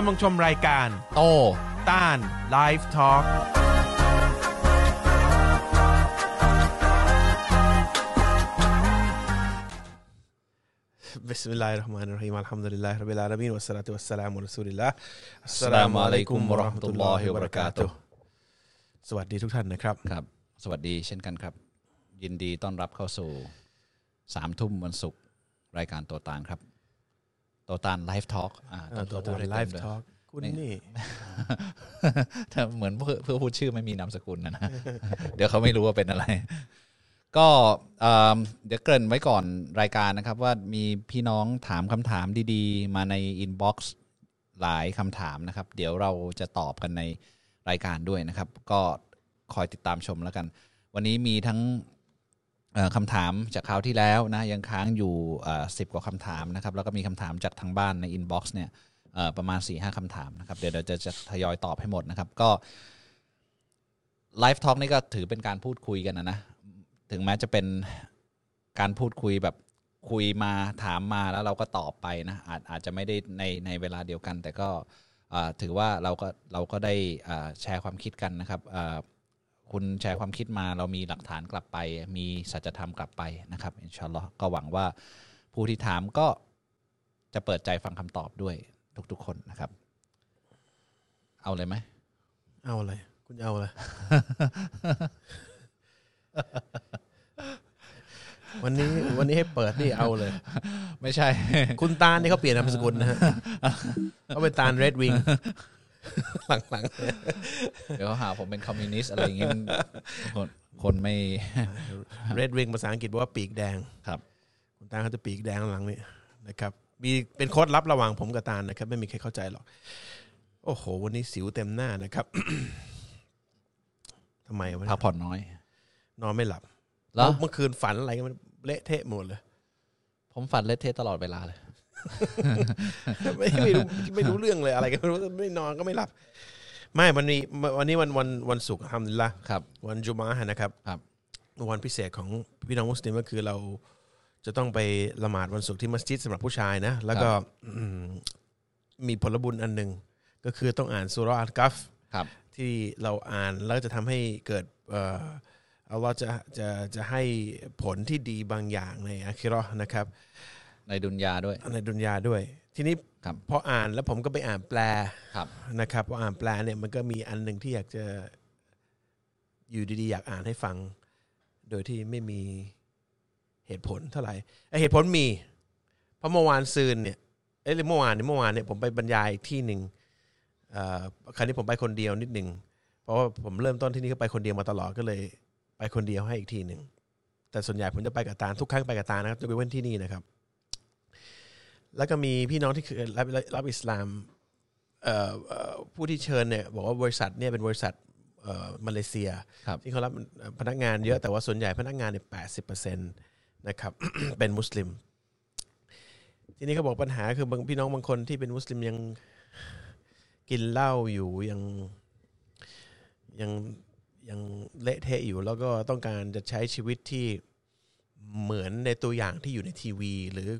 กำลังชมรายการ โต ตาน Live Talk بسم الله الرحمن الرحيم الحمد لله رب العالمين والصلاة والسلام على رسول الله السلام عليكم ورحمة الله وبركاتهสวัสดีทุกท่านนะครับ ครับ สวัสดีเช่นกันครับ ยินดีต้อนรับเข้าสู่สามทุ่มวันศุกร์รายการโตตานครับ โตตาน Live Talk อ่าอ่าต้องพูดให้เต็มด้วย Live Talk คุณนี่ถ้าเหมือนเพื่อเพื่อพูดชื่อไม่มีนามสกุลนะนะ เดี๋ยวเขาไม่รู้ว่าเป็นอะไร ก็เอิ่มเดี๋ยวเกริ่นไว้ก่อนรายการนะครับ ว่ามีพี่น้องถามคำถามดีๆ มาใน inbox หลายคำถามนะครับ เดี๋ยวเราจะตอบกันในรายการด้วยนะครับ ก็คอยติดตามชมแล้วกัน วันนี้มีทั้งเอ่อ คำถามจากคราวที่แล้วนะยังค้างอยู่สิบกว่าคำถามนะครับแล้วก็มีคำถามจากทางบ้านใน inbox เนี่ยประมาณสี่ห้าคำถามนะครับเดี๋ยวเราจะจะทยอยตอบให้หมดนะครับก็ Live Talk นี่ก็ถือเป็นการพูดคุยกันนะนะถึงแม้จะเป็นการพูดคุยแบบคุยมาถามมาแล้วเราก็ตอบไปนะอาจอาจจะไม่ได้ในในเวลาเดียวกัน แต่ก็ถือว่าเราก็เราก็ได้แชร์ความคิดกันนะครับ คุณแชร์ความคิดมาเรามีหลักฐานกลับไป มีสัจธรรมกลับไปนะครับอินชาอัลลอฮ์ก็หวังว่าผู้ที่ถามก็จะเปิดใจฟังคำตอบด้วยทุกๆคนนะครับ เอาเลยไหมเอาอะไร คุณเอาอะไร วันนี้วันนี้ให้เปิดนี่เอาเลย ไม่ใช่ คุณตาลนี่เขาเปลี่ยนนามสกุลนะฮะเขาเป็นตาลเรดวิง หลังๆเนี่ยเดี๋ยวหาผมเป็นคอมมิวนิสต์อะไรอย่างเงี้ยมันคนคนไม่ เรดวิงภาษาอังกฤษบอกว่าปีกแดงครับคุณตาลเขาจะปีกแดงหลังนี่นะครับ มีเป็นโค้ดลับระหว่างผมกับตาลนะครับ ไม่มีใครเข้าใจหรอก โอ้โห วันนี้สิวเต็มหน้านะครับทำไมวะพักผ่อนน้อย นอนไม่หลับแล้วเมื่อคืนฝันอะไรกันมันเละเทะหมดเลย ผมฝันเละเทะตลอดเวลาเลย ไม่ไม่รู้ไม่รู้เรื่องเลยอะไรกันไม่รู้ไม่นอนก็ไม่หลับ ไม่วันนี้วันนี้วันวันวันศุกร์ทำละครับ วันจุมาฮะนะครับ ครับวันพิเศษของพี่น้องมุสลิมก็คือเราจะต้องไปละหมาดวันศุกร์ที่มัสยิดสำหรับผู้ชายนะ แล้วก็อืมมีผลบุญอันหนึ่งก็คือต้องอ่านสุราะห์อัลกัฟ ครับ ที่เราอ่านแล้วจะทำให้เกิดเอ่ออัลลอฮ์จะจะจะให้ผลที่ดีบางอย่างในอาคิเราะห์นะครับ ในดุนยาด้วย ในดุนยาด้วย ทีนี้ครับพออ่านแล้วผมก็ไปอ่านแปลครับ นะครับพออ่านแปลเนี่ยมันก็มีอันหนึ่งที่อยากจะอยู่ดีๆ อยากอ่านให้ฟัง โดยที่ไม่มีเหตุผลเท่าไหร่ไอ้เหตุผลมี เพราะเมื่อวานซืนเนี่ยเอ้ยเมื่อวานเนี่ยเมื่อวานเนี่ยผมไปบรรยายที่หนึ่งเอ่อครั้นี้ผมไปคนเดียวนิดหนึ่งเพราะว่าผมเริ่มต้นที่นี่ก็ไปคนเดียวมาตลอดก็เลย ไปคนเดียวให้อีกทีหนึ่งแต่ส่วนใหญ่ผมจะไปกับตาลทุกครั้งไปกับตาลนะครับจะไปเว้นที่นี่นะครับ แล้วก็มีพี่น้องที่คือรับรับรับอิสลามเอ่อเอ่อผู้ที่เชิญเนี่ยบอกว่าบริษัทเนี่ยเป็นบริษัทเอ่อมาเลเซียครับที่เขารับพนักงานเยอะแต่ว่าส่วนใหญ่พนักงานเนี่ยแปดสิบเปอร์เซ็นต์นะครับเป็นมุสลิม ทีนี้เขาบอกปัญหาคือบางพี่น้องบางคนที่เป็นมุสลิมยังกินเหล้าอยู่ยังยังยังเละเทะอยู่ แล้วก็ต้องการจะใช้ชีวิตที่เหมือนในตัวอย่างที่อยู่ในทีวี หรือ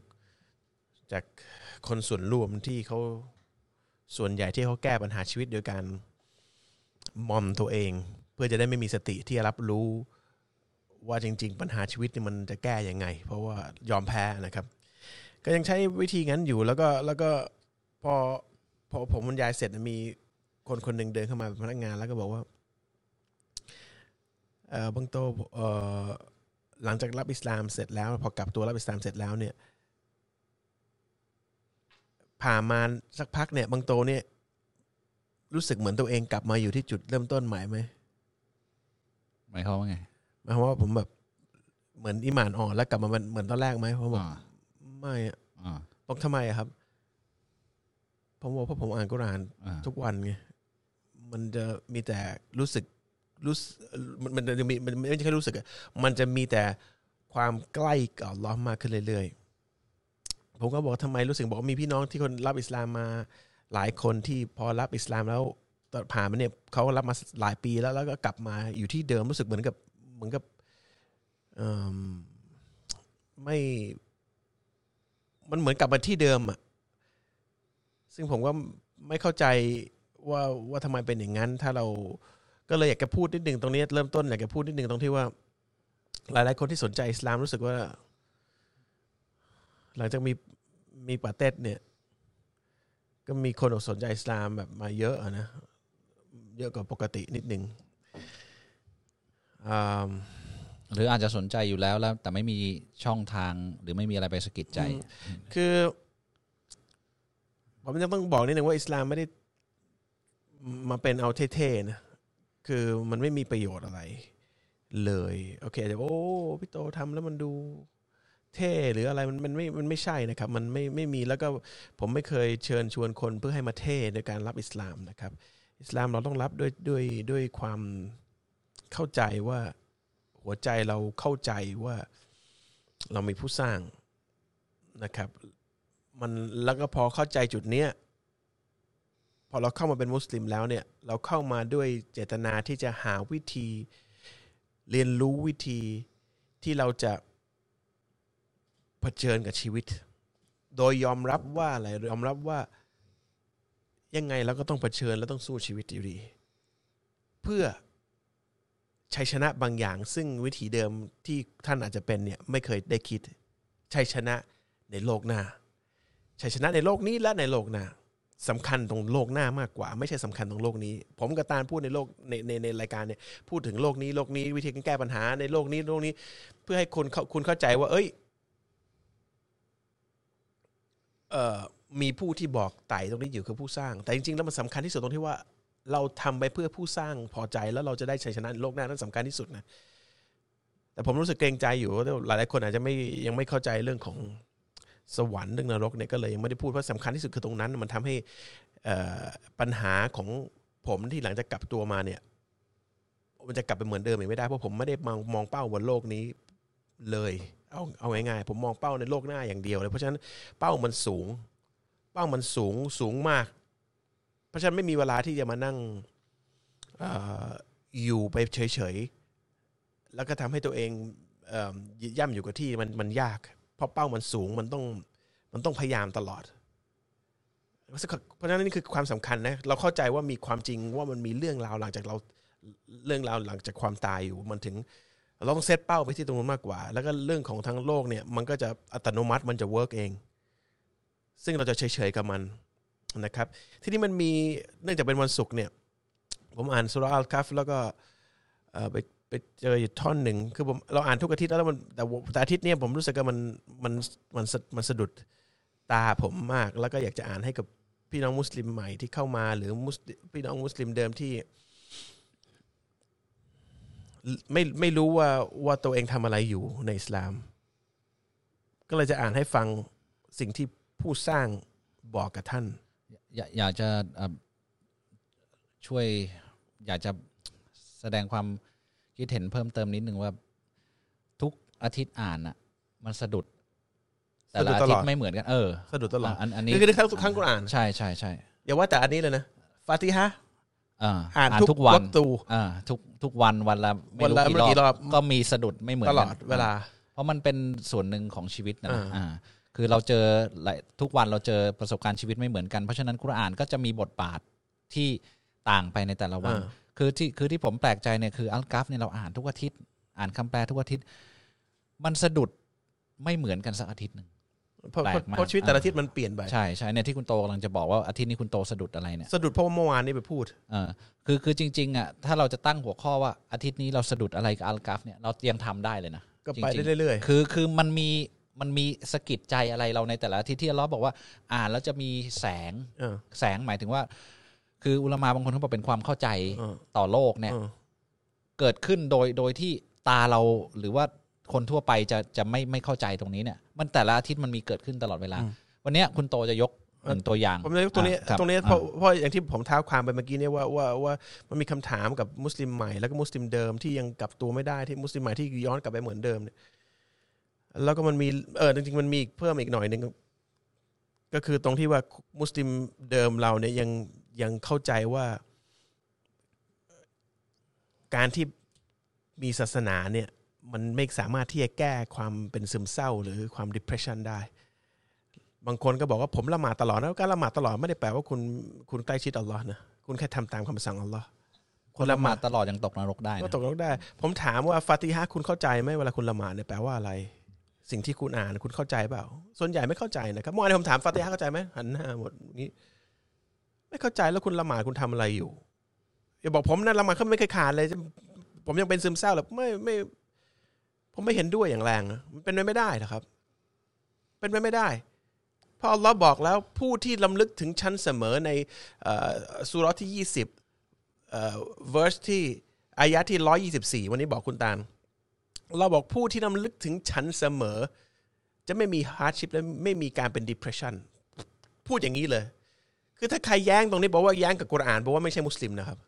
จากคนส่วนรวมที่เขาส่วนใหญ่ที่เขาแก้ปัญหาชีวิตโดยการมอมตัวเอง เพื่อจะได้ไม่มีสติที่จะรับรู้ว่าจริง ๆ ปัญหาชีวิตนี่มันจะแก้ยังไง เพราะว่ายอมแพ้นะครับ ก็ยังใช้วิธีงั้นอยู่แล้วก็แล้วก็พอพอผมบรรยายเสร็จมีคนคนหนึ่งเดินเข้ามาเป็นพนักงานแล้วก็บอกว่าเออบางโตเออหลังจากรับอิสลามเสร็จแล้ว พอกลับตัวรับอิสลามเสร็จแล้วเนี่ย ผ่านมาสักพักเนี่ย บางโตเนี่ย รู้สึกเหมือนตัวเองกลับมาอยู่ที่จุดเริ่มต้นใหม่ไหมหมายความว่าไงหมายความว่าผมแบบเหมือนอิหมานอ่อนแล้วกลับมาเหมือนตอนแรกไหมผมบอกอ่าไม่อะอ่าบอกทำไมอะครับผมบอกเพราะผมอ่านกุรอานอ่าทุกวันไงมันจะมีแต่รู้สึกรู้สึกมันมันจะมีมันไม่ใช่แค่รู้สึกอะมันจะมีแต่ความใกล้กับอัลลอฮ์มากขึ้นเรื่อยๆ ผมก็บอกทำไมรู้สึกบอกว่ามีพี่น้องที่คนรับอิสลามมาหลายคนที่พอรับอิสลามแล้วตอนผ่านมาเนี่ยเขารับมาหลายปีแล้วแล้วก็กลับมาอยู่ที่เดิมรู้สึกเหมือนกับเหมือนกับไม่มันเหมือนกลับมาที่เดิมอะซึ่งผมก็ไม่เข้าใจว่าว่าทำไมเป็นอย่างนั้น ถ้าเราก็เลยอยากจะพูดนิดหนึ่งตรงนี้เริ่มต้นอยากจะพูดนิดหนึ่งตรงที่ว่า หลาย ๆ คนที่สนใจอิสลามรู้สึกว่า หลังจากมีมีปาเต็ดเนี่ย ก็มีคนสนใจอิสลามแบบมาเยอะอะนะ เยอะกว่าปกตินิดหนึ่งอ่าหรืออาจจะสนใจอยู่แล้วแล้ว แต่ไม่มีช่องทางหรือไม่มีอะไรไปสะกิดใจ คือผมจะต้องบอกนิดนึงว่าอิสลามไม่ได้มาเป็นเอาเท่ๆนะคือมันไม่มีประโยชน์อะไรเลย โอเคแต่ว่าโอ้พี่โตทำแล้วมันดู เท่หรืออะไรมันมันไม่มันไม่ใช่นะครับมันไม่ไม่มีแล้วก็ผมไม่เคยเชิญชวนคนเพื่อให้มาเท่ในการรับอิสลามนะครับ อิสลามเราต้องรับด้วยด้วยด้วยความเข้าใจว่าหัวใจเราเข้าใจว่าเรามีผู้สร้างนะครับมันแล้วก็พอเข้าใจจุดเนี้ยพอเราเข้ามาเป็นมุสลิมแล้วเนี่ยเราเข้ามาด้วยเจตนาที่จะหาวิธี เรียนรู้วิธีที่เราจะ เผชิญกับชีวิต โดยยอมรับว่าอะไรยอมรับว่า ยังไงเราก็ต้องเผชิญและต้องสู้ชีวิตอยู่ดี เพื่อชัยชนะบางอย่าง ซึ่งวิถีเดิมที่ท่านอาจจะเป็นเนี่ยไม่เคยได้คิดชัยชนะในโลกหน้าชัยชนะในโลกนี้และในโลกหน้าสำคัญตรงโลกหน้ามากกว่า ไม่ใช่สำคัญตรงโลกนี้ ผมกับตาลพูดในโลกในในในรายการเนี่ยพูดถึงโลกนี้โลกนี้วิธีการแก้ปัญหาในโลกนี้โลกนี้ เพื่อให้คนเขาคุณเข้าใจว่า เอ้ยเอ่อ มีผู้ที่บอกไต่ตรงนี้อยู่คือผู้สร้าง แต่จริงๆแล้วมันสำคัญที่สุดตรงที่ว่า เราทำไปเพื่อผู้สร้างพอใจแล้วเราจะได้ชัยชนะโลกหน้านั่นสำคัญที่สุดนะแต่ผมรู้สึกเกรงใจอยู่ว่าหลายๆคนอาจจะไม่ยังไม่เข้าใจเรื่องของสวรรค์เรื่องนรกเนี่ยก็เลยยังไม่ได้พูดเพราะสำคัญที่สุดคือตรงนั้น มันทำให้ปัญหาของผมที่หลังจากกลับตัวมาเนี่ย มันจะกลับไปเหมือนเดิมอีกไม่ได้เพราะผมไม่ได้มองมองเป้าบนโลกนี้เลย เอาเอาง่ายๆผมมองเป้าในโลกหน้าอย่างเดียวเลยเพราะฉะนั้นเป้ามันสูง เป้ามันสูงสูงมาก เพราะฉะนั้นไม่มีเวลาที่จะมานั่งออยู่ไปเฉยๆแล้วก็ทำให้ตัวเองเอย่ำอยู่กับที่มันมันยาก เพราะเป้ามันสูงมันต้องมันต้องพยายามตลอดเพราะฉะนั้นนี่คือความสำคัญนะเราเข้าใจว่ามีความจริงว่ามันมีเรื่องราวหลังจากเราเรื่องราวหลังจากความตายอยู่มันถึง เราต้องเซตเป้าไปที่ตรงนู้นมากกว่า แล้วก็เรื่องของทางโลกเนี่ยมันก็จะอัตโนมัติมันจะ work เอง ซึ่งเราจะเฉยๆกับมันนะครับ ทีนี้มันมีเนื่องจากเป็นวันศุกร์เนี่ยผมอ่านซูเราะห์อัลกะฮ์ฟแล้วก็ไปไปเจออยู่ท่อนหนึ่งคือผมเราอ่านทุกอาทิตย์แล้วมันแต่แต่อาทิตย์เนี้ยผมรู้สึกว่ามันมันมันมันสะดุดตาผมมาก แล้วก็อยากจะอ่านให้กับพี่น้องมุสลิมใหม่ที่เข้ามา หรือมุสพี่น้องมุสลิมเดิมที่ ไม่ไม่รู้ว่าว่าตัวเองทำอะไรอยู่ในอิสลาม ก็เลยจะอ่านให้ฟังสิ่งที่ผู้สร้างบอกกับท่าน อยากอยากจะเอ่อช่วยอยากจะแสดงความคิดเห็นเพิ่มเติมนิดนึงว่า ทุกอาทิตย์อ่านอะมันสะดุด แต่ละสะดุดอาตลทิอตดย์ไม่เหมือนกันเออสะดุดตลอดอันอันนี้คือคือครั้งทุกครั้งกุรอานใช่ใช่ใช่อย่าว่าแต่อันนี้เลยนะฟาติฮะห์ อ่าอ่านอ่านทุกทุกวันวักตูอ่าทุกทุกวันวันละไม่วันรู้ละกี่ไม่รู้กี่รรออบบก็มีสะดุดไม่เหมือนตกันลอดเวลา เพราะมันเป็นส่วนหนึ่งของชีวิตนะอ่าอ่าคือเราเจอหลายทุกวันเราเจอประสบการณ์ชีวิตไม่เหมือนกันเพราะฉะนั้นกุรอานก็จะมีบทบาทที่ต่างไปในแต่ละวันอ่าคือที่คือที่ผมแปลกใจเนี่ยคืออัลกัฟเนี่ยเราอ่านทุกอาทิตย์ อ่านคำแปลทุกอาทิตย์ มันสะดุดไม่เหมือนกันสักอาทิตย์หนึ่งเพราะ แปลกมากเพราะชีวิตแต่ละอาทิตย์มันเปลี่ยนไป ใช่ใช่เนี่ยที่คุณโตกำลังจะบอกว่าอาทิตย์นี้คุณโตสะดุดอะไรเนี่ยสะดุดเพราะว่าเมื่อวานนี้ไปพูด เออคือคือจริง ๆอะถ้าเราจะตั้งหัวข้อว่าอาทิตย์นี้เราสะดุดอะไรกับอัลกัฟเนี่ยเรายังทำได้เลยนะก็ไปจริงๆ ได้เรื่อยคือคือมันมีมันมีสะกิดใจอะไรเราในแต่ละอาทิตย์ที่อัลเลอฮ์บอกว่า อ่านแล้วจะมีแสงๆเออ แสงหมายถึงว่า คืออุลามาบางคนเขาบอกเป็นความเข้าใจเออ ต่อโลกเนี่ย เออ เกิดขึ้นโดยโดยที่ตาเราหรือว่า คนทั่วไปจะจะไม่ไม่เข้าใจตรงนี้เนี่ย มันแต่ละอาทิตย์มันมีเกิดขึ้นตลอดเวลา วันเนี้ยคุณโตจะยกหนึ่งตัวอย่างผมเลยกตรงนี้อะคบตรงนี้อะเพราะเพราะอย่างที่ผมเท้าความไปเมื่อกี้เนี่ยว่าว่าว่ามันมีคำถามกับมุสลิมใหม่แล้วก็มุสลิมเดิมที่ยังกลับตัวไม่ได้ที่มุสลิมใหม่ที่ย้อนกลับไปเหมือนเดิมเนี่ยแล้วก็มันมีเออจริงๆมันมีอีกเพิ่มอีกหน่อยหนึ่งก็คือตรงที่ว่ามุสลิมเดิมเราเนี่ยยังยังเข้าใจว่า การที่มีศาสนาเนี่ย มันไม่สามารถที่จะแก้ความเป็นซึมเศร้าหรือความ depression ได้ บางคนก็บอกว่าผมละหมาดตลอดนะการละหมาดตลอดไม่ได้แปลว่าคุณคุณใกล้ชิดอัลลอฮ์นะคุณแค่ทำตามคำสั่งอัลลอฮ์คนละหมาดตลอดยังตกนรกได้ก็นะตกลงได้ ผมถามว่าฟาติฮะห์คุณเข้าใจไหมเวลาคุณละหมาดเนี่ยแปลว่าอะไร สิ่งที่คุณอ่านคุณเข้าใจเปล่า ส่วนใหญ่ไม่เข้าใจนะครับเมื่อวานผมถามฟาติฮะห์เข้าใจไหมหันหน้าหมดอย่างนี้ไม่เข้าใจแล้วคุณละหมาดคุณทำอะไรอยู่อย่าบอกผมนะละหมาดเขาไม่เคยขาดเลย ผมยังเป็นซึมเศร้าเลยไม่ไม่ ผมไม่เห็นด้วยอย่างแรงนะมันเป็นไปไม่ได้นะครับ เป็นไปไม่ได้พราะอัลลอฮ์บอกแล้วผู้ที่ลำลึกถึงฉันเสมอในอสุรที่ยี่สิบเอ่อ verse ที่อายะที่ร้อยี่สิบสี่วันนี้บอกคุณตาล เราบอกผู้ที่นำลึกถึงฉันเสมอ จะไม่มี hardship และไม่มีการเป็น depression พูดอย่างนี้เลย คือถ้าใครแย้งตรงนี้บอกว่าแย้งกับกุรอานบอกว่าไม่ใช่มุสลิมนะครับ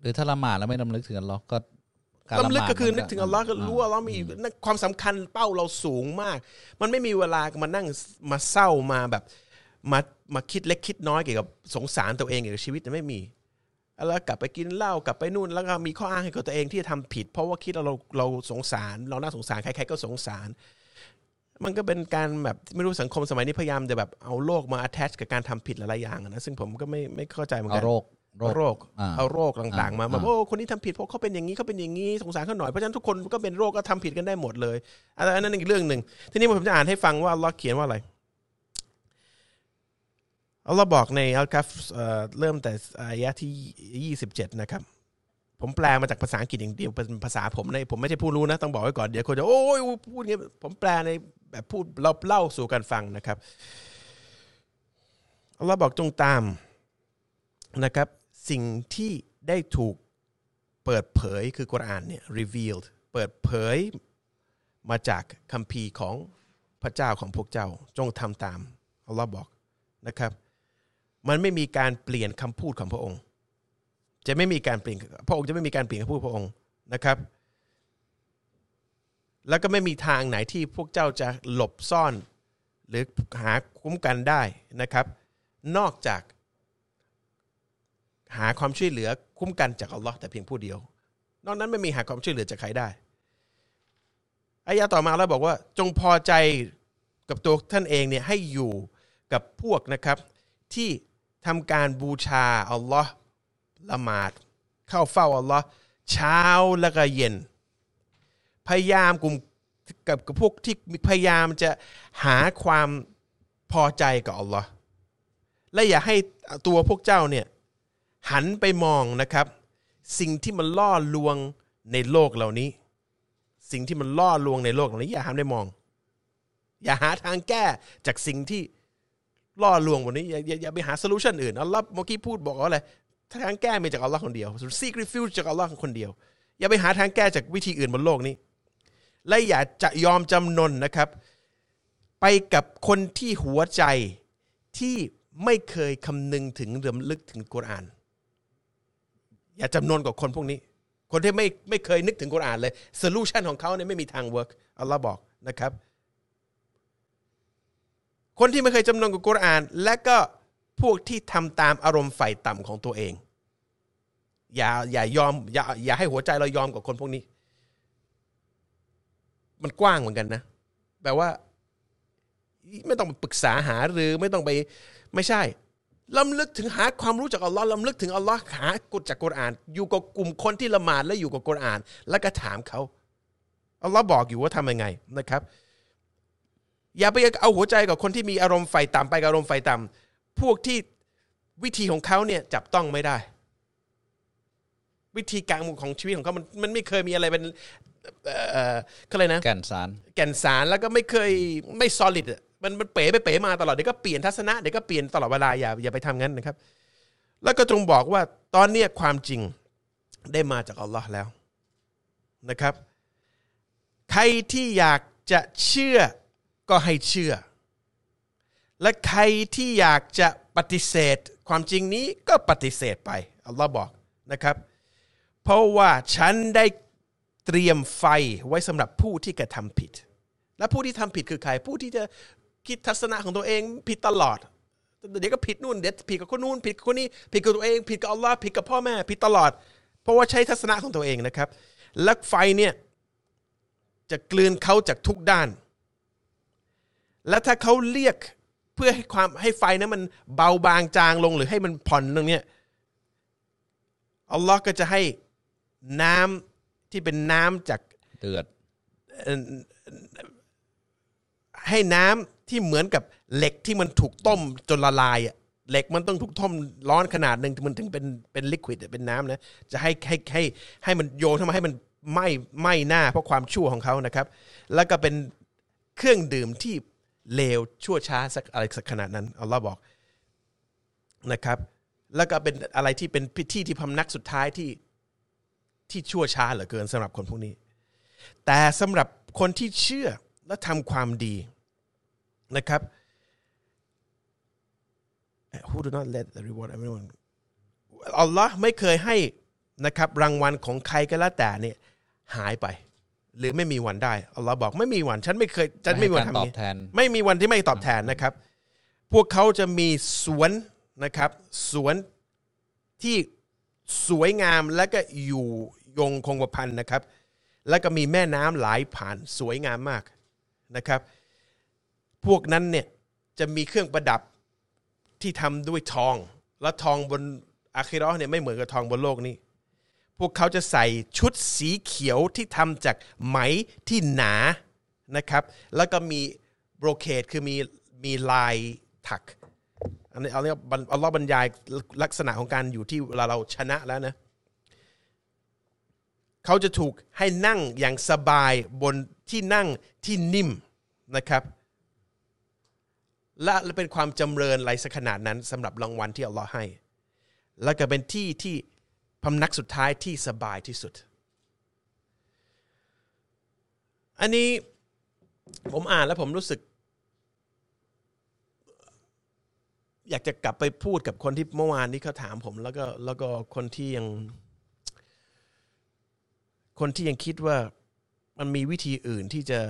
หรือถ้าละหมาดแล้วไม่ลำลึกถึงอัลลอฮ์ก็ ลำลึกก็คือหมาดนึกถึงอัลลอฮ์ก็รู้ว่าเรามีความสำคัญเป้าเราสูงมาก มันไม่มีเวลามานั่งมาเศร้ามาแบบมามาคิดเล็กคิดน้อยเกี่ยวกับสงสารตัวเองเกี่ยวกับชีวิตเนี่ยไม่มีแล้วกลับไปกินเหล้ากลับไปนู่นแล้วก็มีข้ออ้างให้กับตัวเองที่จะทำผิด เพราะว่าคิดว่าเราเราสงสาร เราน่าสงสารใครๆก็สงสาร มันก็เป็นการแบบไม่รู้สังคมสมัยนี้พยายามจะแบบเอาโลกมา attach กับการทำผิดหลายๆอย่างอะนะซึ่งผมก็ไม่ไม่เข้าใจเหมือนเอากันโรคโรเอาค โรคอ่าเอาโรคต่างๆ มาอ่าแบบโอ้คนนี้ทำผิดเพราะเขาเป็นอย่างนี้เขาเป็นอย่างนี้สงสารเขาหน่อยเพราะฉะนั้นทุกคนก็เป็นโรคก็ทำผิดกันได้หมดเลยอันนั้นอีกเรื่องหนึ่งทีนี้ผมจะอ่านให้ฟังว่าอัลลอฮ์เขียนว่าอะไรอัลลอฮ์บอกในอัลกัฟเอ่อเริ่มแต่อายะที่ยี่สิบเจ็ดนะครับ ผมแปลมาจากภาษาอังกฤษอย่างเดียวเป็นภาษาผมในผมไม่ใช่ผู้รู้นะ ต้องบอกไว้ก่อนเดี๋ยวคนจะ โอ้ยพูดอย่างนี้ผมแปลในแบบพูดเราเล่าสู่กันฟังนะครับอัลลอฮ์บอกจงตามนะครับ สิ่งที่ได้ถูกเปิดเผยคือกุรอานเนี่ย revealed เปิดเผยมาจากคัมภีร์ของพระเจ้าของพวกเจ้าจงทำตามอัลลอฮ์บอกนะครับ มันไม่มีการเปลี่ยนคำพูดของพระองค์ จะไม่มีการเปลี่ยนพระองค์จะไม่มีการเปลี่ยนคำพูดพระองค์นะครับ แล้วก็ไม่มีทางไหนที่พวกเจ้าจะหลบซ่อน หรือหาคุ้มกันได้นะครับ นอกจาก หาความช่วยเหลือคุ้มกันจากอัลลอฮ์แต่เพียงผู้เดียว นอกนั้นไม่มีหาความช่วยเหลือจากใครได้อายะต่อมาแล้วบอกว่า จงพอใจกับตัวท่านเองเนี่ยให้อยู่กับพวกนะครับ ที่ทำการบูชาอัลลอฮ์ละหมาด เข้าเฝ้าอัลลอฮ์เช้าแล้วก็เย็น พยายามกลุ่มกับกับพวกที่พยายามจะหาความพอใจกับอัลลอฮ์และอย่าให้ตัวพวกเจ้าเนี่ย หันไปมองนะครับ สิ่งที่มันล่อลวงในโลกเหล่านี้ สิ่งที่มันล่อลวงในโลกเหล่านี้อย่าหันไปมอง อย่าหาทางแก้จากสิ่งที่ล่อลวงวันนี้อย่าอย่าไปหาโซลูชันอื่นอัลลอฮ์เมื่อกี้พูดบอกว่าอะไรทางแก้มีจากอัลลอฮ์คนเดียว seek refuge จากอัลลอฮ์คนเดียว อย่าไปหาทางแก้จากวิธีอื่นบนโลกนี้ และอย่าจะยอมจำนนนะครับ ไปกับคนที่หัวใจที่ไม่เคยคำนึงถึงเรื่มลึกถึงกุรอาน อย่าจำนนกับคนพวกนี้ คนที่ไม่ไม่เคยนึกถึงกุรอานเลย solution ของเขาเนี่ยไม่มีทาง work อัลลอฮ์บอกนะครับ คนที่ไม่เคยจำนนกับกุรอาน และก็พวกที่ทำตามอารมณ์ใฝ่ต่ำของตัวเอง อย่าอย่ายอมอย่าอย่าให้หัวใจเรายอมกับคนพวกนี้ มันกว้างเหมือนกันนะแปลว่า ไม่ต้องไปปรึกษาหาหรือไม่ต้องไปไม่ใช่ ลำลึกถึงหาความรู้จากอัลลอฮ์ลำลึกถึงอัลลอฮ์หากฎจากกุรอาน อยู่กับกลุ่มคนที่ละหมาดและอยู่กับกุรอาน แล้วก็ถามเขาอัลลอฮ์บอกอยู่ว่าทำยังไงนะครับ อย่าไปเอาหัวใจกับคนที่มีอารมณ์ไฟต่ำไปกับอารมณ์ไฟต่ำพวกที่วิธีของเขาเนี่ยจับต้องไม่ได้ วิธีการของชีวิตของเขามันมันไม่เคยมีอะไรเป็นเอ่อเขาเลยกนะแก่นสารแก่นสารแล้วก็ไม่เคยไม่ solid อะ มันมันเป๋ไปเป๋มาตลอดเดี๋ยวก็เปลี่ยนทัศนะเดี๋ยวก็เปลี่ยนตลอดเวลาอย่าอย่าไปทำงั้นนะครับ แล้วก็จงบอกว่าตอนเนี้ยความจริงได้มาจากอัลลอฮ์แล้วนะครับ ใครที่อยากจะเชื่อก็ให้เชื่อ และใครที่อยากจะปฏิเสธ ความจริงนี้ก็ปฏิเสธไปอัลลอฮ์บอกนะครับ เพราะว่าฉันได้เตรียมไฟไว้สำหรับผู้ที่กระทำผิด และผู้ที่ทำผิดคือใครผู้ที่จะ คิดทัศนะของตัวเองผิดตลอดเดี๋ยวก็ผิดนู่นเดี๋ยวผิดกับคนนู่นผิดกับคนนี้ผิดกับตัวเอง ผิดกับอัลลอฮ์ผิดกับพ่อแม่ผิดตลอด เพราะว่าใช้ทัศนะของตัวเองนะครับ และไฟเนี่ยจะกลืนเขาจากทุกด้าน และถ้าเขาเรียกเพื่อให้ความให้ไฟนั้นมันเบาบางจางลงหรือให้มันผ่อนตรงเนี้ยอัลลอฮ์ก็จะให้น้ำที่เป็นน้ำจากเดือด ให้น้ำที่เหมือนกับเหล็กที่มันถูกต้มจนละลายอะเหล็กมันต้องถูกต้มร้อนขนาดหนึ่งมันถึงเป็นเป็นลิควิดเป็นน้ำนะจะให้ให้ให้ให้มันโยนเข้ามาให้มันไหม้ไหม้หน้าเพราะความชั่วของเขานะครับ แล้วก็เป็นเครื่องดื่มที่เลวชั่วช้าสักอะไรสักขนาดนั้นอัลลอฮ์บอกนะครับ แล้วก็เป็นอะไรที่เป็นพิธีที่พำนักสุดท้ายที่ที่ชั่วช้าเหลือเกินสำหรับคนพวกนี้ แต่สำหรับคนที่เชื่อและทำความดี นะครับ who do not let the reward everyone อัลลอฮ์ไม่เคยให้นะครับรางวัลของใครก็แล้วแต่เนี่ยหายไป หรือไม่มีวันได้อัลลอฮ์บอกไม่มีวัน ฉันไม่เคยฉันไม่มีวันให้การทำตอนี้บแทนไม่มีวันที่ไม่ตอบแทนนะครับ พวกเขาจะมีสวนนะครับ สวนที่สวยงามและก็อยู่ยงคงกระพันนะครับ แล้วก็มีแม่น้ำไหลผ่านสวยงามมากนะครับ พวกนั้นเนี่ยจะมีเครื่องประดับที่ทำด้วยทอง และทองบนอาคิร์เนี่ยไม่เหมือนกับทองบนโลกนี้ พวกเขาจะใส่ชุดสีเขียวที่ทำจากไหมที่หนานะครับ แล้วก็มีโบรเคดคือมีมีลายถักอันนี้เอาเรียกว่าอัลลอฮ์บรรยายลักษณะของการอยู่ที่เวลาเราชนะแล้วนะเขาจะถูกให้นั่งอย่างสบายบนที่นั่งที่นิ่มนะครับ และเป็นความจำเริญไรสักขนาดนั้นสำหรับรางวัลที่อัลลอฮ์ให้ แล้วก็เป็นที่ที่พำนักสุดท้ายที่สบายที่สุด อันนี้ผมอ่านแล้วผมรู้สึก อยากจะกลับไปพูดกับคนที่เมื่อวานนี้เขาถามผม แล้วก็แล้วก็คนที่ยัง คนที่ยังคิดว่ามันมีวิธีอื่นที่จะ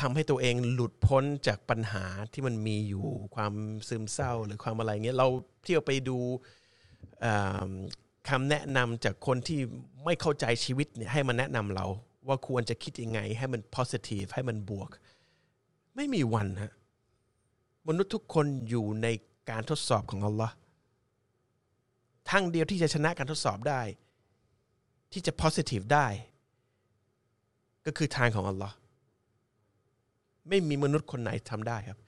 ทำให้ตัวเองหลุดพ้นจากปัญหาที่มันมีอยู่ความซึมเศร้าหรือความอะไรเงี้ยเราเที่ยวไปดูอ่าคำแนะนำจากคนที่ไม่เข้าใจชีวิตเนี่ยให้มาแนะนำเรา ว่าควรจะคิดยังไง ให้มัน positive ให้มันบวก ไม่มีวันฮะมนุษย์ทุกคนอยู่ในการทดสอบของอัลลอฮ์ทางเดียวที่จะชนะการทดสอบได้ ที่จะ positive ได้ ก็คือทางของอัลลอฮ์ ไม่มีมนุษย์คนไหนทำได้ครับ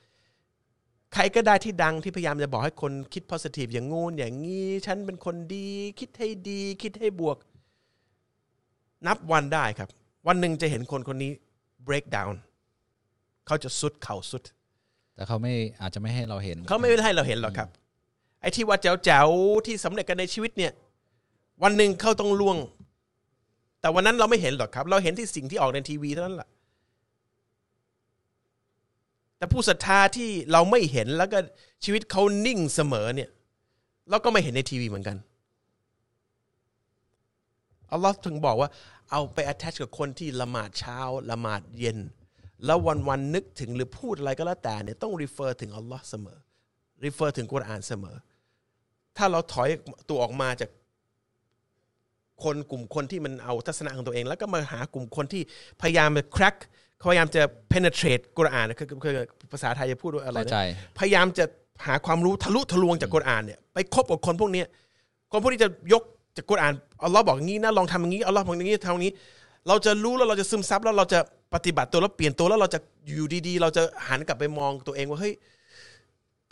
ใครก็ได้ที่ดังที่พยายามจะบอกให้คนคิด positive อย่างงูนอย่างงี้ ฉันเป็นคนดี คิดให้ดี คิดให้บวก นับวันได้ครับ วันหนึ่งจะเห็นคนคนนี้ break down เขาจะสุดเข่าสุด แต่เขาไม่อาจจะไม่ให้เราเห็น เขาไม่ได้ให้เราเห็นหรอกครับ ไอ้ที่ว่าแจ๋วๆที่สำเร็จกันในชีวิตเนี่ย วันหนึ่งเขาต้องล่วง แต่วันนั้นเราไม่เห็นหรอกครับ เราเห็นที่สิ่งที่ออกในทีวีเท่านั้นแหละ แต่ผู้ศรัทธาที่เราไม่เห็นแล้วก็ชีวิตเขานิ่งเสมอเนี่ยเราก็ไม่เห็นในทีวีเหมือนกันอัลลอฮ์ถึงบอกว่าเอาไป attach กับคนที่ละหมาดเช้าละหมาดเย็น แล้ววันวันนึกถึงหรือพูดอะไรก็แล้วแต่เนี่ยต้อง refer ถึงอัลลอฮ์เสมอ refer ถึงกุรอานเสมอ ถ้าเราถอยตัวออกมาจากคนกลุ่มคนที่มันเอาทัศนะของตัวเอง แล้วก็มาหากลุ่มคนที่พยายามจะ crack พยายามจะ penetrate กุรอานนะคือคือภาษาไทยจะพูดว่าอะไรเข้านะใจพยายามจะหาความรู้ทะลุทะลวงจากกุรอานเนี่ยไปคบกับคนพวกเนี้ยคนพวกนี้จะยกจากกุรอานอัลลอฮ์บอกอย่างนี้นะลองทำอย่างนี้อัลลอฮ์บอกอย่างนี้ทำอย่างนี้ เราจะรู้แล้วเราจะซึมซับแล้วเราจะปฏิบัติตัวแล้วเปลี่ยนตัวแล้วเราจะอยู่ดีๆ เราจะหันกลับไปมองตัวเองว่าเฮ้ย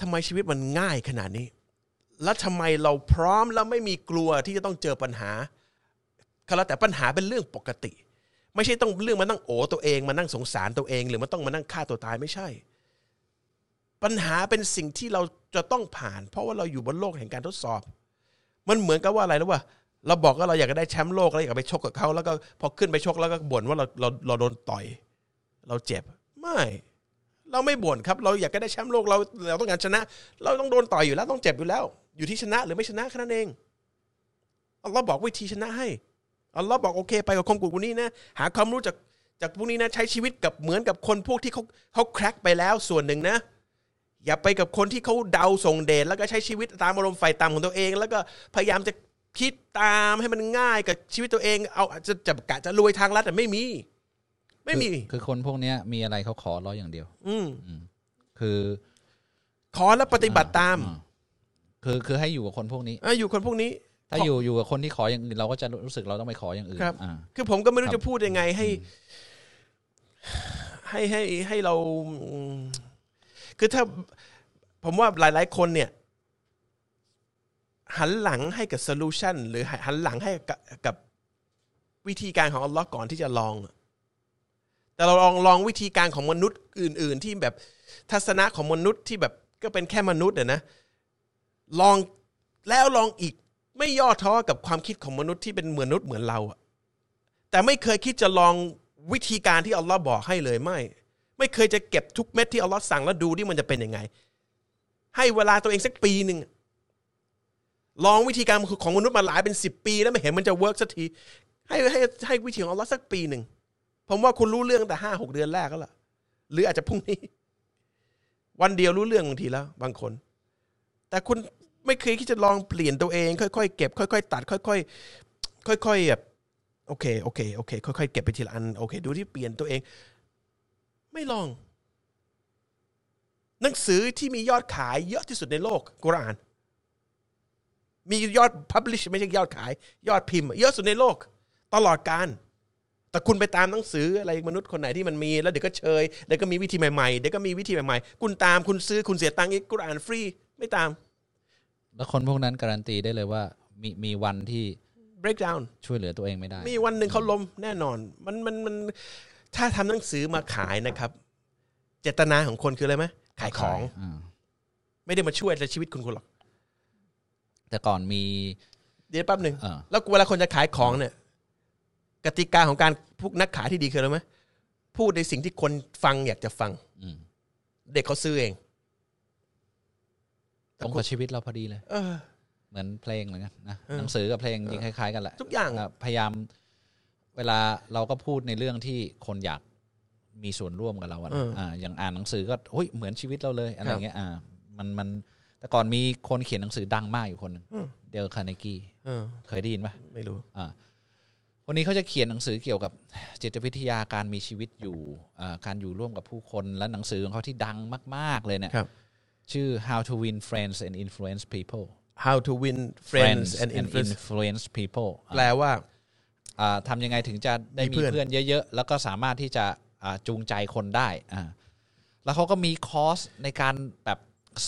ทำไมชีวิตมันง่ายขนาดนี้ แล้วทำไมเราพร้อมแล้วไม่มีกลัวที่จะต้องเจอปัญหาก็แล้วแต่ปัญหาเป็นเรื่องปกติ ไม่ใช่ต้องเรื่องมานั่งโอตัวเองมานั่งสงสารตัวเอง หรือมันต้องมานั่งฆ่าตัวตายไม่ใช่ ปัญหาเป็นสิ่งที่เราจะต้องผ่าน เพราะว่าเราอยู่บนโลกแห่งการทดสอบ มันเหมือนกับว่าอะไรรู้ป่ะเราบอกว่าเราอยากจะได้แชมป์โลกแล้วอยากไปชกกับเขาแล้วก็พอขึ้นไปชกแล้วก็บ่นว่าเราเราเราโดนต่อย เราเจ็บไม่เราไม่บ่นครับ เราอยากจะได้แชมป์โลกเราเราต้องการชนะ เราต้องโดนต่อยอยู่แล้วต้องเจ็บอยู่แล้ว อยู่ที่ชนะหรือไม่ชนะแค่นั้นเองอัลลอฮ์บอกวิธีชนะให้ อัลลอฮ์บอกโอเค ไปกับคนกลุ่มนี้นะหาความรู้จากจากพวกนี้นะใช้ชีวิตกับเหมือนกับคนพวกที่เขาเขาแคร็กไปแล้วส่วนหนึ่งนะ อย่าไปกับคนที่เขาเดาส่งเดชแล้วก็ใช้ชีวิตตามอารมณ์ไฟต่ำของตัวเอง แล้วก็พยายามจะคิดตามให้มันง่ายกับชีวิตตัวเอง เอาจะจะกะจะรวยทางลัดแต่ไม่มี ไม่มี คือคือคนพวกเนี้ย มีอะไรเขาขอร้อยอย่างเดียว อืมคือ ขอแล้วปฏิบัติตามอ่คือคือให้อยู่กับคนพวกนี้อะอยู่คนพวกนี้ ถ้าอยู่อยู่กับคนที่ขออย่างอื่นเราก็จะรู้สึกเราต้องไปขออย่างอื่นครับ อ่า คือผมก็ไม่รู้ครับจะพูดยังไงให้ ให้ให้ให้เราอืมคือถ้าผมว่าหลาย ๆ คนเนี่ย หันหลังให้กับโซลูชันหรือหันหลังให้กับกับวิธีการของอัลลอฮ์ก่อนที่จะลองอะแต่เราลองลองวิธีการของมนุษย์อื่น ๆ ที่แบบทัศนะของมนุษย์ที่แบบก็เป็นแค่มนุษย์อะนะ ลองแล้วลองอีก ไม่ย่อท้อกับความคิดของมนุษย์ที่เป็นเหมือนมนุษย์เหมือนเราอะแต่ไม่เคยคิดจะลองวิธีการที่อัลลอฮ์บอกให้เลยไม่ ไม่เคยจะเก็บทุกเม็ดที่อัลลอฮ์สั่งแล้วดูที่มันจะเป็นยังไง ให้เวลาตัวเองสักปีหนึ่งลองวิธีการของมนุษย์มาหลายเป็นสิบปี แล้วไม่เห็นมันจะ work สักทีให้ให้ให้วิธีของอัลลอฮ์สักปีหนึ่งผมว่าคุณรู้เรื่องแต่ห้าหกเดือนแรกก็ล่ะ หรืออาจจะพรุ่งนี้ วันเดียวรู้เรื่องบางทีแล้ว บางคน แต่คุณ ไม่เคยคิดจะลองเปลี่ยนตัวเอง ค่อยๆเก็บ ค่อยๆตัด ค่อยๆค่อยๆแบบโอเคโอเคโอเค ค่อยๆเก็บไปทีละอันโอเค ดูที่เปลี่ยนตัวเอง ไม่ลอง หนังสือที่มียอดขายเยอะที่สุดในโลกกุรอาน มียอด publish ไม่ใช่ยอดขาย ยอดพิมพ์ เยอะสุดในโลก ตลอดการแต่คุณไปตามหนังสืออะไรมนุษย์คนไหนที่มันมี แล้วเดี๋ยวก็เชยเดี๋ยวก็มีวิธีใหม่ๆเดี๋ยวก็มีวิธีใหม่ๆ คุณตามคุณซื้อคุณเสียตังค์อีกกุรอานฟรี ไม่ตาม แล้วคนพวกนั้นการันตีได้เลยว่า มีมีวันที่ break down ช่วยเหลือตัวเองไม่ได้ มีวันหนึ่งเขาล้มแน่นอน มันมันมันถ้าทำหนังสือมาขายนะครับ เจตนาของคนคืออะไรไหมขายของอ่าไม่ได้มาช่วยในชีวิตคุณคนหรอก แต่ก่อนมี เดี๋ยวแป๊บหนึ่งเออแล้วเวลาคนจะขายของเนี่ย กติกาของการพวกนักขายที่ดีคืออะไรไหมพูดในสิ่งที่คนฟังอยากจะฟัง อืม เด็กเขาซื้อเอง ตรงกับชีวิตเราพอดีเลยเออเหมือนเพลงเหมือนกันนะเออหนังสือกับเพลงจริงคล้ายๆกันแหละทุกอย่างอะพยายาม เวลาเราก็พูดในเรื่องที่คนอยากมีส่วนร่วมกับเราอะนะอ่าอย่างอ่านหนังสือก็เฮ้ยเหมือนชีวิตเราเลยอะไรเงี้ยอ่า มันมันแต่ก่อนมีคนเขียนหนังสือดังมากอยู่คนหนึ่งเดลคาร์เนกีเออเคยได้ยินปะไม่รู้อ่าวันนี้เขาจะเขียนหนังสือเกี่ยวกับจิตวิทยาการมีชีวิตอยู่อ่าการอยู่ร่วมกับผู้คนและหนังสือของเขาที่ดังมาก ๆเลยเนี่ยครับ ชื่อ How to Win Friends and Influence People how to win friends and influence influence people แปลว่าอ่าทำยังไงถึงจะได้มีมีเพื่อนเพื่อนเยอะ ๆ แล้วก็สามารถที่จะอ่าจูงใจคนได้อ่าแล้วเขาก็มีคอร์สในการแบบ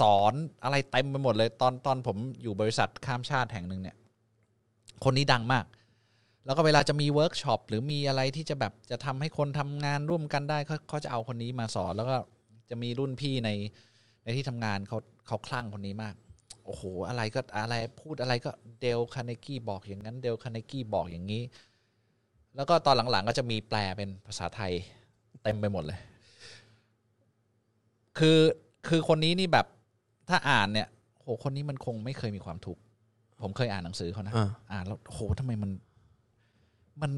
สอนอะไรเต็มไปหมดเลยตอนตอนผมอยู่บริษัทข้ามชาติแห่งหนึ่งเนี่ย คนนี้ดังมาก แล้วก็เวลาจะมีเวิร์กช็อปหรือมีอะไรที่จะแบบจะทำให้คนทำงานร่วมกันได้เขาเขาจะเอาคนนี้มาสอน แล้วก็จะมีรุ่นพี่ใน ในที่ทำงานเขาเขาคลั่งคนนี้มาก โอ้โห อะไรก็อะไรพูดอะไรก็เดลคาร์เนกีบอกอย่างนั้น เดลคาร์เนกีบอกอย่างนี้ แล้วก็ตอนหลังๆ ก็จะมีแปลเป็นภาษาไทยเต็มไปหมดเลย คือคือคนนี้นี่แบบถ้าอ่านเนี่ยโหคนนี้มันคงไม่เคยมีความทุกข์ผมเคยอ่านหนังสือเขานะอ่าอ่านแล้วโหทำไมมัน มัน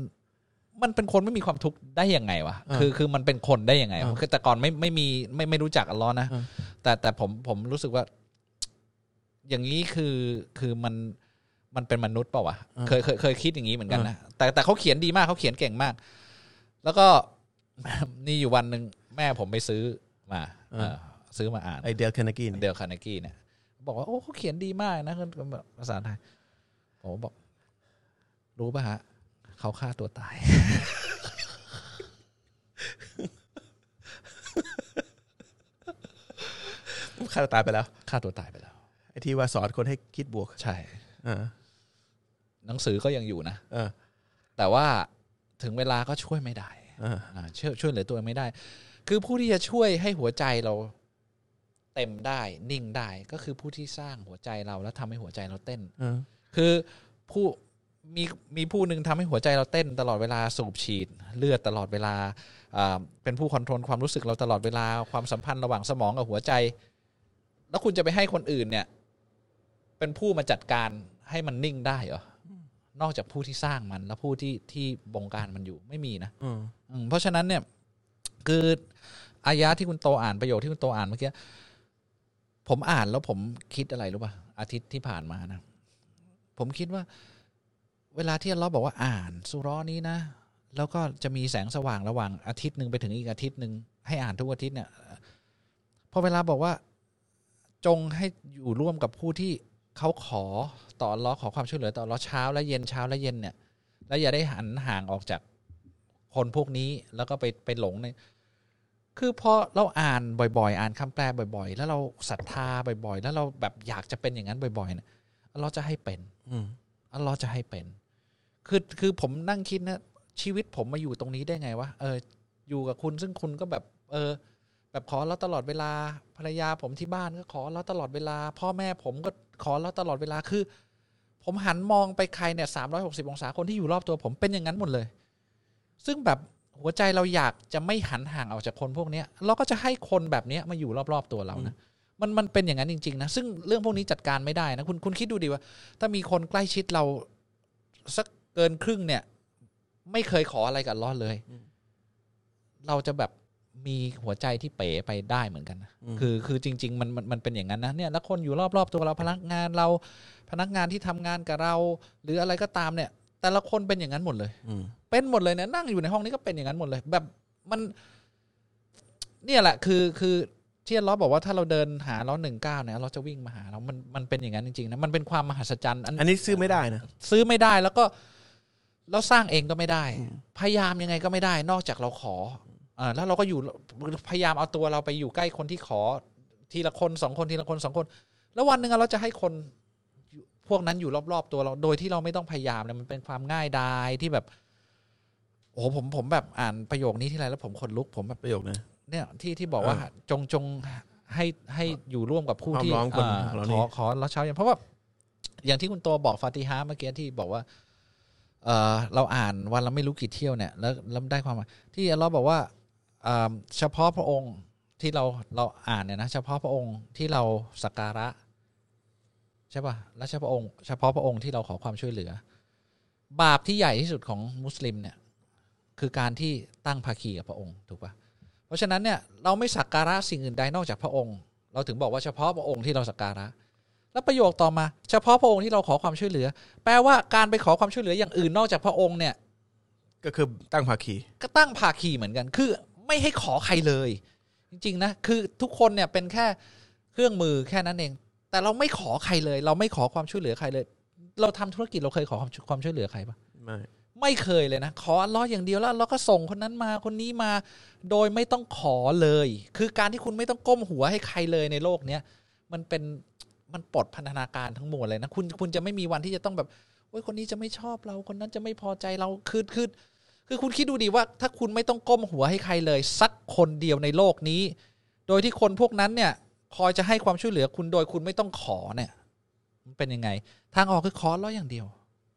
มันเป็นคนไม่มีความทุกข์ได้ยังไงวะคือคือมันเป็นคนได้ยังไงวะคือแต่ก่อนไม่ไม่มีไม่ไม่รู้จักอัลเลอฮ์นะอ่าแต่แต่ผมผมรู้สึกว่า อย่างนี้คือคือมันมันเป็นมนุษย์เปล่าวะเคยเคยเคยคิดอย่างนี้เหมือนกันนะแต่แต่เขาเขียนดีมากเขาเขียนเก่งมาก แล้วก็นี่อยู่วันหนึ่งแม่ผมไปซื้อมาเออซื้อมาอ่านไอเดลคานากินเดลคาร์เนกี้เนี่ย บอกว่าโอ้เขาเขียนดีมากนะคือแบบภาษาไทยผมบอก รู้ป่ะฮะ เขาฆ่าตัวตาย ฆ่าตัวตายไปแล้วฆ่าตัวตายไปแล้วไอที่ว่าสอนคนให้คิดบวกใช่อ่าหนังสือก็ยังอยู่นะเออ แต่ว่าถึงเวลาก็ช่วยไม่ได้อ่าอ่าช่วยช่วยเหลือตัวเองไม่ได้ คือผู้ที่จะช่วยให้หัวใจเราเต็มได้นิ่งได้ก็คือผู้ที่สร้างหัวใจเราแล้วทำให้หัวใจเราเต้นอ่าคือผู้ มีมีผู้หนึ่งทำให้หัวใจเราเต้นตลอดเวลาสูบฉีดเลือดตลอดเวลาเป็นผู้คอนโทรลความรู้สึกเราตลอดเวลาความสัมพันธ์ระหว่างสมองกับหัวใจ แล้วคุณจะไปให้คนอื่นเนี่ย เป็นผู้มาจัดการให้มันนิ่งได้เหรอนอกจากผู้ที่สร้างมันและผู้ที่ที่บงการมันอยู่ไม่มีนะอืเพราะฉะนั้นเนี่ยคืออายะที่คุณโตอ่านประโยคที่คุณโตอ่านเมื่อกี้ผมอ่านแล้วผมคิดอะไรรู้ป่ะอาทิตย์ที่ผ่านมานะผมคิดว่า เวลาที่เราบอกว่าอ่านสุเร้อนี้นะ แล้วก็จะมีแสงสว่างระหว่างอาทิตย์หนึ่งไปถึงอีกอาทิตย์หนึ่งให้อ่านทุกอาทิตย์เนี่ยพอเวลาบอกว่าจงให้อยู่ร่วมกับผู้ที่เขาขอต่ออัลเลอขอความช่วยเหลือต่ออัลเลอเช้า และเย็นเช้าและเย็นเนี่ย แล้วอย่าได้หันห่างออกจากคนพวกนี้แล้วก็ไปไปหลงในคือพอเราอ่านบ่อย ๆ อ่านคำแปลบ่อย ๆ แล้วเราศรัทธาบ่อย ๆ แล้วเราแบบอยากจะเป็นอย่างนั้นบ่อยๆเนี่ยอัลเลอจะให้เป็น อืมอัลเลอฮ์จะให้เป็น คือคือผมนั่งคิดนะชีวิตผมมาอยู่ตรงนี้ได้ไงวะเออ อยู่กับคุณซึ่งคุณก็แบบ เออ แบบขอเราตลอดเวลาภรรยาผมที่บ้านก็ขอเราตลอดเวลา พ่อแม่ผมก็ขอเราตลอดเวลาคือ ผมหันมองไปใครเนี่ยสามร้อยหกสิบองศาคนที่อยู่รอบตัวผมเป็นอย่างนั้นหมดเลย ซึ่งแบบหัวใจเราอยากจะไม่หันห่างออกจากคนพวกเนี้ยเราก็จะให้คนแบบเนี้ยมาอยู่รอบๆตัวเรานะมันมันเป็นอย่างนั้นจริงๆนะซึ่งเรื่องพวกนี้จัดการไม่ได้นะคุณคุณคิดดูดีว่า ถ้ามีคนใกล้ชิดเราสัก เกินครึ่งเนี่ย ไม่เคยขออะไรกับอัลเลอฮ์เลย เราจะแบบมีหัวใจที่เป๋ไปได้เหมือนกันนะอืมคือคือจริง ๆ มันมันมันเป็นอย่างนั้นนะเนี่ยแล้วคนอยู่รอบๆตัวเราพนักงานเรา พนักงานที่ทำงานกับเรา หรืออะไรก็ตามเนี่ย แต่ละคนเป็นอย่างนั้นหมดเลยอืมเป็นหมดเลยเนี่ยนั่งอยู่ในห้องนี้ก็เป็นอย่างนั้นหมดเลย แบบมัน เนี่ยแหละ คือคือที่อัลเลอฮ์บอกว่าถ้าเราเดินหาล้อหนึ่งเก้าเนี่ยเราจะวิ่งมาหาเรามันมันเป็นอย่างนั้นจริงๆนะมันเป็นความมหัศจรรย์อันอันนี้ซื้อไม่ได้นะซื้อไม่ได้แล้วก็ แล้วสร้างเองก็ไม่ได้ พยายามยังไงก็ไม่ได้ นอกจากเราขออ่าแล้วเราก็อยู่พยายามเอาตัวเราไปอยู่ใกล้คนที่ขอ ทีละคนสองคนทีละคนสองคน แล้ววันหนึ่งอะเราจะให้คนอยู่พวกนั้นอยู่รอบๆตัวเราโดยที่เราไม่ต้องพยายามเนี่ยมันเป็นความง่ายดายที่แบบ โอ้โหผมผมแบบอ่านประโยคนี้ที่ไรแล้วผมขนลุกผมแบบประโยคนะเนี่ยที่ที่บอกว่าจงจงให้ให้อยู่ร่วมกับผู้ที่ความร้องคนอ่าของเราขนี่อขอแล้วเช้าเย็นเพราะว่าอย่างที่คุณตัวบอกฟาติฮะเมื่อกี้ที่บอกว่า เเราอ่านวันละไม่รู้กี่เที่ยวเนี่ยแล้วแล้วได้ความที่อัลเลอฮ์บอกว่าอ่าเฉพาะพระองค์ที่เราเราอ่านเนี่ยนะเฉพาะพระองค์ที่เราสักการะใช่ป่ะและเฉพาะองค์เฉพาะพระองค์ที่เราขอความช่วยเหลือ บาปที่ใหญ่ที่สุดของมุสลิมเนี่ยคือการที่ตั้งภาคีกับพระองค์ถูกป่ะเพราะฉะนั้นเนี่ยเราไม่สักการะสิ่งอื่นใดนอกจากพระองค์ เราถึงบอกว่าเฉพาะพระองค์ที่เราสักการะ แล้วประโยคต่อมา เฉพาะพระองค์ที่เราขอความช่วยเหลือ แปลว่าการไปขอความช่วยเหลืออย่างอื่นนอกจากพระองค์เนี่ยก็คือตั้งภาคีก็ตั้งภาคีเหมือนกัน คือไม่ให้ขอใครเลย จริงๆนะคือทุกคนเนี่ยเป็นแค่เครื่องมือแค่นั้นเอง แต่เราไม่ขอใครเลย เราไม่ขอความช่วยเหลือใครเลย เราทำธุรกิจเราเคยขอความความช่วยเหลือใครปะไม่ไม่เคยเลยนะ ขออัลเลอฮ์อย่างเดียวแล้วเราก็ส่งคนนั้นมาคนนี้มา โดยไม่ต้องขอเลย คือการที่คุณไม่ต้องก้มหัวให้ใครเลยในโลกเนี้ยมันเป็น มันปลดพันธนาการทั้งหมดเลยนะคุณคุณจะไม่มีวันที่จะต้องแบบโอ้ยคนนี้จะไม่ชอบเราคนนั้นจะไม่พอใจเราคือคือคือคุณคิดดูดีว่า ถ้าคุณไม่ต้องก้มหัวให้ใครเลย สักคนเดียวในโลกนี้ โดยที่คนพวกนั้นเนี่ยคอยจะให้ความช่วยเหลือคุณโดยคุณไม่ต้องขอเนี่ย มันเป็นยังไง ทางออกคือขออัลเลออย่างเดียว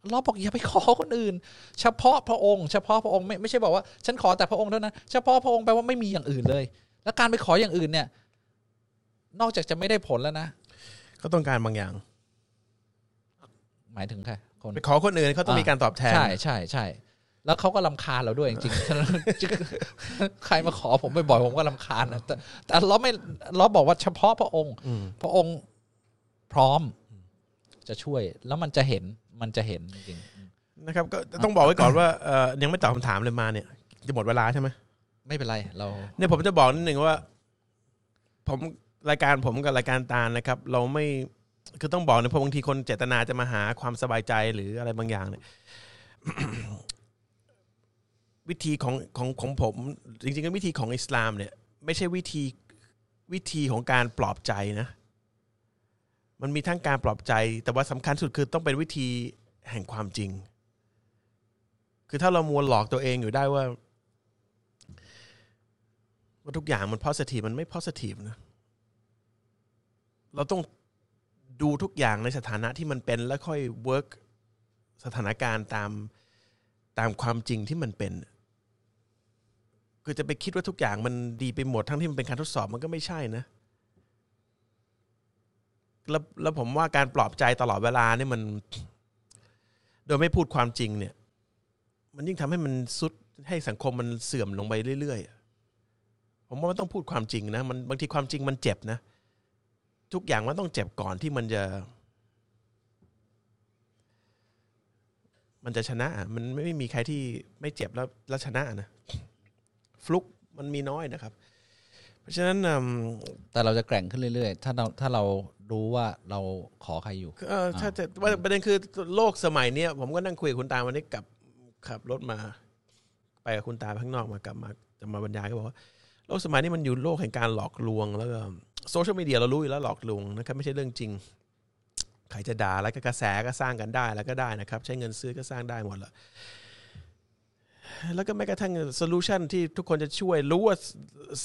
ลเลอบอกอย่าไปขอคนอื่น เฉพาะพระองค์ เฉพาะพระองค์ไม่ไม่ใช่บอกว่า ฉันขอแต่พระองค์เท่านั้นเฉพาะพระองค์แปลว่าไม่มีอย่างอื่นเลย แล้วการไปขออย่างอื่นเนี่ย นอกจากจะไม่ได้ผลแล้วนะ เขาต้องการบางอย่าง หมายถึงใครคนไปขอคนอื่นเขาต้องมีการตอบแทน ใช่ใช่ใช่แล้วเขาก็ลำคาญเราด้วยจริงๆใครมาขอผมบ่อยๆผมก็ลำคาญนะแต่แต่เราไม่เราบอกว่าเฉพาะพระองค์อืมพระองค์พร้อมจะช่วย แล้วมันจะเห็นมันจะเห็นจริงนะครับ ก็ต้องบอกไว้ก่อนว่าเอ่อยังไม่ตอบคำถามเลยมาเนี่ย จะหมดเวลาใช่ไหมๆไม่เป็นไร เรา เนี่ยผมจะบอกนิดหนึ่งว่า ผม รายการผมกับรายการตาลนะครับ เราไม่คือต้องบอกนะเพราะบางทีคนเจตนาจะมาหาความสบายใจหรืออะไรบางอย่างเนี่ยวิธีของของของผม จริงๆก็วิธีของอิสลามเนี่ย ไม่ใช่วิธีวิธีของการปลอบใจนะ มันมีทั้งการปลอบใจ แต่ว่าสำคัญสุดคือต้องเป็นวิธีแห่งความจริง คือถ้าเรามัวหลอกตัวเองอยู่ได้ว่าว่าทุกอย่างมัน positive มันไม่ positive นะ เราต้องดูทุกอย่างในสถานะที่มันเป็นแล้วค่อย work สถานการณ์ตามตามความจริงที่มันเป็น คือจะไปคิดว่าทุกอย่างมันดีไปหมดทั้งที่มันเป็นการทดสอบมันก็ไม่ใช่นะ แล้วแล้วผมว่าการปลอบใจตลอดเวลาเนี่ยมัน โดยไม่พูดความจริงเนี่ย มันยิ่งทำให้มันสุดให้สังคมมันเสื่อมลงไปเรื่อยๆผมว่ามันต้องพูดความจริงนะมันบางทีความจริงมันเจ็บนะ ทุกอย่างมันต้องเจ็บก่อนที่มันจะ มันจะชนะอะมันไม่มีใครที่ไม่เจ็บแล้วแล้วชนะนะฟลุกมันมีน้อยนะครับ เพราะฉะนั้นอืมแต่เราจะแกร่งขึ้นเรื่อยๆ ถ้าเราถ้าเรารู้ว่าเราขอใครอยู่เออถ้าจะว่าประเด็นคือโลกสมัยเนี้ยผมก็นั่งคุยกับคุณตาวันนี้กลับขับรถมา ไปกับคุณตาข้างนอกมากลับมาจะมาบรรยายก็บอกว่าโลกสมัยนี้มันอยู่โลกแห่งการหลอกลวงแล้วก็ โซเชียลมีเดียเรารู้อยู่แล้วหลอกลวงนะครับไม่ใช่เรื่องจริง ใครจะด่าอะไรก็กระแสก็สร้างกันได้แล้วก็ได้นะครับ ใช้เงินซื้อก็สร้างได้หมดละแล้วก็แม้กระทั่งโซลูชันที่ทุกคนจะช่วยรู้ว่า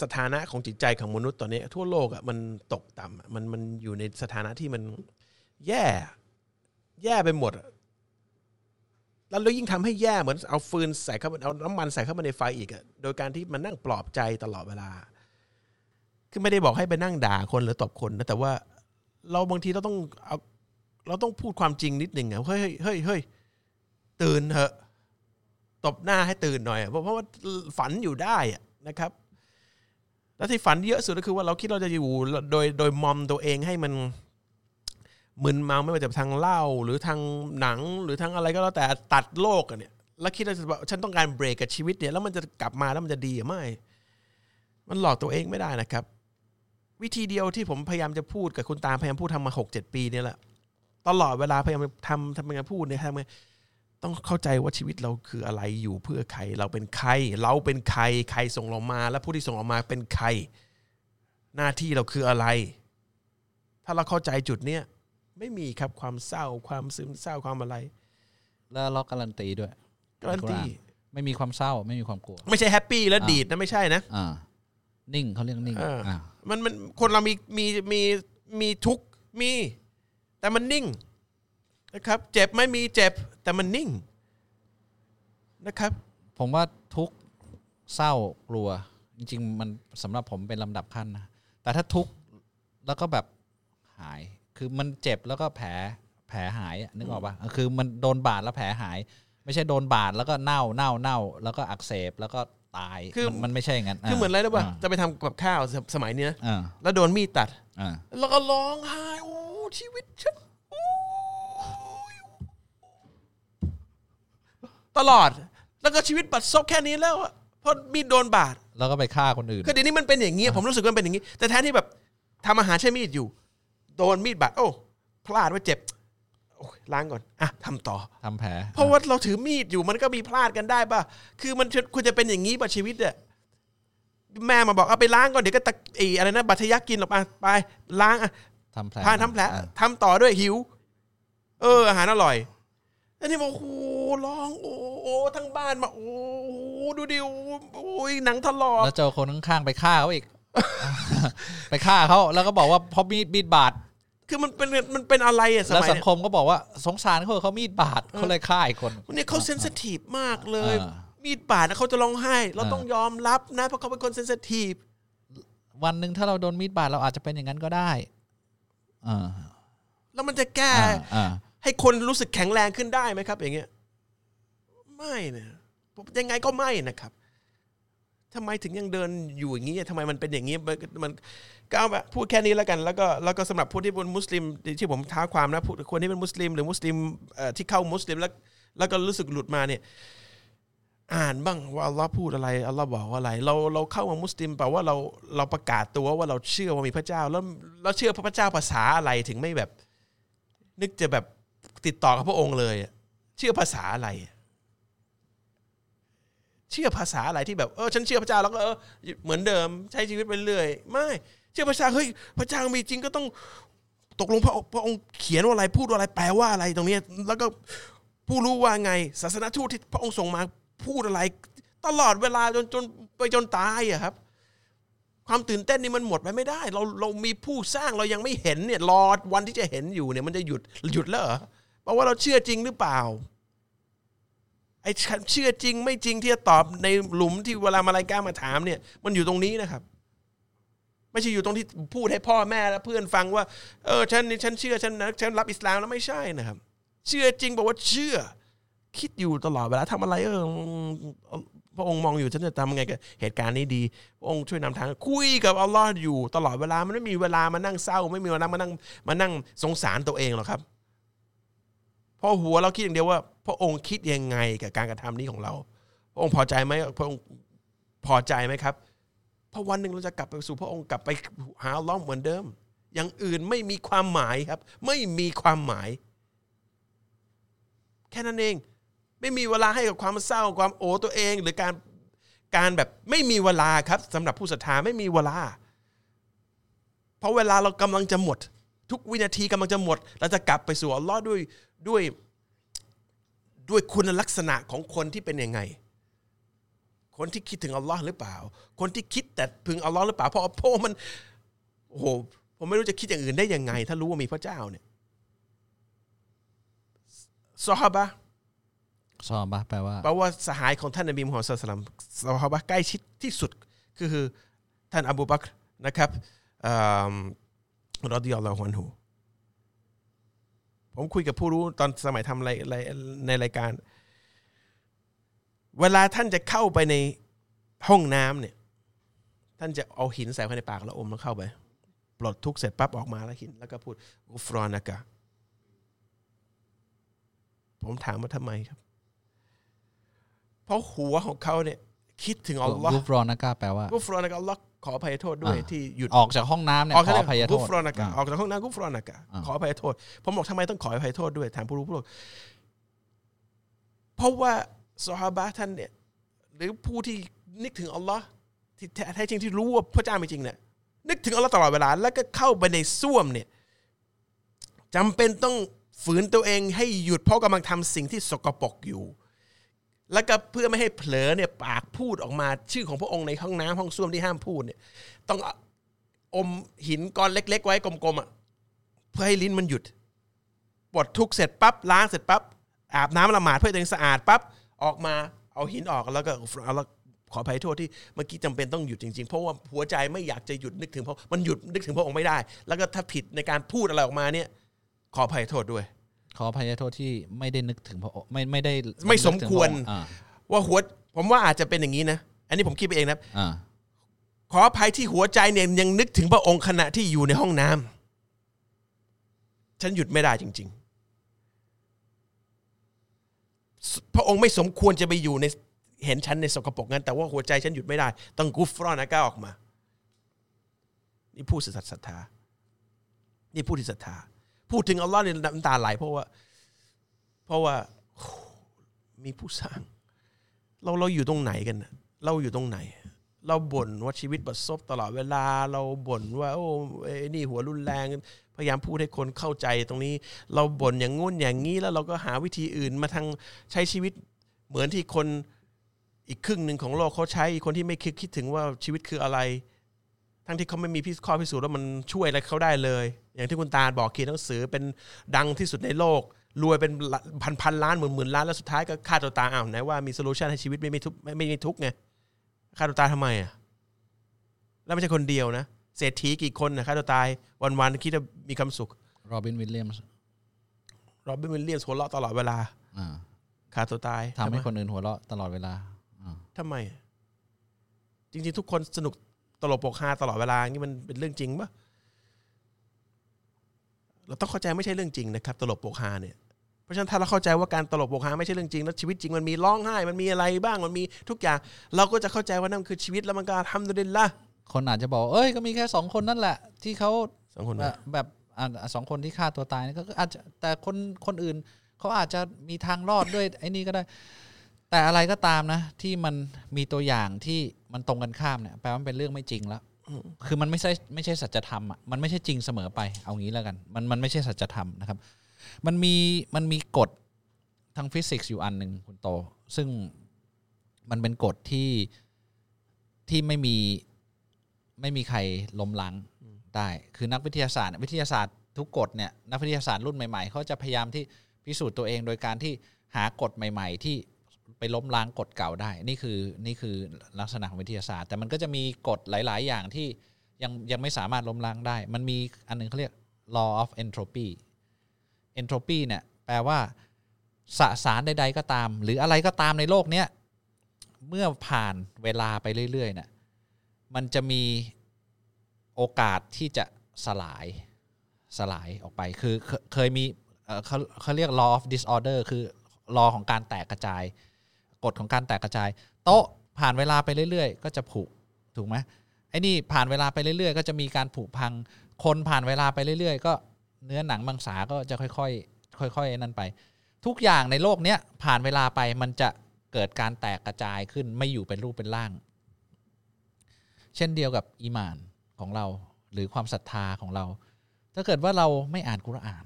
สถานะของจิตใจของมนุษย์ตอนนี้ ทั่วโลกอะมันตกต่ำมันมันอยู่ในสถานะที่มันแย่ แย่ไปหมดแล้วยิ่งทำให้แย่เหมือนเอาฟืนใส่เข้าเอาน้ำมันใส่เข้ามาในไฟอีกอะโดยการที่มันนั่งปลอบใจตลอดเวลา คือไม่ได้บอกให้ไปนั่งด่าคนหรือตบคนนะแต่ว่าเราบางทีเราต้องเอาเราต้องพูดความจริงนิดหนึ่งอะเฮ้ยเฮ้ยเฮ้ยเฮ้ยตื่นเถอะตบหน้าให้ตื่นหน่อยเพราะเพราะว่าฝันอยู่ได้นะครับ แล้วที่ฝันเยอะสุดก็คือว่าเราคิดเราจะอยู่โดยโดยมอมตัวเองให้มันมึนเมาไม่ว่าจะทางเหล้าหรือทางหนังหรือทางอะไรก็แล้วแต่ตัดโลกอะเนี่ยแล้วคิดว่าจะแบบฉันต้องการเบรกกับชีวิตเนี่ยแล้วมันจะกลับมาแล้วมันจะดีอไม่ มันหลอกตัวเองไม่ได้นะครับ วิธีเดียวที่ผมพยายามจะพูดกับคุณตาพยายามพูดทำมาหกเจ็ดปีเนี่ยแหละตลอดเวลาพยายามทำทำยังไงพูดเนี่ยทำยังไงต้องเข้าใจว่าชีวิตเราคืออะไรอยู่เพื่อใคร เราเป็นใคร เราเป็นใคร ใครส่งเรามา และผู้ที่ส่งเรามาเป็นใคร หน้าที่เราคืออะไร ถ้าเราเข้าใจจุดเนี้ยไม่มีครับความเศร้า ความซึมเศร้าความอะไร แล้วเราการันตีด้วยการันตีไม่มีความเศร้าไม่มีความกลัว ไม่ใช่แฮปปี้แล้วดีดนะไม่ใช่นะอ่า นิ่งเขาเรียกนิ่งเอออ่อ่ามันมันคนเรามีมีมีมีทุกข์มี แต่มันนิ่งนะครับ เจ็บไม่มีเจ็บ แต่มันนิ่งนะครับ ผมว่าทุกข์เศร้ากลัว จริง ๆ มันสำหรับผมเป็นลำดับขั้นนะแต่ถ้าทุกข์แล้วก็แบบหาย คือมันเจ็บแล้วก็แผลแผลหายอะนึกออกปะคือมันโดนบาดแล้วแผลหาย ไม่ใช่โดนบาดแล้วก็เน่าเน่าเน่าแล้วก็อักเสบแล้วก็ ตายคือมันมันไม่ใช่อย่างนั้นคือเหมือนอะไรรู้ป่ะาจะไปทำกับข้าวสสมัยเนี้ยอ่าแล้วโดนมีดตัดอ่าแล้วก็ร้องไห้โอ้ชีวิตฉันโอ้ยตลอด แล้วก็ชีวิตบัดซบแค่นี้แล้วอะเพราะมีดโดนบาด แล้วก็ไปฆ่าคนอื่นคือเดี๋ยวนี้มันเป็นอย่างนี้ผมรู้สึกว่ามันเป็นอย่างนี้ แต่แทนที่แบบทำอาหารใช้มีดอยู่ โดนมีดบาดโอ้พลาดว่าเจ็บโอ้ย ล้างก่อนอะทำต่อทำแผล เพราะว่าเราถือมีดอยู่มันก็มีพลาดกันได้ป่ะ คือมันควรจะเป็นอย่างนี้ป่ะชีวิตอะแม่มาบอกเอาไปล้างก่อนเดี๋ยวก็ตะอีอะไรนะบัตรทะยักกินหรอกมาไปล้างอะทำแผลพาทำแผลอ่าทำต่อด้วยหิว เออ อาหารอร่อยอันนี้บอกโอ้โหร้องโอ้โหทั้งบ้านมาโอ้โหดูดิโอ้โอ้ยหนังถลอกแล้วเจอคนข้างๆไปฆ่าเขาอีก ไปฆ่าเขาแล้วก็บอกว่าเพราะมีดมีดบาด คือมันเป็นมันเป็นอะไรอะสแล้วมัยสังเนี้ยคมก็บอกว่าสงสารเขาเขามีดบาดเขาเลยฆ่าอีกคน เนี่ยเขาเซนซิทีฟมากเลย อ่ามีดบาดนะเขาจะร้องไห้ เราอ่า ต้องยอมรับนะ เพราะเขาเป็นคนเซนซิทีฟวันหนึ่งถ้าเราโดนมีดบาดเราอาจจะเป็นอย่างนั้นก็ได้อ่าแล้วมันจะแก้ อ่าอ่า ให้คนรู้สึกแข็งแรงขึ้นได้ไหมครับ อย่างเงี้ย ไม่นะยังไงก็ไม่นะครับทำไมถึงยังเดินอยู่อย่างนี้ทำไมมันเป็นอย่างนี้มันมัน ก็เอาแบบพูดแค่นี้แล้วกันแล้วก็แล้วก็สำหรับผู้ที่เป็นมุสลิมที่ผมท้าความนะผู้คนที่เป็นมุสลิม หรือมุสลิมที่เข้ามุสลิมแล้วแล้วก็รู้สึกหลุดมาเนี่ยอ่านบ้างว่าอัลลอฮ์พูดอะไรอัลลอฮ์บอกว่าอะไร เราเราเข้ามามุสลิมแปลว่าเราเราประกาศตัวว่าเราเชื่อว่ามีพระเจ้า แล้วเราเชื่อพระเจ้าภาษาอะไรถึงไม่แบบ นึกจะแบบติดต่อกับพระองค์เลยเชื่อภาษาอะไร เชื่อภาษาอะไรที่แบบเออฉันเชื่อพระเจ้าแล้วก็เออเหมือนเดิมใช้ชีวิตไปเรื่อย ไม่ เชื่อพระเจ้าเฮ้ยพระเจ้ามีจริงก็ต้องตกลงพระพระองค์เขียนว่าอะไรพูดว่าอะไรแปลว่าอะไรตรงนี้ แล้วก็ผู้รู้ว่าไงศาสนทูตที่พระองค์ส่งมาพูดอะไร ตลอดเวลาจนจนไปจนตายอะครับ ความตื่นเต้นนี่มันหมดไปไม่ได้ เราเรามีผู้สร้างเรายังไม่เห็นเนี่ยรอวันที่จะเห็นอยู่เนี่ยมันจะหยุดหยุดแล้วเหรอเพราะว่าเราเชื่อจริงหรือเปล่าไอ้เชื่อจริงไม่จริงที่จะตอบในหลุมที่เวลามาลายกามาถามเนี่ย มันอยู่ตรงนี้นะครับ ไม่ใช่อยู่ตรงที่พูดให้พ่อแม่และเพื่อนฟังว่า เออฉันนี่ฉันเชื่อฉันนะฉันรับอิสลามแล้วไม่ใช่นะครับ เชื่อจริงบอกว่าเชื่อ คิดอยู่ตลอดเวลาทำอะไรเออพระองค์มองอยู่ฉันจะทำยังไงกับเหตุการณ์นี้ดีพระองค์ช่วยนำทางคุยกับอัลลอฮ์อยู่ตลอดเวลามันไม่มีเวลามานั่งเศร้า ไม่มีเวลามานั่งมานั่งสงสารตัวเองหรอกครับพราะหัวเราคิดอย่างเดียวว่า พระองค์คิดยังไงกับการกระทำนี้ของเรา พระองค์พอใจไหมพระองค์พอใจไหมครับ พราะวันหนึ่งเราจะกลับไปสู่พระองค์กลับไปหาล้อฮ์เหมือนเดิม อย่างอื่นไม่มีความหมายครับ ไม่มีความหมาย แค่นั้นเอง ไม่มีเวลาให้กับความเศร้าความโอตัวเอง หรือการการแบบไม่มีเวลาครับสำหรับผู้ศรัทธาไม่มีเวลา เพราะเวลาเรากำลังจะหมด ทุกวินาทีกำลังจะหมด เราจะกลับไปสู่อัลลอฮ์ด้วยด้วยด้วยคุณลักษณะของคนที่เป็นยังไง คนที่คิดถึงอัลลอฮ์หรือเปล่า คนที่คิดแต่พึงอัลลอฮ์หรือเปล่าเพราะพราะมันโอ้โหผมไม่รู้จะคิดอย่างอื่นได้ยังไง ถ้ารู้ว่ามีพระเจ้าเนี่ยซอฮาบะซอฮาบะแปลว่าแปลว่าสหายของท่านนบีมุฮัมมัดศ็อลลัลลอฮุลัยฮิวะซัลมซอฮาบะใกล้ชิดที่สุดคือท่านอบูบักรนะครับอ่ารอดิยัลลอฮุอันฮุผมคุยกับผู้รู้ตอนสมัยทำอะไรในรายการ เวลาท่านจะเข้าไปในห้องน้ำเนี่ย ท่านจะเอาหินใส่เข้าในปากแล้วอมแล้วเข้าไป ปลดทุกข์เสร็จปั๊บออกมาแล้วหิน แล้วก็พูดอุฟรอนากะผมถามว่าทำไมครับ เพราะหัวของเขาเนี่ย คิดถึงอัลลอฮ์กุฟรอนากาแปลว่ากุฟรอนากะอัลลอฮ์ขออภัยโทษด้วยอ่าที่หยุดออกจากห้องน้ำเนี่ยออกขจากออภัยโทกุษฟรอนากะอ่าออกจากห้องน้ำกุฟรอนากะอ่าขออภัยโทษผมบอกทำไมต้องขออภัยโทษด้วยถามผู้รู้ผู้รู้เพราะว่า ซอฮาบะท่านเนี่ยหรือผู้ที่นึกถึงอัลลอฮ์ที่แท้จริงที่รู้ว่าพระเจ้ามีจริงเนี่ยนึกถึงอัลลอฮ์ตลอดเวลา แล้วก็เข้าไปในส้วมเนี่ยจำเป็นต้องฝืนตัวเองให้หยุดเพราะกำลังทำสิ่งที่สกปรกอยู่ แล้วก็เพื่อไม่ให้เผลอเนี่ยปากพูดออกมาชื่อของพระองค์ในห้องน้ำห้องส้วมที่ห้ามพูดเนี่ยต้องอมหินก้อนเล็ก ๆ ไว้กลมๆอะเพื่อให้ลิ้นมันหยุดปลดทุกข์เสร็จปั๊บล้างเสร็จปั๊บอาบน้ำละหมาดเพื่อตัวเองสะอาดปั๊บ ออกมาเอาหินออกแล้วก็เอาละขออภัยโทษที่เมื่อกี้จำเป็นต้องหยุดจริงๆ เพราะว่าหัวใจไม่อยากจะหยุดนึกถึงเพราะมันหยุดนึกถึงพระองค์ไม่ได้ แล้วก็ถ้าผิดในการพูดอะไรออกมาเนี่ย ขออภัยโทษด้วย ขออภัยโทษที่ไม่ได้นึกถึงพระองค์ไม่ไม่ได้ไม่สมควรนึกถึงพะองค์อ่าว่าหัวผมว่าอาจจะเป็นอย่างนี้นะ อันนี้ผมคิดไปเองนะอ่าขออภัยที่หัวใจเนี่ยยังนึกถึงพระองค์ขณะที่อยู่ในห้องน้ำฉันหยุดไม่ได้จริง ๆ พระองค์ไม่สมควรจะไปอยู่ในเห็นฉันในสกปรกงั้น แต่ว่าหัวใจฉันหยุดไม่ได้ ต้องกุฟรอนนะก้าออกมา นี่ผู้ศรัทธา นี่ผู้ที่ศรัทธา พูดถึงอัลลอฮ์เนี่ยน้ำตาไหลเพราะว่า เพราะว่ามีผู้สร้าง เราเราอยู่ตรงไหนกันนะเราอยู่ตรงไหน เราบ่นว่าชีวิตบัดซบตลอดเวลาเราบ่นว่าโอ้ไอ้นี่หัวรุนแรง พยายามพูดให้คนเข้าใจตรงนี้ เราบ่นอย่างงู้นอย่างนี้แล้วเราก็หาวิธีอื่นมาทางใช้ชีวิตเหมือนที่คนอีกครึ่งหนึ่งของโลกเขาใช้คนที่ไม่คิดคิดถึงว่าชีวิตคืออะไร ทั้งที่เขาไม่มีพิข้อพิสูจน์ว่ามันช่วยอะไรเขาได้เลย อย่างที่คุณตาบอกเขียนหนังสือเป็นดังที่สุดในโลกรวยเป็นพันพันล้านหมื่นหมื่นล้านแล้วสุดท้ายก็ฆ่าตัวตายอ้าวไหนว่ามีโซลูชันให้ชีวิตไม่ไม่ทุกไม่ไม่มีทุกไง ฆ่าตัวตายทำไมอะ แล้วไม่ใช่คนเดียวนะ เศรษฐีกี่คนนะฆ่าตัวตาย วันๆคิดว่ามีความสุขโรบินวิลเลียมส์โรบินวิลเลียมส์หัวเราะตลอดเวลาอ่าฆ่าตัวตายทำให้ไมคนอื่นหัวเราะตลอดเวลาอ่าทำไม จริงๆ ทุกคนสนุกตลกโปกฮาตลอดเวลานี่มันเป็นเรื่องจริงปะเราต้องเข้าใจไม่ใช่เรื่องจริงนะครับ ตลกโปกฮาเนี่ยเพ ราะฉะนั้นถ้าเราเข้าใจว่าการตลกโปกฮาไม่ใช่เรื่องจริงแล้วชีวิตจริงมันมีร้องไห้ มันมีอะไรบ้างมันมีทุกอย่าง เราก็จะเข้าใจว่านั่นคือชีวิตแล้วมันก็ทำดุลิลละคนอาจจะบอกเอ้ยก็มีแค่สองคนนั่นแหละ ที่เขาสองคนแบนะบแบบอ่าสองคนที่ฆ่าตัวตายนี่ก็ก็อาจจะแต่คนคนอื่นเขาอาจจะมีทางรอดด้วยไอ้นี่ก็ได้ แต่อะไรก็ตามนะ ที่มันมีตัวอย่างที่มันตรงกันข้ามเนี่ยแปลว่ามันเป็นเรื่องไม่จริงแล้ว คือมันไม่ใช่ไม่ใช่สัจธรรมอะมันไม่ใช่จริงเสมอไปเอางี้แล้วกัน มันมันไม่ใช่สัจธรรมนะครับ มันมีมันมีกฎทางฟิสิกส์อยู่อันหนึ่งคุณโต ซึ่งมันเป็นกฎที่ที่ไม่มีไม่มีใครล้มล้างได้ คือนักวิทยาศาสตร์เนี่ยวิทยาศาสตร์ทุกกฎเนี่ยนักวิทยาศาสตร์รุ่นใหม่ๆเขาจะพยายามที่พิสูจน์ตัวเองโดยการที่หากฎใหม่ ๆ ที่ไปล้มล้างกฎเก่าได้ นี่คือนี่คือลักษณะของวิทยาศาสตร์ แต่มันก็จะมีกฎหลาย ๆ อย่างที่ยังยังไม่สามารถล้มล้างได้ มันมีอันหนึงเขาเรียก law of entropy entropy เนี่ยแปลว่าสสารใด ๆ ก็ตาม หรืออะไรก็ตามในโลกเนี้ยเมื่อผ่านเวลาไปเรื่อยๆเนี่ยมันจะมีโอกาสที่จะสลายสลายออกไปคือเคยมีเขาเขาเรียก law of disorder คือ law ของการแตกกระจาย กฎของการแตกกระจาย โต๊ะผ่านเวลาไปเรื่อยๆ ก็จะผุถูกไหมไอ้นี่ผ่านเวลาไปเรื่อยๆ ก็จะมีการผุพัง คนผ่านเวลาไปเรื่อยๆ ก็ เนื้อหนังมังสาก็จะค่อยๆค่อยๆนั่นไป ทุกอย่างในโลกเนี้ยผ่านเวลาไปมันจะเกิดการแตกกระจายขึ้นไม่อยู่เป็นรูปเป็นร่าง เช่นเดียวกับอีมานของเราหรือความศรัทธาของเรา ถ้าเกิดว่าเราไม่อ่านกุรอาน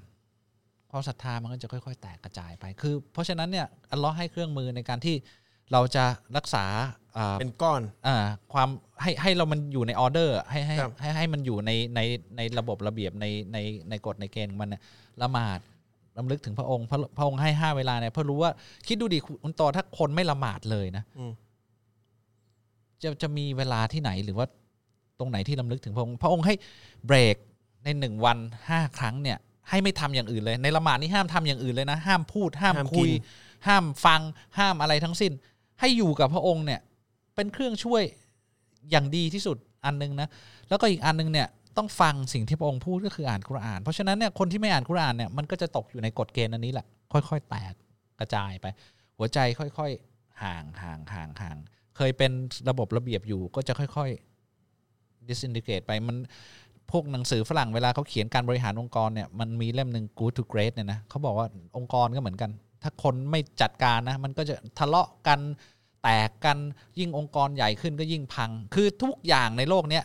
ความศรัทธามันก็จะค่อย ๆ แตกกระจายไปคือ เพราะฉะนั้นเนี่ยอัลเลอฮ์ให้เครื่องมือในการที่เราจะรักษา เป็นก้อนอ่าความให้ให้เรามันอยู่ในออเดอร์ ให้ให้ครับให้ให้มันอยู่ในในในระบบระเบียบในในในกฎในเกณฑ์ของมันเนี่ยละหมาดลำลึกถึงพระองค์พระพระองค์ให้ห้าเวลาเนี่ยเพื่อรู้ว่าคิดดูดิคุณโตถ้าคนไม่ละหมาดเลยนะอืมจะจะมีเวลาที่ไหนหรือว่าตรงไหนที่ลำลึกถึงพระองค์พระองค์ให้เบรกในหนึ่งวันห้าครั้งเนี่ย ให้ไม่ทำอย่างอื่นเลย ในละหมาดนี่ห้ามทำอย่างอื่นเลยนะ ห้ามพูด ห้ามห้ามคุยกินห้ามฟัง ห้ามอะไรทั้งสิ้น ให้อยู่กับพระองค์เนี่ย เป็นเครื่องช่วยอย่างดีที่สุดอันหนึงนะแล้วก็อีกอันหนึงเนี่ยต้องฟังสิ่งที่พระองค์พูดก็คืออ่านกุราน เพราะฉะนั้นเนี่ยคนที่ไม่อ่านกุรานเนี่ยมันก็จะตกอยู่ในกฎเกณฑ์อันนี้แหละค่อย ๆ แตกกระจายไป หัวใจค่อยๆห่างห่างห่างห่างเคยเป็นระบบระเบียบอยู่ก็จะค่อยๆ disintegrate ไปมันพวกหนังสือฝรั่งเวลาเขาเขียนการบริหารองค์กรเนี่ยมันมีเล่มหนึ่ง good to great เนี่ยนะเขาบอกว่าองค์กรก็เหมือนกัน ถ้าคนไม่จัดการนะมันก็จะทะเลาะกัน แตกกันยิ่งองค์กรใหญ่ขึ้นก็ยิ่งพัง คือทุกอย่างในโลกเนี้ย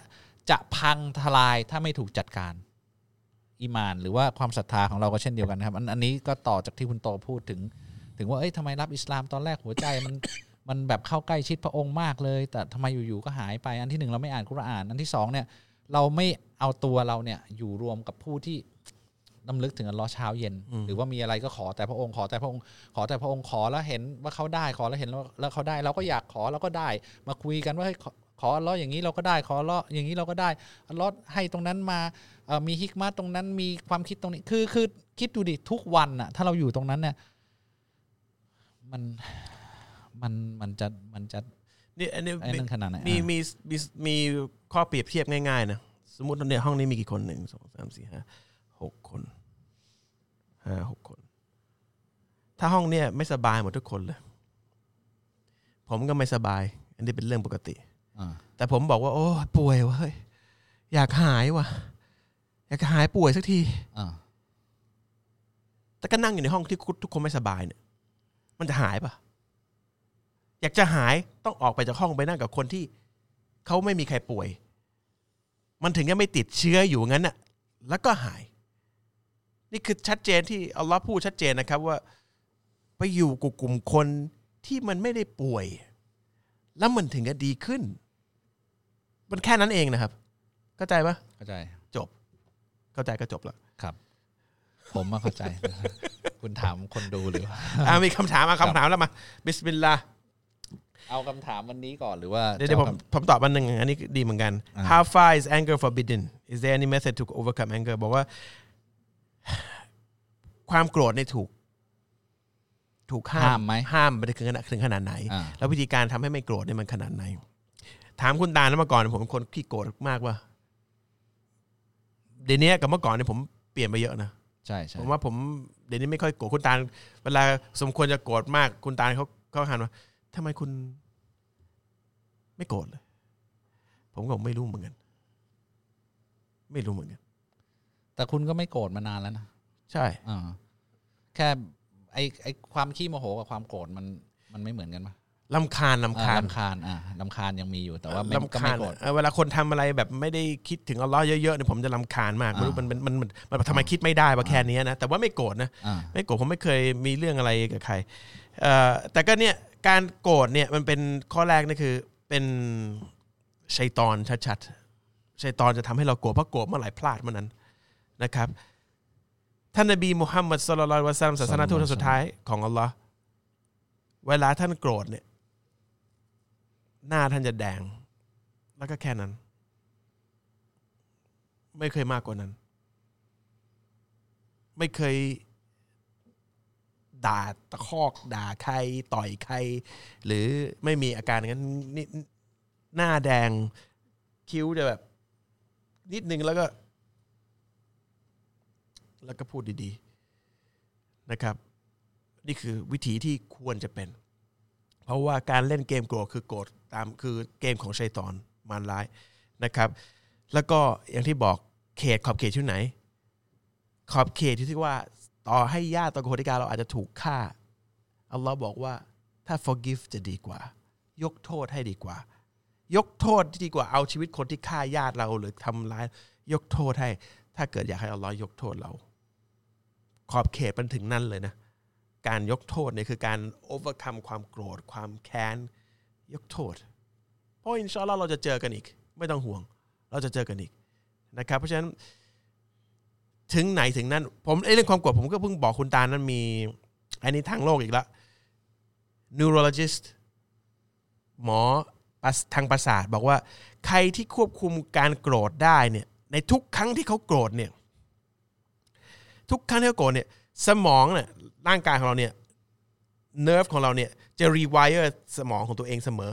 จะพังทลายถ้าไม่ถูกจัดการอีมาน หรือว่าความศรัทธาของเราก็เช่นเดียวกันนะครับ อันอันนี้ก็ต่อจากที่คุณโตพูดถึง ถึงว่าเอ้ยทำไมรับอิสลามตอนแรกหัวใจมันมันแบบเข้าใกล้ชิดพระองค์มากเลย แต่ทำไมอยู่ๆก็หายไป อันที่หนึ่งเราไม่อ่านกุรอาน อันที่สองเนี่ยเราไม่เอาตัวเราเนี่ยอยู่รวมกับผู้ที่ นำลึกถึงอัลลอฮ์เช้าเย็น หรือว่ามีอะไรก็ขอแต่พระองค์ขอแต่พระองค์ขอแต่พระองค์ขอแล้วเห็นว่าเขาได้ขอแล้วเห็นแล้วแล้วเขาได้ เราก็อยากขอเราก็ได้ มาคุยกันว่าให้ขอขออัลลอฮ์อย่างนี้เราก็ได้ขออัลลอฮ์อย่างนี้เราก็ได้อัลลอฮ์ให้ตรงนั้นมาเอ่อมีฮิกมาตรงนั้นมีความคิดตรงนี้ คือคือคิดดูดิทุกวันอะถ้าเราอยู่ตรงนั้นเนี่ยมันมันมันจะมันจะนี่อันนี้ไอ้นั่นขนาดไหนมีอะมีมีมีข้อเปรียบเทียบง่ายๆนะสมมติเนี่ยห้องนี้มีกี่คนหนึ่งสองสามสี่ห้าหกคน ห้าหกคน ถ้าห้องเนี่ยไม่สบายหมดทุกคนเลย ผมก็ไม่สบาย อันนี้เป็นเรื่องปกติอ่าแต่ผมบอกว่า โอ้ป่วยเวะเฮ้ยอยากหายว่ะ อยากหายป่วยสักทีอ่าแต่ก็นั่งอยู่ในห้องที่ทุกคนไม่สบายเนี่ย มันจะหายปะอยากจะหายต้องออกไปจากห้องไปนั่งกับคนที่เขาไม่มีใครป่วย มันถึงจะไม่ติดเชื้ออยู่งั้นน่ะ แล้วก็หาย นี่คือชัดเจนที่อัลลอฮ์พูดชัดเจนนะครับว่า ไปอยู่กับกลุ่มคนที่มันไม่ได้ป่วย แล้วมันถึงจะดีขึ้น มันแค่นั้นเองนะครับ เข้าใจปะเข้าใจ จบ เข้าใจก็จบแล้วครับ ผมมาเข้าใจ คุณถามคนดูหรือว่าอ่ามีคำถามมาคำถามแล้วมา บิสมิลลาห์เอาคำถามวันนี้ก่อนหรือว่าเดี๋ยวเดี๋ยวผมผมตอบอันหนึ่งอันนี้ดีเหมือนกันอ่า How far is anger forbidden Is there any method to overcome anger บอกว่า ความโกรธเนี่ยถูก ถูกห้าห้ามมไหมห้ามไปถึงขนาดถึงขนาดไหน อ่า แล้ววิธีการทำให้ไม่โกรธเนี่ยมันขนาดไหน ถามคุณตาแล้วเมื่อก่อนผมเป็นคนขี้โกรธมากว่าเดี๋ยวนี้กับเมื่อก่อนเนี่ยผมเปลี่ยนไปเยอะนะ ใช่ใช่ผมว่าผมเดี๋ยวนี้ไม่ค่อยโกรธคุณตาลเวลาสมควรจะโกรธมากคุณตาลเขาเขาหันว่าทำไมคุณ ไม่โกรธเลยผมก็ไม่รู้เหมือนกัน ไม่รู้เหมือนกัน แต่คุณก็ไม่โกรธมานานแล้วนะใช่อ่าแค่ไอไอความขี้โมโหกับความโกรธมันมันไม่เหมือนกันปะลำคาญลำอ่าคาญลำคาญอ่าลำคาญยังมีอยู่แต่ว่าไม่ก็ลำคาไม่ญโกรธเออเวลาคนทำอะไรแบบไม่ได้คิดถึงอัลเลอฮ์เยอะๆเนี่ยผมจะลำคาญมากไม่รู้อ่ามัมันมันมันมันมันทำไมคิดไม่ได้ว่าแค่นี้นะแต่ว่าไม่โกรธนะอ่าไม่โกรธผมไม่เคยมีเรื่องอะไรกับใครเอ่อแต่ก็เนี่ยการโกรธเนี่ยมันเป็นข้อแรกนี่คือเป็นชัยตอนชัดๆชัยตอนจะทำให้เราโกรธเพราะโกรธเมื่อไหร่พลาดเมื่อนั้น นะครับท่านนบีมุฮัมมัดสุลลัลวะซัลลัมศาสนาทูตสุดท้ายของอัลลอฮ์เวลาท่านโกรธเนี่ย หน้าท่านจะแดง แล้วก็แค่นั้น ไม่เคยมากกว่านั้น ไม่เคยด่าตะคอก ด่าใคร ต่อยใคร หรือไม่มีอาการอย่างนั้นนี่หน้าแดงคิ้วจะแบบ นิดนึงแล้วก็ แล้วก็พูดดีๆนะครับ นี่คือวิธีที่ควรจะเป็น เพราะว่าการเล่นเกมโกรธคือโกรธตามคือเกมของชัยตอนมารร้ายนะครับ แล้วก็อย่างที่บอกเขตขอบเขตที่ไหน ขอบเขตที่ที่ว่าต่อให้ญาติตระโกธิกาเราอาจจะถูกฆ่าอัลลอฮ์บอกว่าถ้า forgive จะดีกว่า ยกโทษให้ดีกว่า ยกโทษที่ดีกว่าเอาชีวิตคนที่ฆ่าญาติเราหรือทำร้าย ยกโทษให้ ถ้าเกิดอยากให้อัลลอฮ์ยกโทษเรา ขอบเขตมันถึงนั่นเลยนะ การยกโทษเนี่ยคือการ overcome ความโกรธ ความแค้น ยกโทษ เพราะอินชาอัลลอฮ์เราจะเจอกันอีก ไม่ต้องห่วง เราจะเจอกันอีกนะครับ เพราะฉะนั้นถึงไหนถึงนั้น ผมเรื่องความโกรธผมก็เพิ่งบอกคุณตานั้นมี อันนี้ทางโลกอีกแล้ว neurologist หมอทางประสาทบอกว่า ใครที่ควบคุมการโกรธได้เนี่ยในทุกครั้งที่เขาโกรธเนี่ย ทุกครั้งที่เขาโกรธเนี่ยสมองเนี่ยร่างกายของเราเนี่ย nerve ของเราเนี่ยจะ rewire สมองของตัวเองเสมอ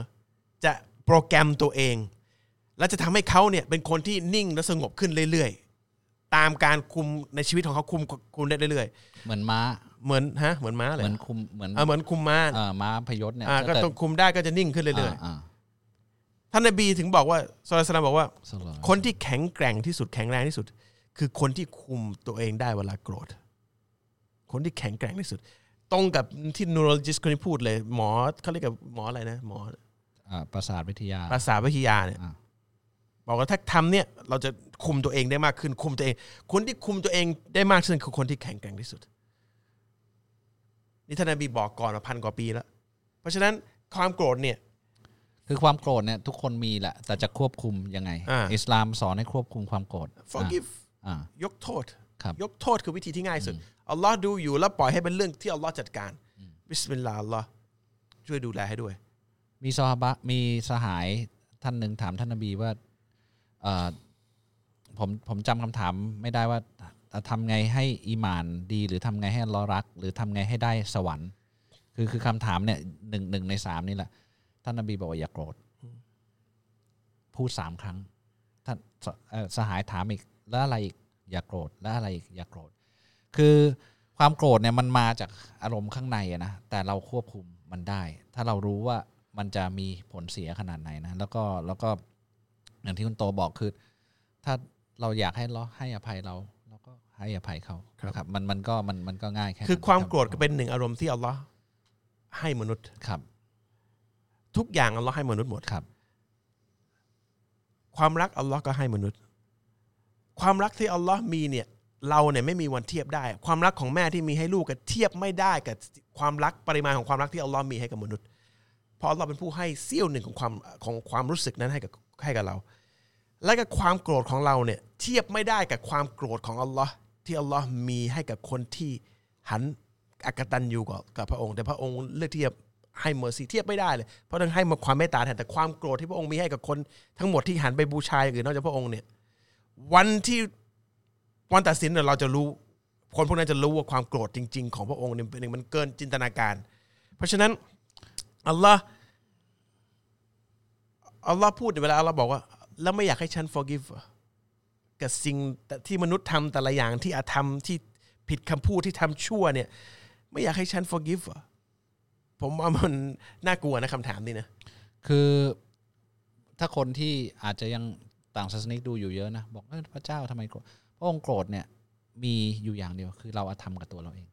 จะโปรแกรมตัวเอง แล้วจะทำให้เขาเนี่ยเป็นคนที่นิ่งและสงบขึ้นเรื่อยๆ ตามการคุมในชีวิตของเขาคุมคุมได้เรื่อยเหมือนม้าๆเหมือนฮะเหมือนม้าเลยเหมือนคุมเหมือนอ่าเหมือนคุมม้าเอ่อม้าพยศเนี่ยอ่าก็ถ้าเดต้องคุมได้ก็จะนิ่งขึ้นเรื่อยอ่าๆท่านนบีถึงบอกว่าสุลต่านบอกว่าๆสโลว์คนที่แข็งแกร่งที่สุดแข็งแรงที่สุด คือคนที่คุมตัวเองได้เวลาโกรธ คนที่แข็งแกร่งที่สุด ตรงกับที่ neurologist คนนี้พูดเลย หมอเขาเรียกกับหมออะไรนะหมออ่าประสาทวิทยาภาษาวิทยาเนี่ยอ่าบอกว่าถ้าทำเนี่ยเราจะคุมตัวเองได้มากขึ้นคุมตัวเอง คนที่คุมตัวเองได้มากขึ้นคือคนที่แข็งแกร่งที่สุด นี่ท่านนบีบอกก่อนมาพันกว่าปีแล้ว เพราะฉะนั้นความโกรธเนี่ย คือความโกรธเนี่ยทุกคนมีแหละแต่จะควบคุมยังไงอ่าอิสลามสอนให้ควบคุมความโกรธ forgive อ่า ยกโทษครับยกโทษคือวิธีที่ง่ายสุดอัลลอฮ์ดูอยู่แล้วปล่อยให้เป็นเรื่องที่อัลลอฮ์จัดการบิสมิลลาห์อัลลอฮ์ช่วยดูแลให้ด้วย มีซอฮาบะมีสหายท่านหนึ่งถามท่านนบีว่าเอ่อผมผมจำคำถามไม่ได้ว่าทำไงให้อีหมานดี หรือทำไงให้อัลเลอฮ์รัก หรือทำไงให้ได้สวรรค์ คือคือคำถามเนี่ยหนึ่งหนึ่งในสามนี่แหละท่านนบีบอกว่าอย่าโกรธพูดสามครั้งท่านสเอ่อสหายถามอีก แล้วอะไรอีกอย่าโกรธแล้วอะไรอีกอย่าโกรธ คือความโกรธเนี่ยมันมาจากอารมณ์ข้างในอะนะแต่เราควบคุมมันได้ ถ้าเรารู้ว่ามันจะมีผลเสียขนาดไหนนะแล้วก็แล้วก็อย่างที่คุณโตบอกคือ ถ้าเราอยากให้เราให้อภัยเราเราก็ให้อภัยเขาครับนะครับมันมันก็มันมันก็ง่ายแค่คือนั้นความรับโกรธก็เป็นหนึ่งอารมณ์ที่อัลลอฮ์ให้มนุษย์ครับ ทุกอย่างอัลลอฮ์ให้มนุษย์หมดครับ ความรักอัลลอฮ์ก็ให้มนุษย์ ความรักที่อัลลอฮ์มีเนี่ยเราเนี่ยไม่มีวันเทียบได้ ความรักของแม่ที่มีให้ลูกกับเทียบไม่ได้กับความรักปริมาณของความรักที่อัลลอฮ์มีให้กับมนุษย์ เพราะอัลลอฮ์เป็นผู้ให้เสี้ยวหนึ่งของความของความรู้สึกนั้นให้กับให้กับเรา และกับความโกรธของเราเนี่ยเทียบไม่ได้กับความโกรธของอัลลอฮ์ที่อัลลอฮ์มีให้กับคนที่หันอักตันอยู่กับกับพระองค์ แต่พระองค์เลือกที่จะให้เมอร์ซีเทียบไม่ได้เลยเพราะต้องให้มาความเมตตาแทนแต่ความโกรธที่พระองค์มีให้กับคนทั้งหมดที่หันไปบูชาอย่างอื่นนอกจากพระองค์เนี่ย วันที่วันตัดสินเนี่ยเราจะรู้ คนพวกนั้นจะรู้ว่าความโกรธจริง ๆ ของพระองค์เนี่ยเป็นมันเกินจินตนาการ เพราะฉะนั้นอัลลอฮ์อัลลอฮ์พูดเวลาอัลลอฮ์บอกว่า แล้วไม่อยากให้ฉัน forgive กับสิ่งที่มนุษย์ทำแต่ละอย่างที่อาธรรมที่ผิดคำพูดที่ทำชั่วเนี่ย ไม่อยากให้ฉัน forgive ผมว่ามันน่ากลัวนะคำถามนี้นะ คือถ้าคนที่อาจจะยัง ต่างศาสนิกดูอยู่เยอะนะ บอกเอ้ยพระเจ้าทำไมโกรธพระองค์โกรธเนี่ยมีอยู่อย่างเดียวคือเราอาธรรมกับตัวเราเอง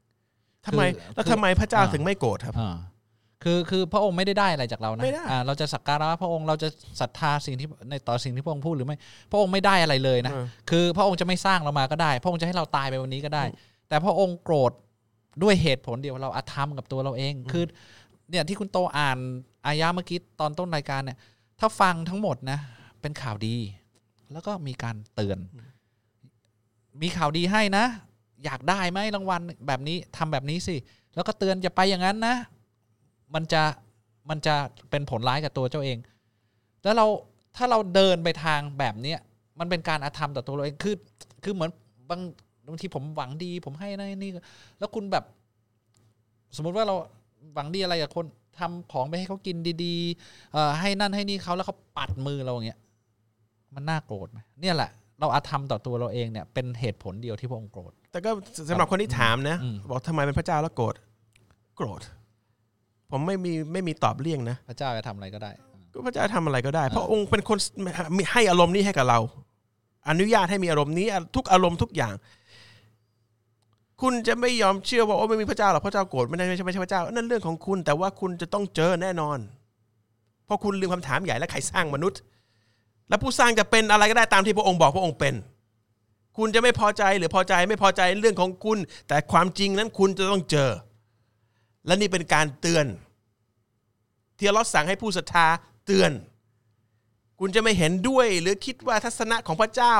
ทำไมคือแล้วทำไมพระเจ้าอ่าถึงไม่โกรธครับอ่าคือคือพระองค์ไม่ได้ได้อะไรจากเรานะไม่ได้อ่าเราจะสักการะพระองค์เราจะศรัทธาสิ่งที่ในต่อสิ่งที่พระองค์พูดหรือไม่ พระองค์ไม่ได้อะไรเลยนะเออคือพระองค์จะไม่สร้างเรามาก็ได้ พระองค์จะให้เราตายไปวันนี้ก็ได้ แต่พระองค์โกรธด้วยเหตุผลเดียวเราอาธรรมกับตัวเราเอง คือเนี่ยที่คุณโตอ่านอายะเมื่อกี้ตอนต้นรายการเนี่ย ถ้าฟังทั้งหมดนะ เป็นข่าวดี แล้วก็มีการเตือน มีข่าวดีให้นะ อยากได้ไหมรางวัลแบบนี้ทำแบบนี้สิ แล้วก็เตือนอย่าไปอย่างนั้นนะ มันจะมันจะเป็นผลร้ายกับตัวเจ้าเอง แล้วเราถ้าเราเดินไปทางแบบเนี้ยมันเป็นการอาธรรมต่อตัวเราเองคือคือเหมือนบางบางทีผมหวังดี ผมให้นะนี่ แล้วคุณแบบ สมมุติว่าเราหวังดีอะไรกับคนทำของไปให้เขากินดีๆเอ่อให้นั่นให้นี่เขาแล้วเขาปัดมือเราอย่างเงี้ย มันน่าโกรธไหมเนี่ยแหละเราอาธรรมต่อตัวเราเองเนี่ยเป็นเหตุผลเดียวที่พระองค์โกรธ แต่ก็สำหรับคนที่ถามนะอืมบอกทำไมเป็นพระเจ้าแล้วโกรธโกรธ ผมไม่มีไม่มีตอบเลี่ยงนะ พระเจ้าจะทำอะไรก็ได้ ก็พระเจ้าทำอะไรก็ได้เพราะองค์เป็นคนมีให้อารมณ์นี้ให้กับเรา อนุญาตให้มีอารมณ์นี้ ทุกอารมณ์ทุกอย่าง คุณจะไม่ยอมเชื่อว่าโอ้ไม่มีพระเจ้าหรอกพระเจ้าโกรธไม่ได้ไม่ใช่ไม่ใช่พระเจ้า นั่นเรื่องของคุณแต่ว่าคุณจะต้องเจอแน่นอน เพราะคุณลืมคำถามใหญ่และใครสร้างมนุษย์ และผู้สร้างจะเป็นอะไรก็ได้ตามที่พระองค์บอกพระองค์เป็น คุณจะไม่พอใจหรือพอใจไม่พอใจเรื่องของคุณ แต่ความจริงนั้นคุณจะต้องเจอ และนี่เป็นการเตือน ที่อัลลอฮ์สั่งให้ผู้ศรัทธาเตือน คุณจะไม่เห็นด้วยหรือคิดว่าทัศนะของพระเจ้า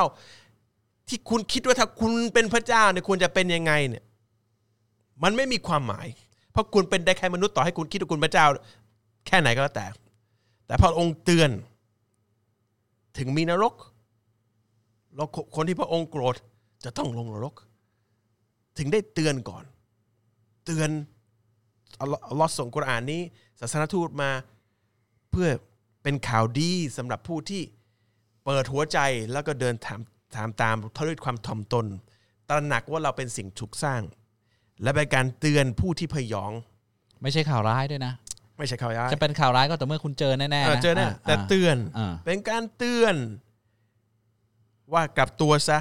ที่คุณคิดว่าถ้าคุณเป็นพระเจ้าเนี่ยควรจะเป็นยังไงเนี่ยมันไม่มีความหมาย เพราะคุณเป็นได้แค่มนุษย์ต่อให้คุณคิดว่าคุณพระเจ้า แค่ไหนก็แล้วแต่ แต่พระองค์เตือน ถึงมีนรกแล้วคนที่พระองค์โกรธจะต้องลงนรก ถึงได้เตือนก่อน เตือนอัลลอฮ์ส่งกุรอานนี้ ศาสนทูตมาเพื่อเป็นข่าวดีสำหรับผู้ที่เปิดหัวใจแล้วก็เดินถามถามตามทด้วยความถ่อมตน ตระหนักว่าเราเป็นสิ่งถูกสร้าง และเป็นการเตือนผู้ที่พยอง ไม่ใช่ข่าวร้ายด้วยนะ ไม่ใช่ข่าวร้ายจะเป็นข่าวร้ายก็ต่อเมื่อคุณเจอแน่ๆเอนะอเจอแน่แต่าเตือนอ่าเป็นการเตือน ว่ากลับตัวซะ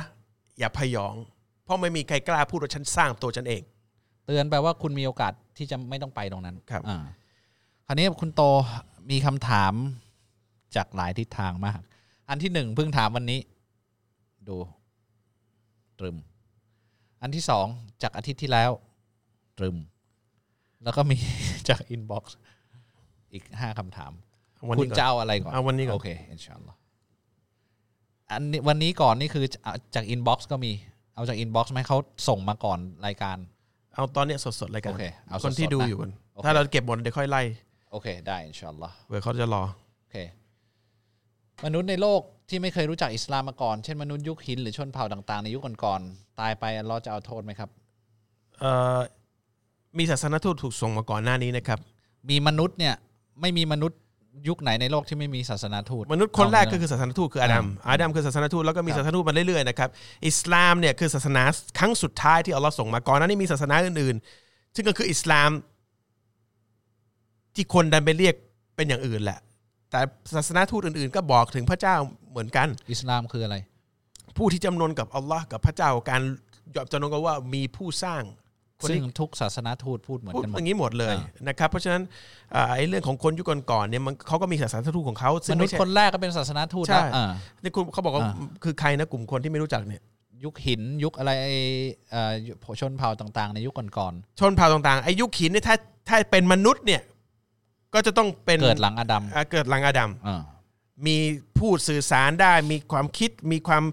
อย่าพยอง เพราะไม่มีใครกล้าพูดว่าฉันสร้างตัวฉันเอง เตือนแปลว่าคุณมีโอกาสที่จะไม่ต้องไปตรงนั้นครับอ่าคราวนี้คุณโตมีคำถามจากหลายทิศทางมาก อันที่หนึ่งเพิ่งถามวันนี้ ดูตรึม อันที่สองจากอาทิตย์ที่แล้ว ตรึม แล้วก็มีจาก inbox อีกห้าคำถาม วันคุนี้ณก่อน จะเอาอะไรก่อน เอาวันนี้ก่อน โอเคإن شاء اللهอันนี้วันนี้ก่อนนี่คือเอาจาก inbox ก็มี เอาจาก inbox ไหมเขาส่งมาก่อนรายการ เอาตอนเนี้ยสดๆเลยกันโอเคเอาสดๆคนที่นะดูอยู่กันโอเค ถ้าเราเก็บหมดเดี๋ยวค่อยไล่โอเค ได้อินชาอัลลอฮ์ เผื่อเขาจะรอ โอเคมนุษย์ในโลกที่ไม่เคยรู้จักอิสลามมาก่อน เช่นมนุษย์ยุคหินหรือชนเผ่าต่างๆ ในยุคก่อนๆตายไปอัลลอฮ์จะเอาโทษไหมครับ เอ่อมีศาสนทูตถูกส่งมาก่อนหน้านี้นะครับ มีมนุษย์เนี่ย ไม่มีมนุษย์ยุคไหนในโลกที่ไม่มีศาสนาทูต มนุษย์คนแรกเอาก็คือศาสนทูตคืออาดัมอาดัมคือศาสนทูตแล้วก็มีศาสนทูตมาเรื่อยๆนะครับอิสลามเนี่ยคือศาสนาครั้งสุดท้ายที่อัลลอฮ์ส่งมาก่อนหน้านี้มีศาสนาอื่นๆ ซึ่งก็คืออิสลาม ที่คนดันไปเรียกเป็นอย่างอื่นแหละ แต่ศาสนาทูตอื่นๆ ก็บอกถึงพระเจ้าเหมือนกัน อิสลามคืออะไร ผู้ที่จำนนกับอัลลอฮ์กับพระเจ้าการยอมจำนนกันว่ามีผู้สร้างคน ซึ่งที่ทุกศาสนาทูตพูดเหมือนพูดกันหมอดย่างนี้หมดเลยอ่นะครับเพราะฉะนั้นอ่าไอ้เรื่องของคนยุคก่อนๆเนี่ยมันเขาก็มีศาสนาทูตของเขาซึ่มงนุษไม่ย์ใช่คนแรกก็เป็นศาสนาทูตใช่นะอ่านี่คุณเขาบอกว่าอ่าคือใครนะกลุ่มคนที่ไม่รู้จักเนี่ยยุคหินยุคอะไรไอ้เอ่อชนเผ่าต่าง ๆ ในยุคก่อนชนเผ่าต่างๆไอ้ยุคหินเนี่ยถ้าถ้าเป็นมนุษย์เนี่ยก็จะต้องเป็นๆเกิดหลังอาดัมอ่าเกิดหลังอาดัมอ่ามีพูดสื่อสารได้มีความคิดมีความ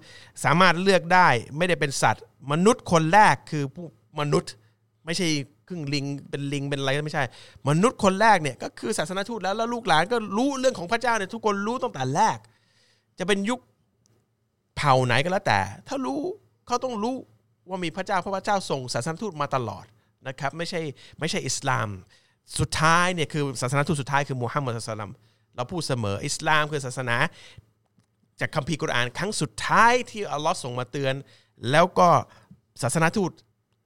สามารถเลือกได้ ไม่ได้เป็นสัตว์ มนุษย์คนแรกคือผู้มนุษย์ ไม่ใช่ครึ่งลิงเป็นลิงเป็นอะไรก็ไม่ใช่ มนุษย์คนแรกเนี่ยก็คือศาสนทูตแล้วแล้วลูกหลานก็รู้เรื่องของพระเจ้าเนี่ยทุกคนรู้ตั้งแต่แรก จะเป็นยุคเผ่าไหนก็แล้วแต่ ถ้ารู้เขาต้องรู้ว่ามีพระเจ้าเพราะพระเจ้าส่งศาสนทูตมาตลอดนะครับไม่ใช่ไม่ใช่อิสลาม สุดท้ายเนี่ยคือศาสนาทูตสุดท้ายคือมูฮัมมัดสุลตัมเราพูดเสมออิสลามคือศาสนาจากคัมภีร์กุรอานครั้งสุดท้ายที่อัลลอฮ์ส่งมาเตือน แล้วก็ศาสนาทูต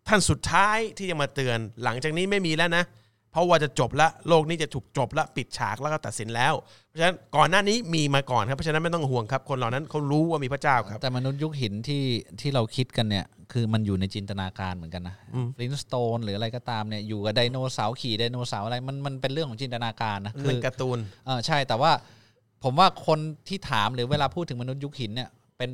ท่านสุดท้ายที่จะมาเตือนหลังจากนี้ไม่มีแล้วนะ เพราะว่าจะจบละโลกนี้จะถูกจบละปิดฉากแล้วก็ตัดสินแล้ว เพราะฉะนั้นก่อนหน้านี้มีมาก่อนครับเพราะฉะนั้นไม่ต้องห่วงครับ คนเหล่านั้นเขารู้ว่ามีพระเจ้าครับ แต่มนุษย์ยุคหินที่ที่เราคิดกันเนี่ย คือมันอยู่ในจินตนาการเหมือนกันนะอืมฟลินสโตนหรืออะไรก็ตามเนี่ยอยู่กับไดโนเสาร์ขี่ไดโนเสาร์อะไรมันมันเป็นเรื่องของจินตนาการนะมันคือเป็นการ์ตูนเออใช่แต่ว่าผมว่าคนที่ถามหรือเวลาพูดถึงมนุษย์ยุคหินเนี่ยเป็น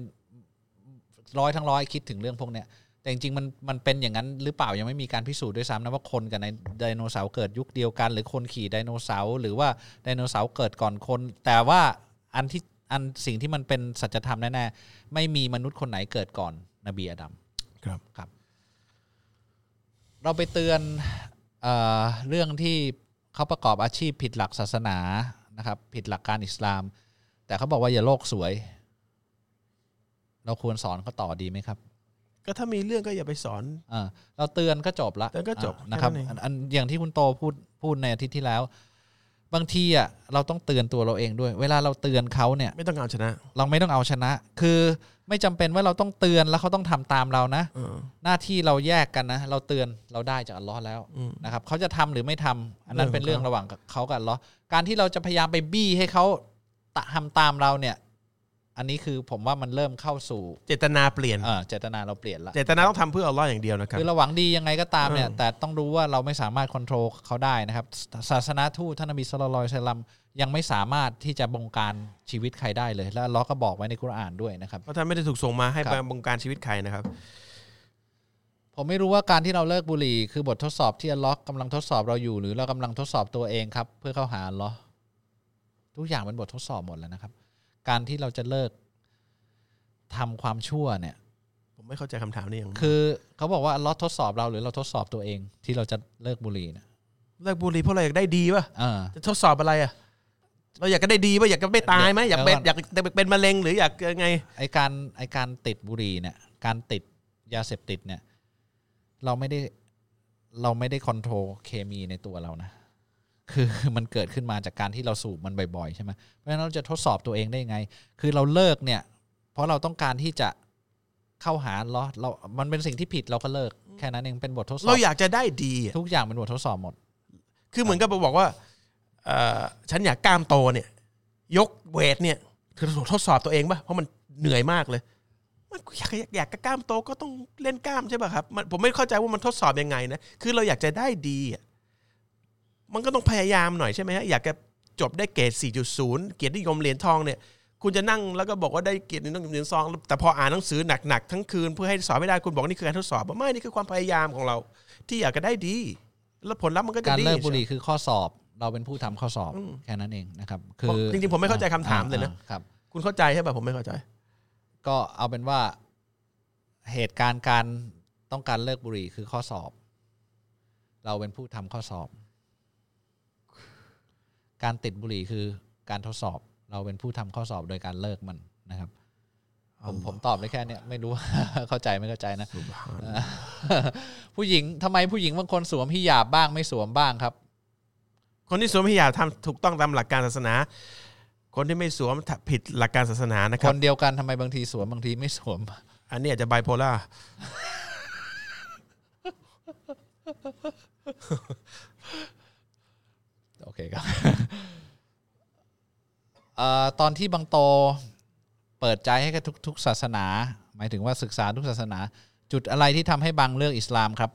ร้อยทั้งร้อยคิดถึงเรื่องพวกเนี้ย แต่จริงๆมันมันเป็นอย่างนั้นหรือเปล่ายังไม่มีการพิสูจน์ด้วยซ้ำนะว่าคนกับในไดโนเสาร์เกิดยุคเดียวกัน หรือคนขี่ไดโนเสาร์หรือว่าไดโนเสาร์เกิดก่อนคน แต่ว่าอันที่อันสิ่งที่มันเป็นสัจธรรมแน่ๆไม่มีมนุษย์คนไหนเกิดก่อนนบีอาดัมครับครับ เราไปเตือนเออเรื่องที่เขาประกอบอาชีพผิดหลักศาสนานะครับ ผิดหลักการอิสลาม แต่เขาบอกว่าอย่าโลกสวย เราควรสอนเขาต่อดีไหมครับ ก็ถ้ามีเรื่องก็อย่าไปสอน อ่าเราเตือนก็จบละเตือนก็จบอ่านะครับแค่นั้นเอง อันอันอย่างที่คุณโตพูดพูดในอาทิตย์ที่แล้ว บางทีอะเราต้องเตือนตัวเราเองด้วย เวลาเราเตือนเขาเนี่ย ไม่ต้องเอาชนะ เราไม่ต้องเอาชนะ คือไม่จำเป็นว่าเราต้องเตือนแล้วเขาต้องทำตามเรานะ เออ หน้าที่เราแยกกันนะ เราเตือนเราได้จากอัลลอฮ์แล้วอืมนะครับเขาจะทำหรือไม่ทำอันนั้นเรื่องของเป็นเรื่องเขา ระหว่างเขากับอัลลอฮ์การที่เราจะพยายามไปบี้ให้เขาตะทำตามเราเนี่ย อันนี้คือผมว่ามันเริ่มเข้าสู่เจตนาเปลี่ยน เออเจตนาเราเปลี่ยนละเจตนาต้องทำเพื่ออัลลอฮ์อย่างเดียวนะครับ คือเราหวังดียังไงก็ตามเนี่ยเออแต่ต้องรู้ว่าเราไม่สามารถควบคุมเขาได้นะครับ ศาสนาทูตท่านนบีสุลต่านสลัมยังไม่สามารถที่จะบงการชีวิตใครได้เลย และอัลเลาะห์ก็บอกไว้ในกุรอานด้วยนะครับ เพราะท่านไม่ได้ถูกส่งมาให้ครับไปบงการชีวิตใครนะครับ ผมไม่รู้ว่าการที่เราเลิกบุหรี่คือบททดสอบที่อัลเลาะห์กำลังทดสอบเราอยู่ หรือเรากำลังทดสอบตัวเองครับ เพื่อเข้าหาอัลเลาะห์ทุกอย่างเป็นบททดสอบหมดแล้วนะครับ การที่เราจะเลิกทำความชั่วเนี่ย ผมไม่เข้าใจคำถามนี้อย่างคือเขาบอกว่าอัลเลาะห์ทดสอบเราหรือเราทดสอบตัวเอง ที่เราจะเลิกบุหรี่นะเลิกบุหรี่เพราะเราอยากได้ดีป่ะเออจะทดสอบอะไรอะเราอยากจะได้ดีป่ะอยากจะไม่ตายไหมอยากเป็นเดี๋อยากเป็นมะเร็งหรืออยากยังไงไอการไอการติดบุหรี่เนี่ย การติดยาเสพติดเนี่ย เราไม่ได้เราไม่ได้ control เคมีในตัวเรานะ คือมันเกิดขึ้นมาจากการที่เราสูบมันบ่อยๆใช่ไหมเพราะฉะนั้นเราจะทดสอบตัวเองได้ยังไง คือเราเลิกเนี่ย เพราะเราต้องการที่จะเข้าหาเราเรา มันเป็นสิ่งที่ผิดเราก็เลิกแค่นั้นเองเป็นบททดสอบเราอยากจะได้ดีอะทุกอย่างเป็นบททดสอบหมด คือเหมือนกับบอกว่าเอ่อฉันอยากกล้ามโตเนี่ย ยกเวทเนี่ยคือทดสอบตัวเองป่ะเพราะมันเหนื่อยมากเลย มันอยากอยากอยากกล้ามโตก็ต้องเล่นกล้ามใช่ป่ะครับมันผมไม่เข้าใจว่ามันทดสอบยังไงนะคือเราอยากจะได้ดีอะ มันก็ต้องพยายามหน่อยใช่ไหมฮะอยากจะจบได้เกรด 4.0 เกียรตินิยมเหรียญทองเนี่ยคุณจะนั่งแล้วก็บอกว่าได้เกียรตินิยมเหรียญทองแต่พออ่านหนังสือหนักๆทั้งคืนเพื่อให้สอบไม่ได้คุณบอกนี่คือการทดสอบไม่นี่คือความพยายามของเรา ที่อยากจะได้ดี แล้วผลลัพธ์มันก็จะการดีเลิกบุหรี่คือข้อสอบ เราเป็นผู้ทำข้อสอบอืมแค่นั้นเองนะครับ คือจริงๆผมไม่เข้าใจคำถามเลยนะอ่าครับ คุณเข้าใจใช่ป่ะผมไม่เข้าใจ ก็เอาเป็นว่าเหตุการณ์การต้องการเลิกบุหรี่คือข้อสอบ เราเป็นผู้ทำข้อสอบ การติดบุหรี่คือการทดสอบ เราเป็นผู้ทำข้อสอบโดยการเลิกมันนะครับ ผมผมตอบได้แค่เนี้ยไม่รู้เข้าใจไม่เข้าใจนะ ผู้หญิงทำไมผู้หญิงบางคนสวมฮิญาบบ้างไม่สวมบ้างครับ คนที่สวมฮิญาบทำถูกต้องตามหลักการศาสนา คนที่ไม่สวมผิดหลักการศาสนานะคครับรับนเดียวกันทำไมบางทีสวมบางทีไม่สวม อันนี้อาจจะไบโพล่าโอ เคครับเอ่อตอนที่บางโตเปิดใจให้กับทุกทุกศาสนา หมายถึงว่าศึกษาทุกศาสนา จุดอะไรที่ทำให้บางเลือกอิสลามครับ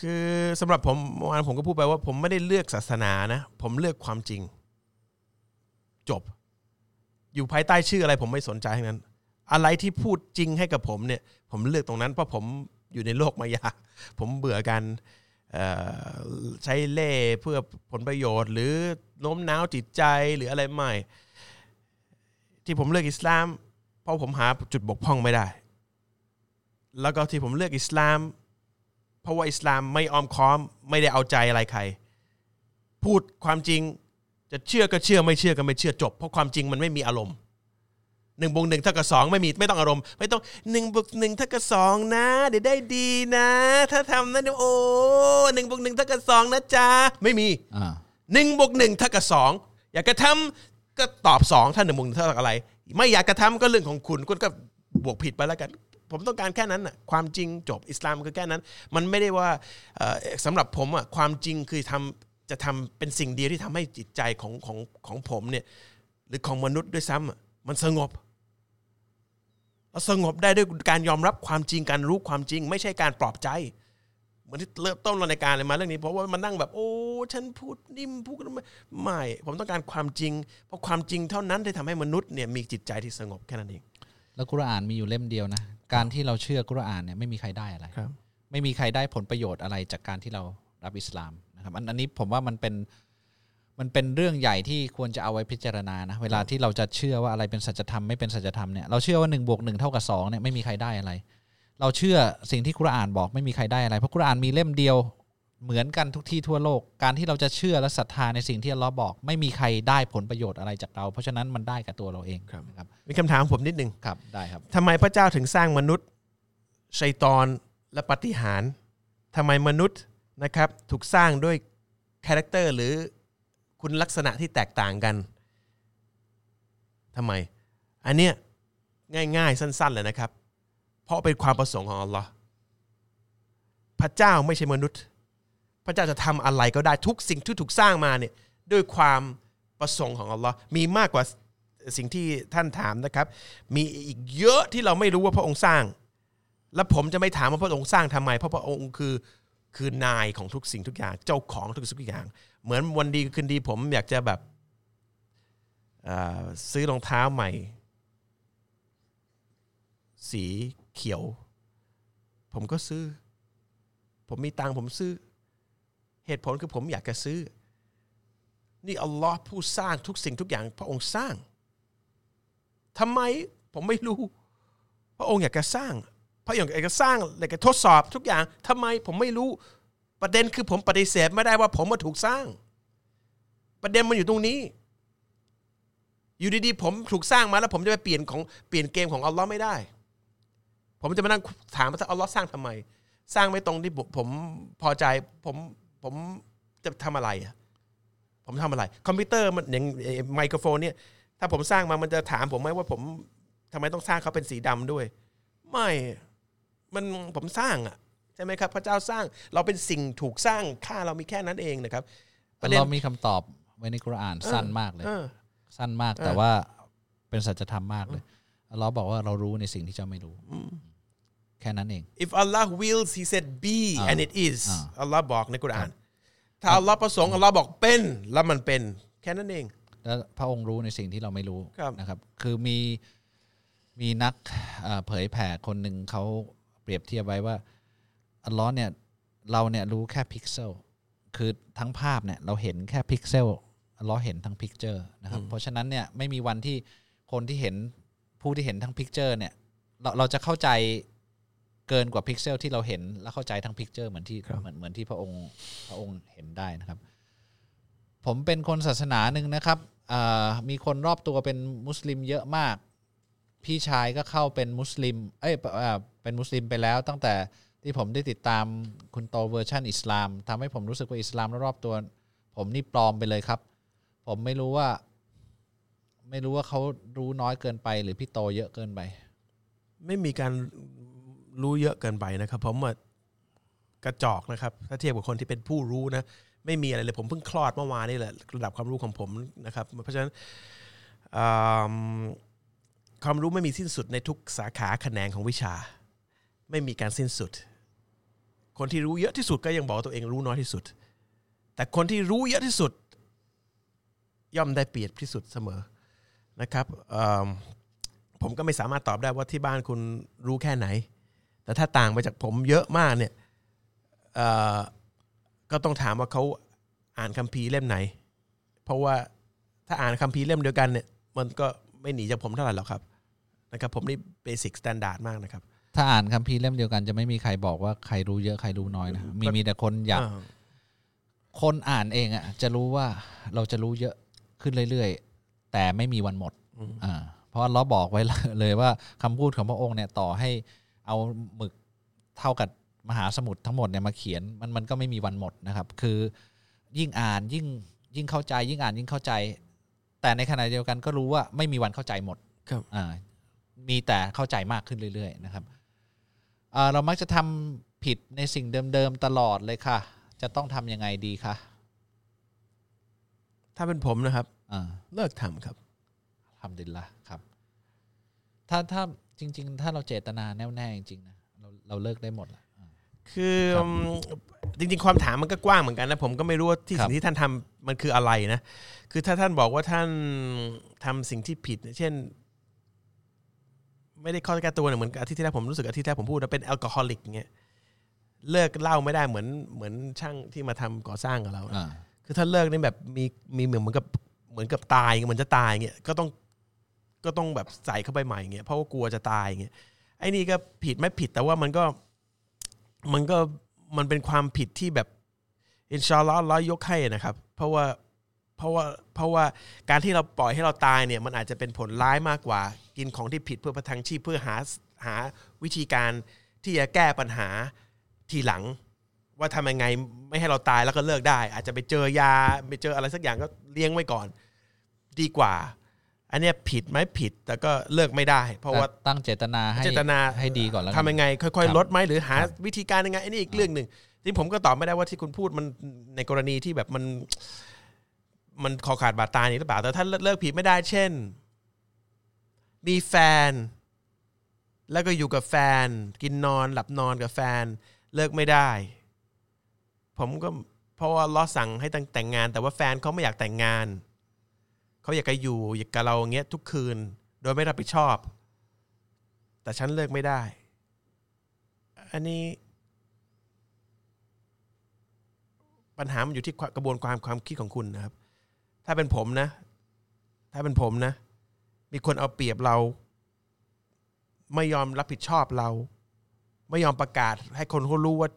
คือสำหรับผมเมื่อวานผมก็พูดไปว่า ผมไม่ได้เลือกศาสนานะ ผมเลือกความจริง จบ อยู่ภายใต้ชื่ออะไร ผมไม่สนใจทั้งนั้น อะไรที่พูดจริงให้กับผมเนี่ย ผมเลือกตรงนั้นเพราะผมอยู่ในโลกมายา ผมเบื่อกันเอ่อ ใช้เล่เพื่อผลประโยชน์ หรือโน้มน้าวจิตใจหรืออะไรไม่ ที่ผมเลือกอิสลาม เพราะผมหาจุดบกพร่องไม่ได้ แล้วก็ที่ผมเลือกอิสลาม เพราะว่าอิสลามไม่อ้อมค้อม ไม่ได้เอาใจอะไรใคร พูดความจริงจะเชื่อก็เชื่อไม่เชื่อก็ไม่เชื่อจบ เพราะความจริงมันไม่มีอารมณ์ หนึ่งบวกหนึ่งเท่ากับสองไม่มีไม่ต้องอารมณ์ ไม่ต้องหนึ่งบวกหนึ่งเท่ากับสองนะ เดี๋ยวได้ดีนะ ถ้าทำนะเดี๋ยวโอ้หนึ่งบวกหนึ่งเท่ากับสองนะจ๊ะไม่มีอ่าหนึ่งบวกหนึ่งเท่ากับสองอยากกระทำก็ตอบสองถ้าหนึ่งบวกหนึ่งเท่ากับอะไร ไม่อยากกระทำก็เรื่องของคุณคุณก็บวกผิดไปแล้วกัน ผมต้องการแค่นั้นน่ะความจริงจบอิสลามคือแค่นั้น มันไม่ได้ว่าเอ่อสำหรับผมอะความจริงคือทำจะทำเป็นสิ่งเดียวที่ทำให้จิตใจของของของผมเนี่ยหรือของมนุษย์ด้วยซ้ำอะมันสงบ เราสงบได้ด้วยการยอมรับความจริงการรู้ความจริง ไม่ใช่การปลอบใจ เหมือนที่เริ่มต้นรายการเลยมาเรื่องนี้เพราะว่ามันนั่งแบบโอ้ฉันพูดนิ่มพูดไม่ไม่ผมต้องการความจริง เพราะความจริงเท่านั้นที่ทำให้มนุษย์เนี่ยมีจิตใจที่สงบแค่นั้นเองแล้วกุรอานมีอยู่เล่มเดียวนะการที่เราเชื่อกุรอานเนี่ยไม่มีใครได้อะไรครับไม่มีใครได้ผลประโยชน์อะไรจากการที่เรารับอิสลามนะครับอันอันนี้ผมว่ามันเป็น มันเป็นเรื่องใหญ่ที่ควรจะเอาไว้พิจารณานะเวลาที่เราจะเชื่อว่าอะไรเป็นสัจธรรมไม่เป็นสัจธรรมเนี่ยเราเชื่อว่าหนึ่งบวกหนึ่งเท่ากับสองเนี่ยไม่มีใครได้อะไร เราเชื่อสิ่งที่กุรอานบอกไม่มีใครได้อะไร เพราะกุรอานมีเล่มเดียวเหมือนกันทุกที่ทั่วโลก การที่เราจะเชื่อและศรัทธาในสิ่งที่อัลเลอฮ์บอก ไม่มีใครได้ผลประโยชน์อะไรจากเรา เพราะฉะนั้นมันได้กับตัวเราเองครับนะครับมีคำถามผมนิดนึงครับได้ครับทำไมพระเจ้าถึงสร้างมนุษย์ชัยตอนและปาฏิหารย์ทำไมมนุษย์นะครับถูกสร้างด้วยคาแรคเตอร์หรือ คุณลักษณะที่แตกต่างกันทำไม อันเนี้ยง่ายๆ สั้น ๆ เลยนะครับ เพราะเป็นความประสงค์ของอัลลอฮ์พระเจ้าไม่ใช่มนุษย์ พระเจ้าจะทำอะไรก็ได้ทุกสิ่งที่ถูกสร้างมาเนี่ยด้วยความประสงค์ของอัลลอฮ์มีมากกว่าสิ่งที่ท่านถามนะครับ มีอีกเยอะที่เราไม่รู้ว่าพระองค์สร้าง และผมจะไม่ถามว่าพระองค์สร้างทำไม เพราะพระองค์คือคือนายของทุกสิ่งทุกอย่าง เจ้าของทุกสิ่งทุกอย่าง เหมือนวันดีคืนดีผมอยากจะแบบซื้อรองเท้าใหม่ สีเขียว ผมก็ซื้อ ผมมีตังผมซื้อ เหตุผลคือผมอยากจะซื้อ นี่อัลลอฮ์ผู้สร้างทุกสิ่งทุกอย่างพระองค์สร้างทำไมผมไม่รู้ พระองค์อยากจะสร้างพระองค์อยากจะสร้างอยากจะทดสอบทุกอย่างทำไมผมไม่รู้ ประเด็นคือผมปฏิเสธไม่ได้ว่าผมมาถูกสร้าง ประเด็นมันอยู่ตรงนี้ อยู่ดีๆผมถูกสร้างมาแล้ว ผมจะไปเปลี่ยนของเปลี่ยนเกมของอัลลอฮ์ไม่ได้ ผมจะมานั่งถามว่าอัลลอฮ์สร้างทำไม สร้างไม่ตรงที่ผมพอใจผมผมจะทำอะไรอะผมทำอะไร คอมพิวเตอร์มันอย่างไอ้ไมโครโฟนเนี่ย ถ้าผมสร้างมามันจะถามผมไหมว่าผมทำไมต้องสร้างเขาเป็นสีดำด้วย ไม่ มันผมสร้างอะ ใช่ไหมครับ พระเจ้าสร้างเราเป็นสิ่งถูกสร้างค่าเรามีแค่นั้นเองนะครับประเด็นเรามีคำตอบไว้ในกุรอานสั้นมากเลยเออสั้นมากแต่ว่าเป็นสัจธรรมมากเลยเราบอกว่าเรารู้ในสิ่งที่เจ้าไม่รู้แค่นั้นเอง If Allah wills, He said be อ่า and it is อ่าอัลลอฮ์บอกในกุรอานถ้าอัลลอฮ์ประสงค์อัลลอฮ์บอกเป็นแล้วมันเป็น แค่นั้นเองแล้วพระองค์รู้ในสิ่งที่เราไม่รู้ครับนะครับ คือมีมีนักเอ่อเผยแผ่คนหนึ่งเขาเปรียบเทียบไว้ว่า อัลลอฮ์เนี่ยเราเนี่ยรู้แค่พิกเซลคือทั้งภาพเนี่ยเราเห็นแค่พิกเซลอัลลอฮ์เห็นทั้ง picture นะครับเพราะฉะนั้นเนี่ยไม่มีวันที่คนที่เห็นผู้ที่เห็นทั้ง picture เนี่ยเราเราจะเข้าใจเกินกว่าพิกเซลที่เราเห็นและเข้าใจทั้ง picture เหมือนที่ครับเหมือนเหมือนที่พระองค์พระองค์เห็นได้นะครับ ผมเป็นคนศาสนาหนึ่งนะครับอ่ามีคนรอบตัวเป็นมุสลิมเยอะมาก พี่ชายก็เข้าเป็นมุสลิม เอ้ยเอ่อเป็นมุสลิมไปแล้วตั้งแต่ ที่ผมได้ติดตามคุณโตเวอร์ชันอิสลามทำให้ผมรู้สึกว่าอิสลามรอบๆตัว ผมนี่ปลอมไปเลยครับ ผมไม่รู้ว่า ไม่รู้ว่าเขารู้น้อยเกินไป หรือพี่โตเยอะเกินไป ไม่มีการรู้เยอะเกินไปนะครับ ผมว่ากระจอกนะครับ ถ้าเทียบกับคนที่เป็นผู้รู้นะไม่มีอะไรเลยผมเพิ่งคลอดเมื่อวานนี่แหละระดับความรู้ของผมนะครับ เพราะฉะนั้นความรู้ไม่มีสิ้นสุดในทุกสาขาแขนงของวิชา ไม่มีการสิ้นสุด คนที่รู้เยอะที่สุดก็ยังบอกตัวเองรู้น้อยที่สุด แต่คนที่รู้เยอะที่สุด ย่อมได้เปรียบที่สุดเสมอนะครับผมก็ไม่สามารถตอบได้ว่าที่บ้านคุณรู้แค่ไหน แต่ถ้าต่างไปจากผมเยอะมากเนี่ยก็ต้องถามว่าเขาอ่านคัมภีร์เล่มไหน เพราะว่าถ้าอ่านคัมภีร์เล่มเดียวกันเนี่ยมันก็ไม่หนีจากผมเท่าไหร่หรอกครับนะครับผมนี่basic standard มากนะครับ ถ้าอ่านคัมภีร์เล่มเดียวกันจะไม่มีใครบอกว่าใครรู้เยอะใครรู้น้อยนะมีมีแต่คนอยากอ่า คนอ่านเองอะจะรู้ว่าเราจะรู้เยอะขึ้นเรื่อยๆ แต่ไม่มีวันหมดอ่าเพราะเราบอกไว้ เลยว่าคำพูดของพระองค์เนี่ยต่อให้เอาหมึกเท่ากับมหาสมุทรทั้งหมดเนี่ยมาเขียนมันมันก็ไม่มีวันหมดนะครับ คือยิ่งอ่านยิ่งยิ่งเข้าใจ ยิ่งอ่านยิ่งเข้าใจ แต่ในขณะเดียวกันก็รู้ว่าไม่มีวันเข้าใจหมดครับ อ่ามีแต่เข้าใจมากขึ้นเรื่อย ๆ นะครับอ่า เรามักจะทำผิดในสิ่งเดิมๆตลอดเลยค่ะ จะต้องทำยังไงดีคะถ้าเป็นผมนะครับอ่าเลิกทำครับทำดินละครับ ถ้าถ้าจริง ๆ ถ้าเราเจตนาแน่วแน่จริงๆนะเราเราเลิกได้หมดละอ่าคือครับอืมจริง ๆ ความถามมันก็กว้างเหมือนกันนะผมก็ไม่รู้ว่าที่ครับสิ่งที่ท่านทำมันคืออะไรนะ คือถ้าท่านบอกว่าท่านทำสิ่งที่ผิด เช่น ไม่ได้ข้อแก้ตัวเนี่ยเหมือนกับอาทิตย์ที่แล้วผมรู้สึกอาทิตย์ที่แล้วผมพูดว่าเป็นแอลกอฮอลิกเงี้ยเลิกเหล้าไม่ได้เหมือนเหมือนช่างที่มาทำก่อสร้างกับเรา อ่า คือถ้าเลิกนี่แบบมีมีเหมือนเหมือนกับเหมือนกับตายเหมือนจะตายเงี้ยก็ต้องก็ต้องแบบใส่เข้าไปใหม่เงี้ยเพราะว่ากลัวจะตายเงี้ยไอ้นี่ก็ผิดไม่ผิดแต่ว่ามันก็ มันก็มันเป็นความผิดที่แบบอินชาอัลลอฮ์อัลลอฮ์ยกให้นะครับ เพราะว่า เพราะว่าเพราะว่าการที่เราปล่อยให้เราตายเนี่ยมันอาจจะเป็นผลร้ายมากกว่า กินของที่ผิดเพื่อประทังชีพเพื่อหาหาวิธีการที่จะแก้ปัญหาทีหลัง ว่าทำยังไงไม่ให้เราตายแล้วก็เลิกได้ อาจจะไปเจอยาไปเจออะไรสักอย่างก็เลี้ยงไว้ก่อน ดีกว่า อันเนี้ยผิดไหมผิดแต่ก็เลิกไม่ได้ เพราะว่าแต่ตั้งเจตนาให้เจตนาให้ดีก่อนแล้วกันทำยังไง ค่ครัอยบๆลดไหมหรือหาครับวิธีการยังไงอันนี้อีกเรื่องหนึ่งที่ผมก็ตอบไม่ได้ว่าที่คุณพูดมันในกรณีที่แบบมัน มันคอขาดบาดตายนี่หรือเปล่าแต่ถ้าเลิกผิดไม่ได้เช่น มีแฟน แล้วก็อยู่กับแฟน กินนอนหลับนอนกับแฟน เลิกไม่ได้ ผมก็เพราะว่าล้อสั่งให้แต่งงาน แต่ว่าแฟนเขาไม่อยากแต่งงานเขาอยากจะอยู่อยากกับเราอย่างเงี้ยทุกคืน โดยไม่รับผิดชอบ แต่ฉันเลิกไม่ได้ อันนี้ปัญหามันอยู่ที่กระบวนการความคิดของคุณนะครับ ถ้าเป็นผมนะ ถ้าเป็นผมนะ มีคนเอาเปรียบเรา ไม่ยอมรับผิดชอบเรา ไม่ยอมประกาศ ให้คนเขารู้ว่า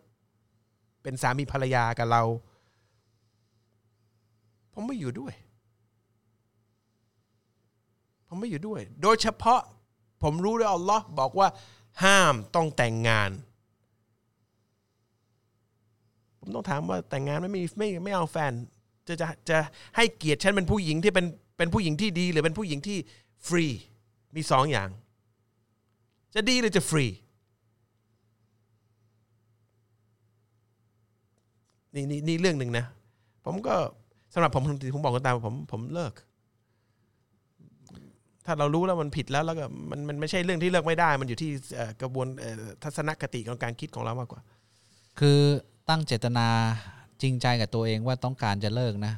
เป็นสามีภรรยากับเรา ผมไม่อยู่ด้วย ผมไม่อยู่ด้วย โดยเฉพาะ ผมรู้ด้วยอัลลอฮ์บอกว่า ห้ามต้องแต่งงานผมต้องถามว่าแต่งงานไม่มีไม่ไม่เอาแฟน จะจะจะให้เกียรติฉันเป็นผู้หญิงที่เป็นเป็นผู้หญิงที่ดี หรือเป็นผู้หญิงที่ฟรีมีสองอย่าง จะดีหรือจะฟรีนี่นี่นี่เรื่องหนึ่งนะ ผมก็สำหรับผมผมบอกกันตามผมผมเลิก ถ้าเรารู้แล้วมันผิดแล้วแล้วก็มันมันไม่ใช่เรื่องที่เลิกไม่ได้ มันอยู่ที่กระบวนทัศนคติของการคิดของเรามากกว่า คือตั้งเจตนา จริงใจกับตัวเองว่าต้องการจะเลิกนะ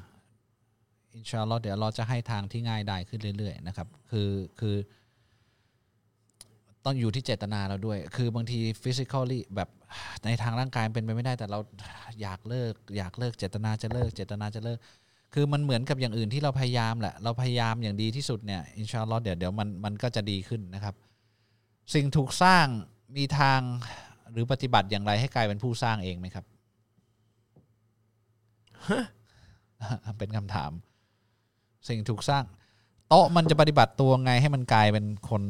อินชาอัลลอฮ์เดี๋ยวเราจะให้ทางที่ง่ายได้ขึ้นเรื่อย ๆ นะครับ คือคือ ต้องอยู่ที่เจตนาเราด้วย คือบางที physically แบบในทางร่างกายเป็นไปไม่ได้แต่เราอยากเลิก อยากเลิกเจตนาจะเลิก เจตนาจะเลิก คือมันเหมือนกับอย่างอื่นที่เราพยายามแหละเราพยายามอย่างดีที่สุดเนี่ยอินชาอัลลอฮ์เดี๋ยวเดี๋ยวมันมันก็จะดีขึ้นนะครับ สิ่งถูกสร้างมีทางหรือปฏิบัติอย่างไรให้กลายเป็นผู้สร้างเองไหมครับ เป็นคำถาม สิ่งถูกสร้าง โต๊ะมันจะปฏิบัติตัวไงให้มันกลายเป็นคน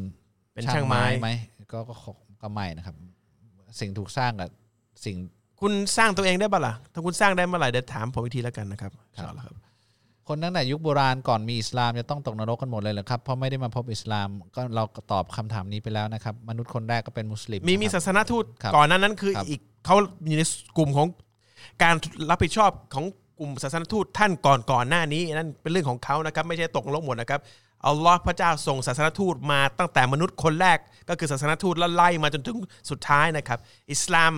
เป็นช่างไม้ไหมก็ก็ก็ก็ไม่นะครับ สิ่งถูกสร้างกับสิ่งคุณสร้างตัวเองได้ปะล่ะ ถ้าคุณสร้างได้เมื่อไหร่เดี๋ยวถามผมอีกทีแล้วกันนะครับครับเอาละครับ คนตั้งแต่ยุคโบราณก่อนมีอิสลามจะต้องตกนรกกันหมดเลยเหรอครับ เพราะไม่ได้มาพบอิสลามก็เราก็ตอบคำถามนี้ไปแล้วนะครับ มนุษย์คนแรกก็เป็นมุสลิม มีมีนะครับศาสนทูตครับก่อนหนั้นนั้นคือครับอีกเขาอยู่ในกลุ่มของ การรับผิดชอบของกลุ่มศาสนทูตท่านก่อนก่อนหน้านี้นั่นเป็นเรื่องของเขานะครับ ไม่ใช่ตกนรกหมดนะครับอัลลอฮ์พระเจ้าส่งศาสนทูตมาตั้งแต่มนุษย์คนแรก ก็คือศาสนทูตแล้วไล่มาจนถึงสุดท้ายนะครับ อิสลาม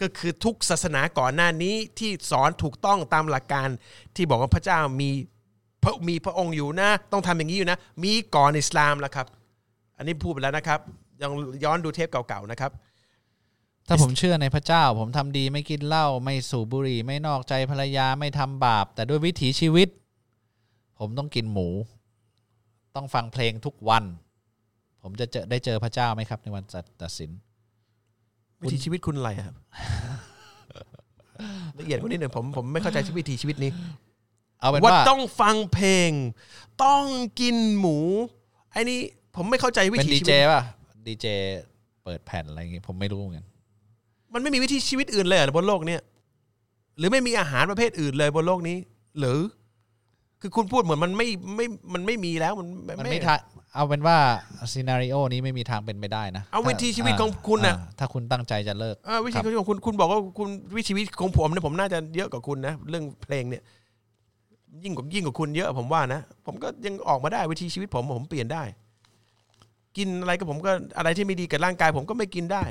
ก็คือทุกศาสนาก่อนหน้านี้ที่สอนถูกต้องตามหลักการที่บอกว่าพระเจ้ามีพระมีพระองค์อยู่นะ ต้องทำอย่างนี้อยู่นะ มีก่อนอิสลามแล้วครับ อันนี้พูดไปแล้วนะครับยังย้อนดูเทปเก่าๆนะครับ ถ้าผมเชื่อในพระเจ้า ผมทำดีไม่กินเหล้าไม่สูบบุหรี่ ไม่นอกใจภรรยาไม่ทำบาป แต่ด้วยวิถีชีวิต ผมต้องกินหมู ต้องฟังเพลงทุกวัน ผมจะเจอได้เจอพระเจ้าไหมครับ ในวันตัดสิน วิถีชีวิตคุณอะไรครับละเอียดกว่านี้หน่อยผมผมไม่เข้าใจชีวิตวิถีชีวิตนี้ เอาเป็นว่าว่าต้องฟังเพลง ต้องกินหมูไอ้นี่ผมไม่เข้าใจวิเป็นถีดีชีเจวิตป่ะดีเจเปิดแผ่นอะไรอย่างงี้ผมไม่รู้เหมือนกัน มันไม่มีวิถีชีวิตอื่นเลยเหรอบนโลกเนี้ยหรือไม่มีอาหารประเภทอื่นเลยบนโลกนี้ หรือ คือคุณพูดเหมือนมันไม่ไม่มันไม่มีแล้วมันมันไม่ทางเอาเป็นว่าซีนารีโอนี้ไม่มีทางเป็นไปได้นะเอาวิถีชีวิตของคุณน่ะอ่าถ้าคุณตั้งใจจะเลิกเออวิถีครับชีวิตของคุณคุณบอกว่าคุณวิถีชีวิตของผมเนี่ยผมน่าจะเยอะกว่าคุณนะเรื่องเพลงเนี่ย ยิ่งกว่ายิ่งกว่าคุณเยอะผมว่านะผมก็ยังออกมาได้วิถีชีวิตผมผมเปลี่ยนได้ กินอะไรก็ผมก็อะไรที่ไม่ดีกับร่างกาย ผมก็ไม่กินได้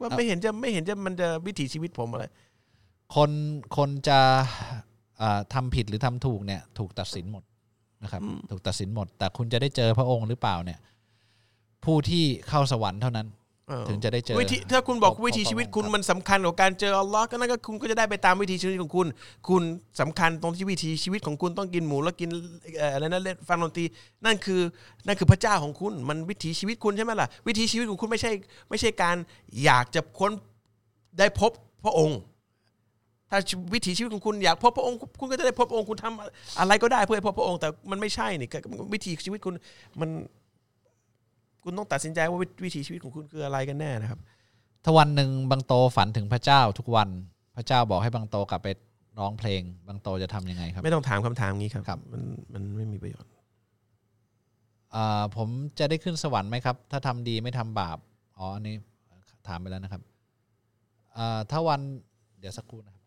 ว่าไม่เห็นจะไม่เห็นจะมันจะวิถีชีวิตผมอะไร คนคนจะอ่าทำผิดหรือทำถูกเนี่ย ถูกตัดสินหมดนะครับ ถูกตัดสินหมด แต่คุณจะได้เจอพระองค์หรือเปล่าเนี่ย ผู้ที่เข้าสวรรค์เท่านั้นเออ ถึงจะได้เจอวิธีถ้าคุณบอกของวิถีชีวิตคุณครับมันสำคัญกว่าการเจออัลลอฮ์ก็นั่นก็คุณก็จะได้ไปตามวิถีชีวิตของคุณ คุณสำคัญตรงที่วิถีชีวิตของคุณต้องกินหมูแล้วกินเอ่ออะไรนะเล่นฟังดนตรีนั่นคือนั่นคือพระเจ้าของคุณ มันวิถีชีวิตคุณใช่ไหมล่ะวิถีชีวิตของคุณไม่ใช่ไม่ใช่การอยากจะค้นได้พบพระองค์ ถ้าวิถีชีวิตของคุณอยากพบพระองค์ คุณก็จะได้พบพระองค์คุณทำอะไรก็ได้เพื่อให้พบพระองค์แต่มันไม่ใช่นี่วิถีชีวิตคุณมัน คุณต้องตัดสินใจว่าวิถีชีวิตของคุณคืออะไรกันแน่นะครับถ้าวันหนึ่งบางโตฝันถึงพระเจ้าทุกวัน พระเจ้าบอกให้บางโตกลับไปร้องเพลง บางโตจะทำยังไงครับ ไม่ต้องถามคำถามนี้ครับครับมันมันไม่มีประโยชน์อ่าผมจะได้ขึ้นสวรรค์ไหมครับ ถ้าทำดีไม่ทำบาปอ๋ออันนี้ถามไปแล้วนะครับอ่าถ้าวันเดี๋ยวสักครู่นะครับ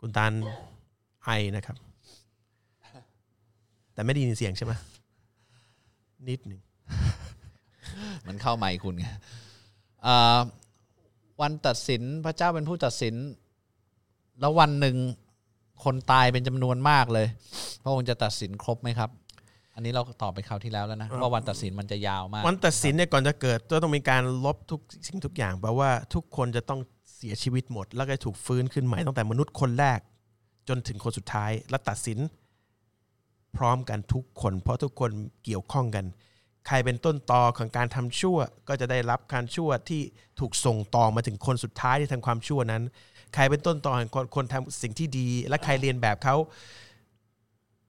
คุณตาลไอนะครับ แต่ไม่ได้ยินเสียงใช่ไหมนิดหนึ่งมันเข้าไมค์คุณไงอ่าวันตัดสินพระเจ้าเป็นผู้ตัดสิน แล้ววันหนึ่งคนตายเป็นจำนวนมากเลย พระองค์จะตัดสินครบไหมครับ อันนี้เราตอบไปคราวที่แล้วแล้วนะว่าวันตัดสินมันจะยาวมาก วันตัดสินเนี่ยก่อนจะเกิดก็ต้องมีการลบทุกสิ่งทุกอย่างแปลว่าทุกคนจะต้องเสียชีวิตหมด แล้วก็ถูกฟื้นขึ้นใหม่ตั้งแต่มนุษย์คนแรก จนถึงคนสุดท้าย และตัดสิน พร้อมกันทุกคน เพราะทุกคนเกี่ยวข้องกัน ใครเป็นต้นตอของการทำชั่ว ก็จะได้รับการชั่วที่ถูกส่งต่อมาถึงคนสุดท้ายที่ทำความชั่วนั้น ใครเป็นต้นตอของคนคนทำสิ่งที่ดี และใครเรียนแบบเขา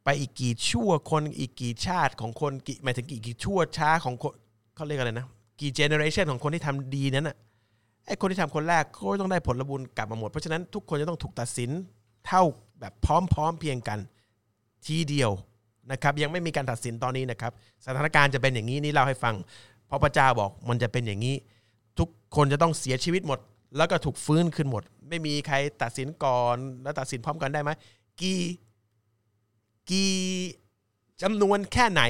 ไปอีกกี่ชั่วคนอีกกี่ชาติของคนกี่หมายถึงกี่กี่ชั่วช้าของคนเขาเรียกอะไรนะ กี่เจเนอเรชันของคนที่ทำดีนั้นอะไอ้คนที่ทำคนแรกก็ต้องได้ผลบุญกลับมาหมด เพราะฉะนั้นทุกคนจะต้องถูกตัดสินเท่าแบบพร้อมๆเพียงกัน ทีเดียว นะครับยังไม่มีการตัดสินตอนนี้นะครับสถานการณ์จะเป็นอย่างนี้นี่เล่าให้ฟังเพราะพระเจ้าบอกมันจะเป็นอย่างนี้ ทุกคนจะต้องเสียชีวิตหมด แล้วก็ถูกฟื้นขึ้นหมด ไม่มีใครตัดสินก่อน แล้วตัดสินพร้อมกันได้ไหมกี่กี่จำนวนแค่ไหน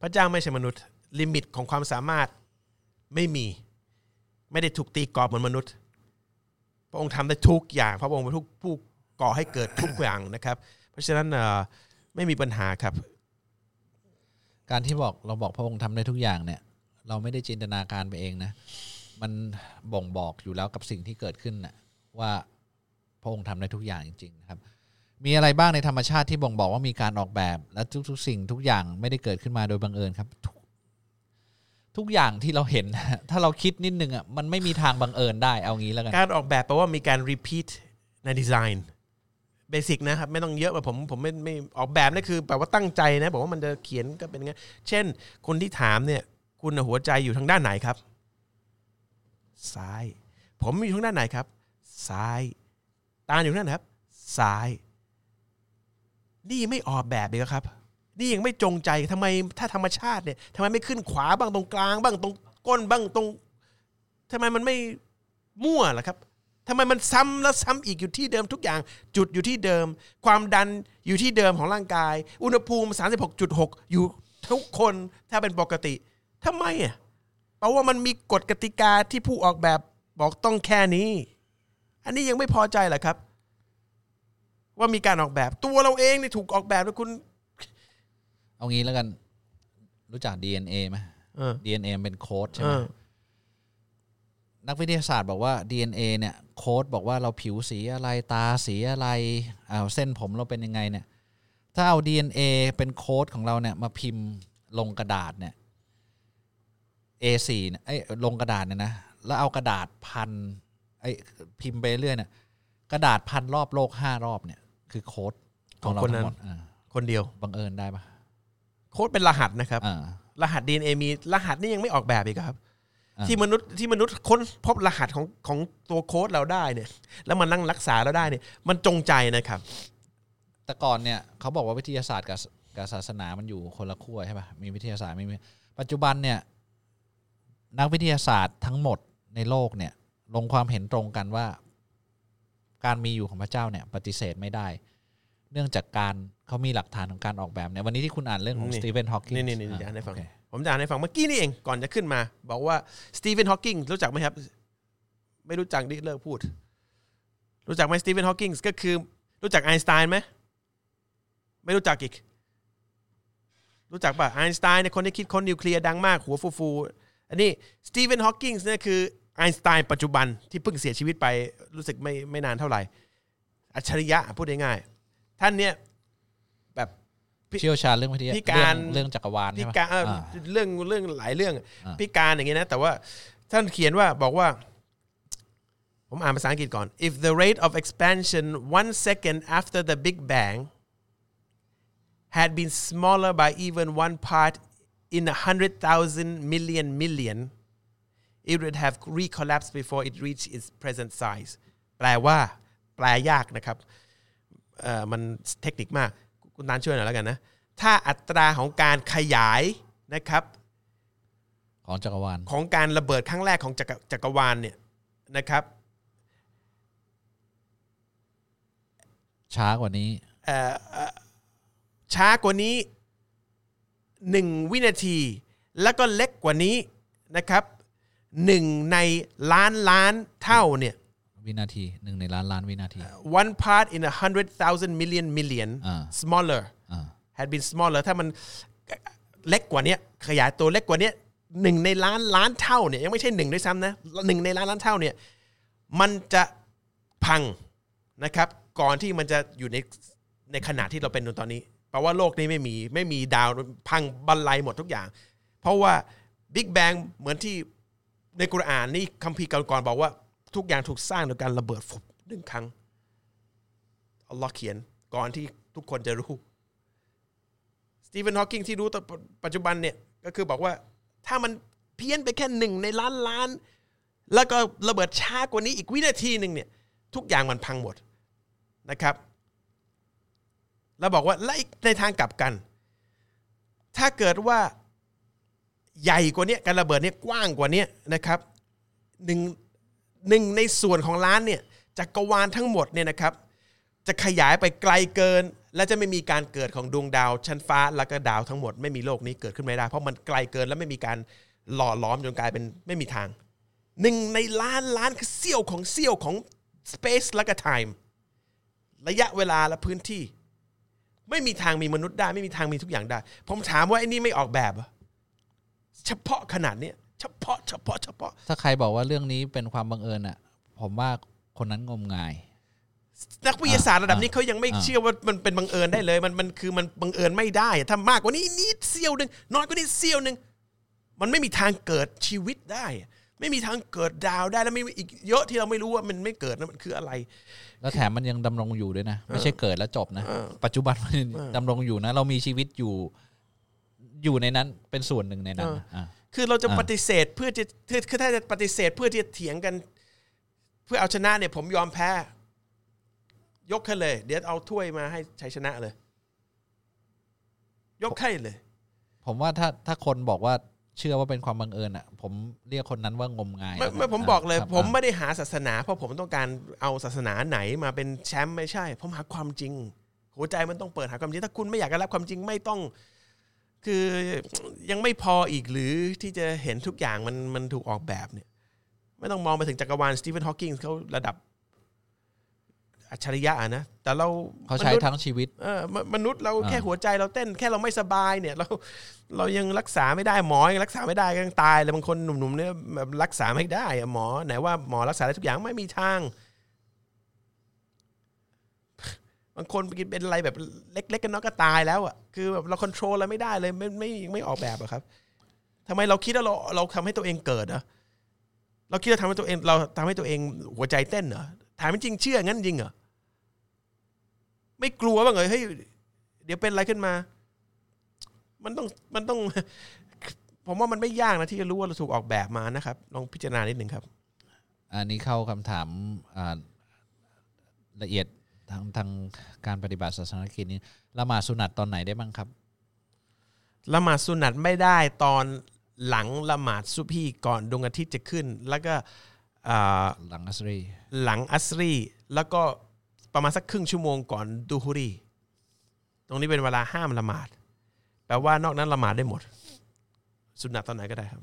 พระเจ้าไม่ใช่มนุษย์ ลิมิตของความสามารถไม่มี ไม่ได้ถูกตีกรอบเหมือนมนุษย์ พระองค์ทำได้ทุกอย่าง พระองค์เป็นทุกผู้ก่อให้เกิดทุกอย่างนะครับ เพราะฉะนั้นเอ่อ ไม่มีปัญหาครับ การที่บอกเราบอกพระองค์ทำได้ทุกอย่างเนี่ย เราไม่ได้จินตนาการไปเองนะ มันบ่งบอกอยู่แล้วกับสิ่งที่เกิดขึ้นนะว่าพระองค์ทำได้ทุกอย่างจริงๆนะครับ มีอะไรบ้างในธรรมชาติที่บ่งบอกว่ามีการออกแบบ และทุกๆ สิ่งทุกอย่างไม่ได้เกิดขึ้นมาโดยบังเอิญครับทุกทุกอย่างที่เราเห็น ถ้าเราคิดนิดนึงอะมันไม่มีทางบังเอิญได้เอางี้แล้วกัน การออกแบบแปลว่ามีการ repeat ในดีไซน์ เบสิกนะครับไม่ต้องเยอะแบบผมผมไม่ไม่ออกแบบนี่คือแปลว่าตั้งใจนะบอกว่ามันจะเขียนก็เป็นไงนเช่น คนที่ถามเนี่ย คุณหัวใจอยู่ทางด้านไหนครับ ซ้าย ผมอยู่ทางด้านไหนครับ ซ้าย ตาอยู่ทางด้านไหนครับ ซ้าย นี่ไม่ออกแบบเลยครับ นี่ยังไม่จงใจทำไมถ้าธรรมชาติเนี่ยทำไมไม่ขึ้นขวาบ้างตรงกลาง บ้างตรงก้นบ้างตรงทำไมมันไม่มั่วล่ะครับ ทำไมมันซ้ำแล้วซ้ำอีกอยู่ที่เดิมทุกอย่าง จุดอยู่ที่เดิม ความดันอยู่ที่เดิมของร่างกาย อุณหภูมิ 36.6 อยู่ทุกคนถ้าเป็นปกติทำไมอะเพราะว่ามันมีกฎกติกาที่ผู้ออกแบบบอกต้องแค่นี้ อันนี้ยังไม่พอใจเหรอครับ ว่ามีการออกแบบตัวเราเองนี่ถูกออกแบบแล้วคุณ เอางี้แล้วกัน รู้จัก DNA ไหม เออ DNA เป็นโค้ดใช่เอไหมอ นักวิทยาศาสตร์บอกว่า DNA เนี่ยโค้ดบอกว่าเราผิวสีอะไรตาสีอะไรอ้าวเส้นผมเราเป็นยังไงเนี่ยถ้าเอา DNA เป็นโค้ดของเราเนี่ยมาพิมพ์ลงกระดาษเนี่ย A4 เนี่ยไอ้ยลงกระดาษเนี่ยนะแล้วเอากระดาษพันไอ้พิมพ์ไปเรื่อยเนี่ยกระดาษพันรอบโลกห้ารอบเนี่ย คือโค้ดของเราของคนนั้ทั้นงหมดอ่าคนเดียวบังเอิญได้ปะโค้ดเป็นรหัสนะครับอ่ารหัส DNA มีรหัสนี่ยังไม่ออกแบบอีกครับอ่า ที่มนุษย์ที่มนุษย์ค้นพบรหัสของของตัวโค้ดเราได้เนี่ย แล้วมันนั่งรักษาเราได้เนี่ย มันจงใจนะครับ แต่ก่อนเนี่ยเขาบอกว่าวิทยาศาสตร์กับกับศาสนามันอยู่คนละขั้วใช่ปะมีวิทยาศาสตร์ไม่มีปัจจุบันเนี่ย นักวิทยาศาสตร์ทั้งหมดในโลกเนี่ย ลงความเห็นตรงกันว่า การมีอยู่ของพระเจ้าเนี่ย ปฏิเสธไม่ได้ เนื่องจากการเขามีหลักฐานของการออกแบบเนี่ยวันนี้ที่คุณอ่านเรื่องของนี่สตีเฟนฮอว์กิงนี่นี่นี่จะอ่านให้ฟัง ผมจะอ่านให้ฟังเมื่อกี้นี่เองก่อนจะขึ้นมา บอกว่าสตีเฟนฮอว์กิงรู้จักไหมครับ ไม่รู้จักดิเลิกพูด รู้จักไหมสตีเฟนฮอว์กิงก็คือ รู้จักไอน์สไตน์ไหมไม่รู้จักอีก รู้จักป่ะไอน์สไตน์เนี่ยคนที่คิดค้นนิวเคลียร์ดังมากหัวฟูฟูๆอันนี้สตีเฟนฮอว์กิงเนี่ยคือไอน์สไตน์ปัจจุบันที่เพิ่งเสียชีวิตไปรู้สึกไม่ไม่นานเท่าไหร่ อัจฉริยะพูดง่ายๆท่านเนี่ย เชี่ยวชาญเรื่องวิทยาพิการเรื่องเรื่องจักรวาลพิใช่ปะการเอ่ออ่าเรื่องเรื่องหลายเรื่องอ่าพิการอย่างเงี้ยนะ แต่ว่าท่านเขียนว่าบอกว่า ผมอ่านภาษาอังกฤษก่อน if the rate of expansion one second after the Big Bang had been smaller by even one part in a hundred thousand million million it would have recollapsed before it reached its present size แปลว่า แปลยากนะครับเอ่อมันเทคนิคมาก คุณตานช่วยหน่อยแล้วกันนะ ถ้าอัตราของการขยายนะครับ ของจักรวาลของการระเบิดครั้งแรกของจักรจักรวาลเนี่ยนะครับ ช้ากว่านี้เอ่อเอ่อช้ากว่านี้หนึ่งวินาที แล้วก็เล็กกว่านี้นะครับหนึ่งในล้านล้านเท่าเนี่ย วินาทีหนึ่งในล้านล้านวินาที one part in a hundred thousand million million อ่า smaller อ่า had been smaller ถ้ามันเล็กกว่านี้ขยายตัวเล็กกว่านี้หนึ่งในล้านล้านเท่าเนี่ยยังไม่ใช่หนึ่งด้วยซ้ำนะหนึ่งในล้านล้านเท่าเนี่ยมันจะพังนะครับ ก่อนที่มันจะอยู่ในในขนาดที่เราเป็นอยู่ตอนนี้แปลว่าโลกนี้ไม่มีไม่มีดาวพังบันไลหมดทุกอย่าง เพราะว่า Big Bang เหมือนที่ในกุรอานนี่คัมภีร์ก่อนๆบอกว่า ทุกอย่างถูกสร้างโดยการระเบิดฟุบหนึ่งครั้งอัลลอฮ์เขียนก่อนที่ทุกคนจะรู้สตีเฟนฮอว์กิงที่รู้ตอนปัจจุบันเนี่ยก็คือบอกว่าถ้ามันเพี้ยนไปแค่หนึ่งในล้านล้าน แล้วก็ระเบิดช้ากว่านี้อีกวินาทีหนึ่งเนี่ยทุกอย่างมันพังหมดนะครับ แล้วบอกว่าและในทางกลับกัน ถ้าเกิดว่าใหญ่กว่านี้การระเบิดเนี่ยกว้างกว่านี้นะครับหนึ่ง หนึ่งในส่วนของล้านเนี่ยจักรวาลทั้งหมดเนี่ยนะครับ จะขยายไปไกลเกิน และจะไม่มีการเกิดของดวงดาว ชั้นฟ้าแล้วก็ดาวทั้งหมดไม่มีโลกนี้เกิดขึ้นไม่ได้ เพราะมันไกลเกินและไม่มีการหล่อล้อมจนกลายเป็นไม่มีทางหนึ่งในล้านล้านคือเสี้ยวของเสี้ยวของ space และก็ time ระยะเวลาและพื้นที่ ไม่มีทางมีมนุษย์ได้ ไม่มีทางมีทุกอย่างได้ ผมถามว่าไอ้นี่ไม่ออกแบบเหรอเฉพาะขนาดเนี้ย เฉพาะเฉพาะเฉพาะ ถ้าใครบอกว่าเรื่องนี้เป็นความบังเอิญอะ ผมว่าคนนั้นงมงาย นักวิทยาศาสตร์ระดับนี้อ่าเขายังไม่อ่าเชื่อว่ามันเป็นบังเอิญได้เลย มันมันคือมันบังเอิญไม่ได้อะถ้ามากกว่านี้นิดเสี้ยวหนึ่งน้อยกว่านี้เสี้ยวหนึ่งมันไม่มีทางเกิดชีวิตได้อะไม่มีทางเกิดดาวได้แล้วไม่มีอีกเยอะที่เราไม่รู้ว่ามันไม่เกิดนะมันคืออะไร แล้วแถมมันยังดำรงอยู่ด้วยนะ ไม่ใช่เกิดแล้วจบนะ ปัจจุบันมันดำรงอยู่นะ เรามีชีวิตอยู่อยู่ในนั้นเป็นส่วนหนึ่งในนั้นนะอะ คือเราจะอ่าปฏิเสธเพื่อจะคือคือถ้าจะปฏิเสธเพื่อที่จะเถียงกัน เพื่อเอาชนะเนี่ย ผมยอมแพ้ ยกให้เลย เดี๋ยวเอาถ้วยมาให้ชัยชนะเลย ยกให้เลย ผมว่าถ้าถ้าคนบอกว่าเชื่อว่าเป็นความบังเอิญอะ ผมเรียกคนนั้นว่างมงายไม่แล้วไม่ผมะบอกเลยครับผมอะไม่ได้หาศาสนา เพราะผมต้องการเอาศาสนาไหนมาเป็นแชมป์ไม่ใช่ ผมหาความจริง หัวใจมันต้องเปิดหาความจริง ถ้าคุณไม่อยากจะรับความจริงไม่ต้อง คือยังไม่พออีกหรือที่จะเห็นทุกอย่างมันมันถูกออกแบบเนี่ย ไม่ต้องมองไปถึงจักรวาลสตีเฟนฮอว์กิงส์เขาระดับอัจฉริยะอะนะ แต่เราเขาใช้มนุษย์ทั้งชีวิตเออมมนุษย์เราอ่าแค่หัวใจเราเต้นแค่เราไม่สบายเนี่ย เราเรายังรักษาไม่ได้หมอยังรักษาไม่ได้ก็ยังตายเลยบางคนหนุ่มๆเนี่ยแบบรักษาไม่ได้อะหมอไหนว่าหมอรักษาได้ทุกอย่างไม่มีทาง บางคนกินเป็นอะไรแบบเล็ก ๆ กันน้อยก็ตายแล้วอะคือแบบเราควบคุมอะไรไม่ได้เลยไม่ไม่ไม่ออกแบบอะครับทำไมเราคิดว่าเราเราทำให้ตัวเองเกิดเหรอเราคิดว่าทำให้ตัวเอง เราทำให้ตัวเองหัวใจเต้นเหรอถามจริงเชื่องั้นจริงเหรอไม่กลัวบ้างเหรอเฮ้ยเดี๋ยวเป็นอะไรขึ้นมา มันต้องมันต้อง ผมว่ามันไม่ยากนะที่จะรู้ว่าเราถูกออกแบบมานะครับ ลองพิจารณานิดหนึ่งครับ อันนี้เข้าคำถามอ่าละเอียด ทางทางการปฏิบัติศาสนกิจนี้ละหมาดสุนัตตอนไหนได้บ้างครับละหมาดสุนัตไม่ได้ตอนหลังละหมาดซุบฮีก่อนดวงอาทิตย์จะขึ้น แล้วก็อ่าหลังอัสรีหลังอัสรี แล้วก็ประมาณสักครึ่งชั่วโมงก่อนดูฮุรีตรงนี้เป็นเวลาห้ามละหมาดแปลว่านอกนั้นละหมาดได้หมด สุนัตตอนไหนก็ได้ครับ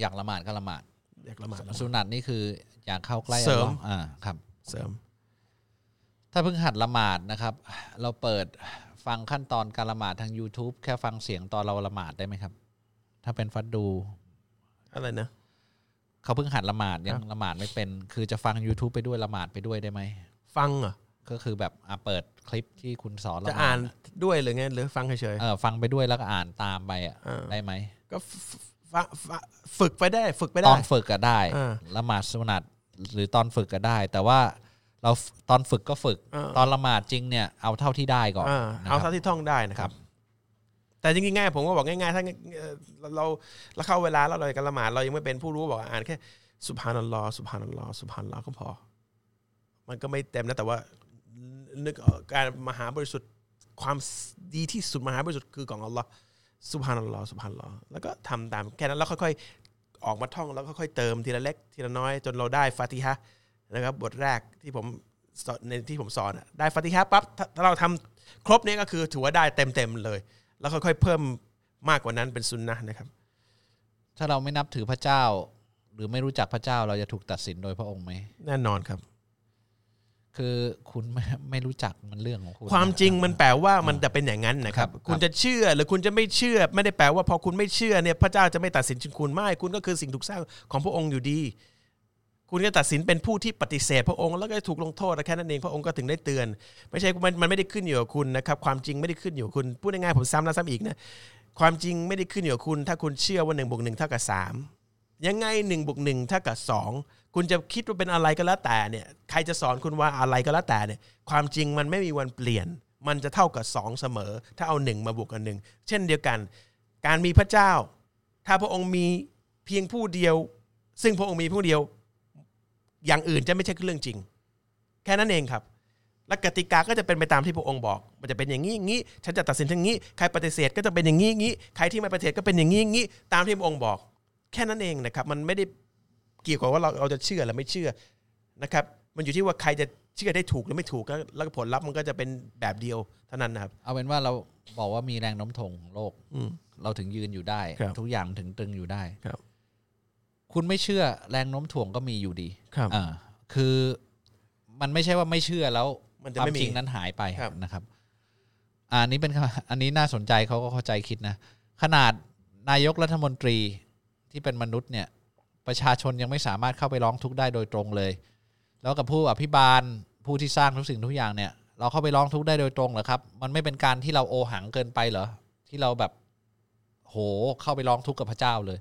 อยากละหมาดก็ละหมาดอยากละหมาดละหมาดสุนัตนี่คืออยากเข้าใกล้เสริมอัลลอฮ์อ่าครับ เสริม ถ้าเพิ่งหัดละหมาดนะครับ เราเปิดฟังขั้นตอนการละหมาดทาง YouTube แค่ฟังเสียงตอนเราละหมาดได้ไหมครับ ถ้าเป็นฟัดดู อะไรนะเขาเพิ่งหัดละหมาดยังครับละหมาดไม่เป็น คือจะฟัง YouTube ไปด้วยละหมาดไปด้วยได้ไหมฟังเหรอก็คือแบบอะเปิดคลิปที่คุณสอนละหจะมาอ่าดนด้วยหรือไงหรือฟังเฉยเออฟังไปด้วยแล้วก็อ่านตามไปอะเออได้ไหมๆก็ฟฟฟฝึกไปได้ ฝึกไปตได้ อนฝึกก็ได้อ่า ละหมาดสุนัตหรือตอนฝึกก็ได้ แต่ว่า เราตอนฝึกก็ฝึกเออตอนละหมาดจริงเนี่ยเอาเท่าที่ได้ก่อนอ่านะเอาครัเท่าบที่ท่องได้นะครับ แต่จริงๆง่ายผมก็บอกง่ายๆถ้าเอ่อเราเราเข้าเวลาแล้วเราอยากจะละหมาดเรายังไม่เป็นผู้รู้บอกอ่านแค่สุภานัลลอฮ์สุภานัลลอฮ์สุภานัลลอฮ์ก็พอ มันก็ไม่เต็มนะแต่ว่านึกออกการมหาบริสุทธิ์ความดีที่สุดมหาบริสุทธิ์คือของอัลลอฮ์สุภานัลลอฮ์สุภานัลลอฮ์แล้วก็ทำตามแค่นั้นแล้วค่อยๆ ออกมาท่องแล้วก็ค่อยๆเติมทีละเล็กทีละน้อยจนเราได้ฟาติฮะห์ นะครับบทแรกที่ผมสอนในที่ผมสอนอะได้ฟาติฮะห์ปั๊บถ้าถ้าเราทำครบเนี้ก็คือถือว่าได้เต็มเต็มๆเลย แล้วค่อยๆเพิ่มมากกว่านั้นเป็นซุนนะห์นะครับ ถ้าเราไม่นับถือพระเจ้า หรือไม่รู้จักพระเจ้าเราจะถูกตัดสินโดยพระองค์ไหมแน่นอนครับ คือคุณไม่ไม่รู้จักมันเรื่องของคุณความจริงมันแปลว่ามันจะเป็นอย่างนั้นนะครับครับคุณจะเชื่อหรือคุณจะไม่เชื่อ ไม่ได้แปลว่าพอคุณไม่เชื่อเนี่ยพระเจ้าจะไม่ตัดสินคุณไม่คุณก็คือสิ่งถูกสร้างของพระองค์อยู่ดี คุณก็ตัดสินเป็นผู้ที่ปฏิเสธ พระองค์แล้วก็ถูกลงโทษแค่นั้นเองพระองค์ก็ถึงได้เตือน ไม่ใช่มันมันไม่ได้ขึ้นอยู่กับคุณนะครับความจริงไม่ได้ขึ้นอยู่กับคุณพูดง่ายๆผมซ้ำแล้วซ้ำอีกนะความจริงไม่ได้ขึ้นอยู่กับคุณ ถ้าคุณเชื่อว่าหนึ่งบวกหนึ่งเท่ากับสามยังไงหนึ่งบวกหนึ่งเท่ากับสองคุณจะคิดว่าเป็นอะไรก็แล้วแต่เนี่ยใครจะสอนคุณว่าอะไรก็แล้วแต่เนี่ยความจริงมันไม่มีวันเปลี่ยน มันจะเท่ากับสองเสมอ ถ้าเอาหนึ่งมาบวกกับหนึ่งเช่นเดียวกัน การมีพระเจ้า ถ้าพระองค์มีเพียงผู้เดียว ซึ่งพระองค์มีผู้เดียว อย่างอื่นจะไม่ใช่เรื่องจริง แค่นั้นเองครับ และกติกาก็จะเป็นไปตามที่พระองค์บอก มันจะเป็นอย่างนี้อย่างนี้ ฉันจะตัดสินอย่างนี้ ใครปฏิเสธก็จะเป็นอย่างนี้อย่างนี้ ใครที่ไม่ปฏิเสธก็เป็นอย่างนี้อย่างนี้ ตามที่พระองค์บอก แค่นั้นเองนะครับ มันไม่ได้เกี่ยวกับว่าเราเราจะเชื่อหรือไม่เชื่อนะครับ มันอยู่ที่ว่าใครจะเชื่อได้ถูกหรือไม่ถูกก็แล้วก็ผลลัพธ์มันก็จะเป็นแบบเดียวเท่านั้นนะครับ เอาเป็นว่าเราบอกว่ามีแรงโน้มถ่วงของโลกอืมเราถึงยืนอยู่ได้ครับทุกอย่างถึงตึงอยู่ได้ ครับคุณไม่เชื่อแรงโน้มถ่วงก็มีอยู่ดีครับอ่าคือมันไม่ใช่ว่าไม่เชื่อแล้วมันจะความไม่มีจริงนั้นหายไปครับ นะครับอะอันนี้เป็นอันนี้น่าสนใจเขาก็เข้าใจคิดนะ ขนาดนายกรัฐมนตรีที่เป็นมนุษย์เนี่ย ประชาชนยังไม่สามารถเข้าไปร้องทุกข์ได้โดยตรงเลย แล้วกับผู้อภิบาลผู้ที่สร้างทุกสิ่งทุกอย่างเนี่ย เราเข้าไปร้องทุกข์ได้โดยตรงเหรอครับ มันไม่เป็นการที่เราโอหังเกินไปเหรอที่เราแบบ โหเข้าไปร้องทุกข์กับพระเจ้าเลย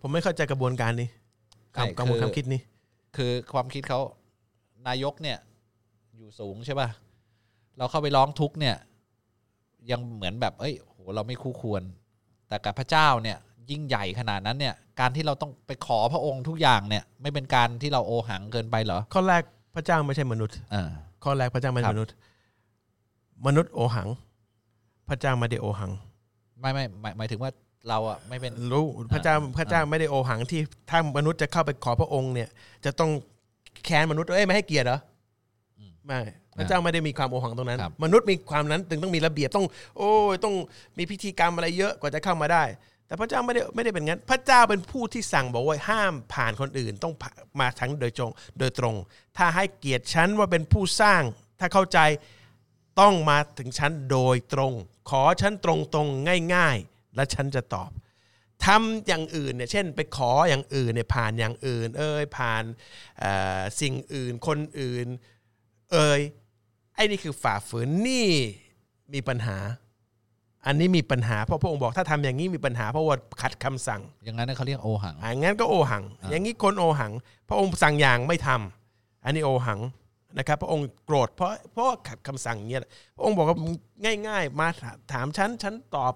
ผมไม่เข้าใจกระบวนการนี้ใช่กระบวนคือความคิดนี้ คือความคิดเขานายกเนี่ย อยู่สูงใช่ป่ะเราเข้าไปร้องทุกข์เนี่ย ยังเหมือนแบบเอ้ยโหเราไม่คู่ควร แต่กับพระเจ้าเนี่ย ยิ่งใหญ่ขนาดนั้นเนี่ย การที่เราต้องไปขอพระองค์ทุกอย่างเนี่ย ไม่เป็นการที่เราโอหังเกินไปเหรอข้อแรกพระเจ้าไม่ใช่มนุษย์อ่าข้อแรกพระเจ้าไม่ครัใช่บมนุษย์ มนุษย์โอหัง พระเจ้าไม่ได้โอหัง ไม่ไม่หมายหมายถึงว่า เราอะไม่เป็นรู้พระเจ้าอ่าพระเจ้าไม่ได้โอหังที่ถ้ามนุษย์จะเข้าไปขอพระองค์เนี่ย จะต้องแค้นมนุษย์เอ้ยไม่ให้เกียรติเหรออไม่พระเจ้าไม่ได้มีความโอหังตรงนั้นครับมนุษย์มีความนั้นถึงต้องมีระเบียบต้อง โอ้ยต้องมีพิธีกรรมอะไรเยอะกว่าจะเข้ามาได้ แต่พระเจ้าไม่ได้ไม่ได้เป็นงั้น พระเจ้าเป็นผู้ที่สั่งบอกว่าห้ามผ่านคนอื่นต้องผ่ามาทั้งโดยตรงโดยตรง ถ้าให้เกียรติฉันว่าเป็นผู้สร้าง ถ้าเข้าใจต้องมาถึงฉันโดยตรง ขอฉันตรงตรงๆง่าย ๆ และฉันจะตอบทำอย่างอื่นเนี่ยเช่น ไปขออย่างอื่นเนี่ยผ่านอย่างอื่น เอ้ยผ่านเอ่อสิ่งอื่นคนอื่น เอ้ยไอ้นี่คือฝ่าฝืนนี่มีปัญหา อันนี้มีปัญหาเพราะพระองค์บอกถ้าทำอย่างนี้มีปัญหาเพราะว่าขัดคำสั่ง อย่างนั้นเขาเรียกโอหังอ่างั้นก็โอหัง อย่างนี้คนโอหัง พระองค์สั่งอย่างไม่ทำอันนี้โอหังนะครับพระองค์โกรธเพราะเพราะว่าขัดคำสั่งเนี่ยพระองค์บอกว่าง่าย ๆ มาถามฉันฉันตอบ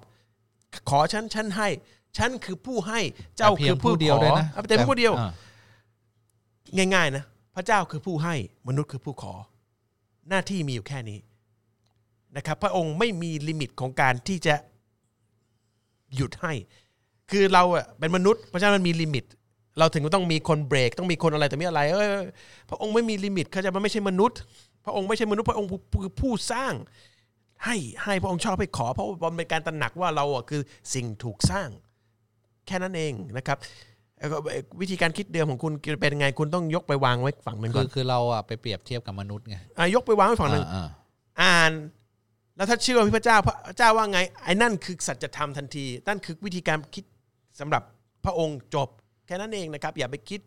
ขอฉันฉันให้ ฉันคือผู้ให้เจ้าแต่เพีคืยองผู้ผู้เดียวขอด้วยนะอะแต่ผู้เดียวอ่าง่าย ๆ นะ พระเจ้าคือผู้ให้มนุษย์คือผู้ขอ หน้าที่มีอยู่แค่นี้นะครับ พระองค์ไม่มี limit ของการที่จะหยุดให้ คือเราอะเป็นมนุษย์เพราะฉะนั้นมันมี limit เราถึงต้องมีคนเบรก ต้องมีคนอะไรแต่มีอะไรเอ้ยพระองค์ไม่มี limit เข้าใจปะมันไม่ใช่มนุษย์ พระองค์ไม่ใช่มนุษย์พระองค์คือผู้สร้าง ให้ให้พระองค์ชอบให้ขอ เพราะว่ามันเป็นการตระหนักว่าเราอะคือสิ่งถูกสร้าง แค่นั้นเองนะครับแล้วก็วิธีการคิดเดิมของคุณเป็นยังไงคุณต้องยกไปวางไว้ฝั่งหนึ่งก่คืออนคือเราอะไปเปรียบเทียบกับมนุษย์ไงอะยกไปวางไว้ฝั่งหนึ่งอ่าอ่าน แล้วถ้าเชื่อพระเจ้า พระเจ้าว่าไงไอ้นั่นคือสัจธรรมทันที นั่นคือวิธีการคิดสำหรับพระองค์จบ แค่นั้นเองนะครับ อย่าไปคิด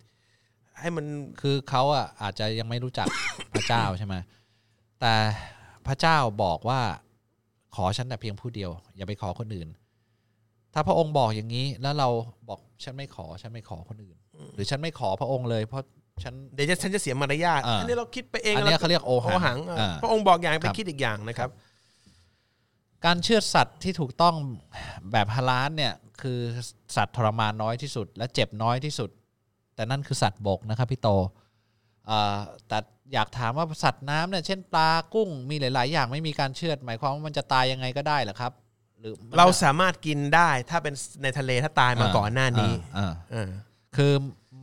ให้มันคือเขาอะอาจจะยังไม่รู้จักพระเจ้าใช่ไหมแต่ พระเจ้าบอกว่าขอฉันแต่เพียงผู้เดียว อย่าไปขอคนอื่น ถ้าพระองค์บอกอย่างนี้แล้วเราบอกฉันไม่ขอฉันไม่ขอคนอื่น หรือฉันไม่ขอพระองค์เลยเพราะฉันเดี๋ยวจะฉันจะเสียมารยาทอ่าอันนี้เราคิดไปเองอันเนี้ยเขาเรียกโอโอหังหังอะอ่าพระองค์บอกอย่างไปครับคิดอีกอย่างนะครับ การเชือดสัตว์ที่ถูกต้องแบบฮาลาลเนี่ย คือสัตว์ทรมานน้อยที่สุด และเจ็บน้อยที่สุด แต่นั่นคือสัตว์บกนะครับพี่โตเอ่อแต่ อยากถามว่าสัตว์น้ำเนี่ยเช่นปลากุ้งมีหลาย ๆ อย่างไม่มีการเชือด หมายความว่ามันจะตายยังไงก็ได้เหรอครับ หรือมันเราสามารถกินได้ถ้าเป็นในทะเลถ้าตายมาก่อนหน้านี้อ่าเออคือ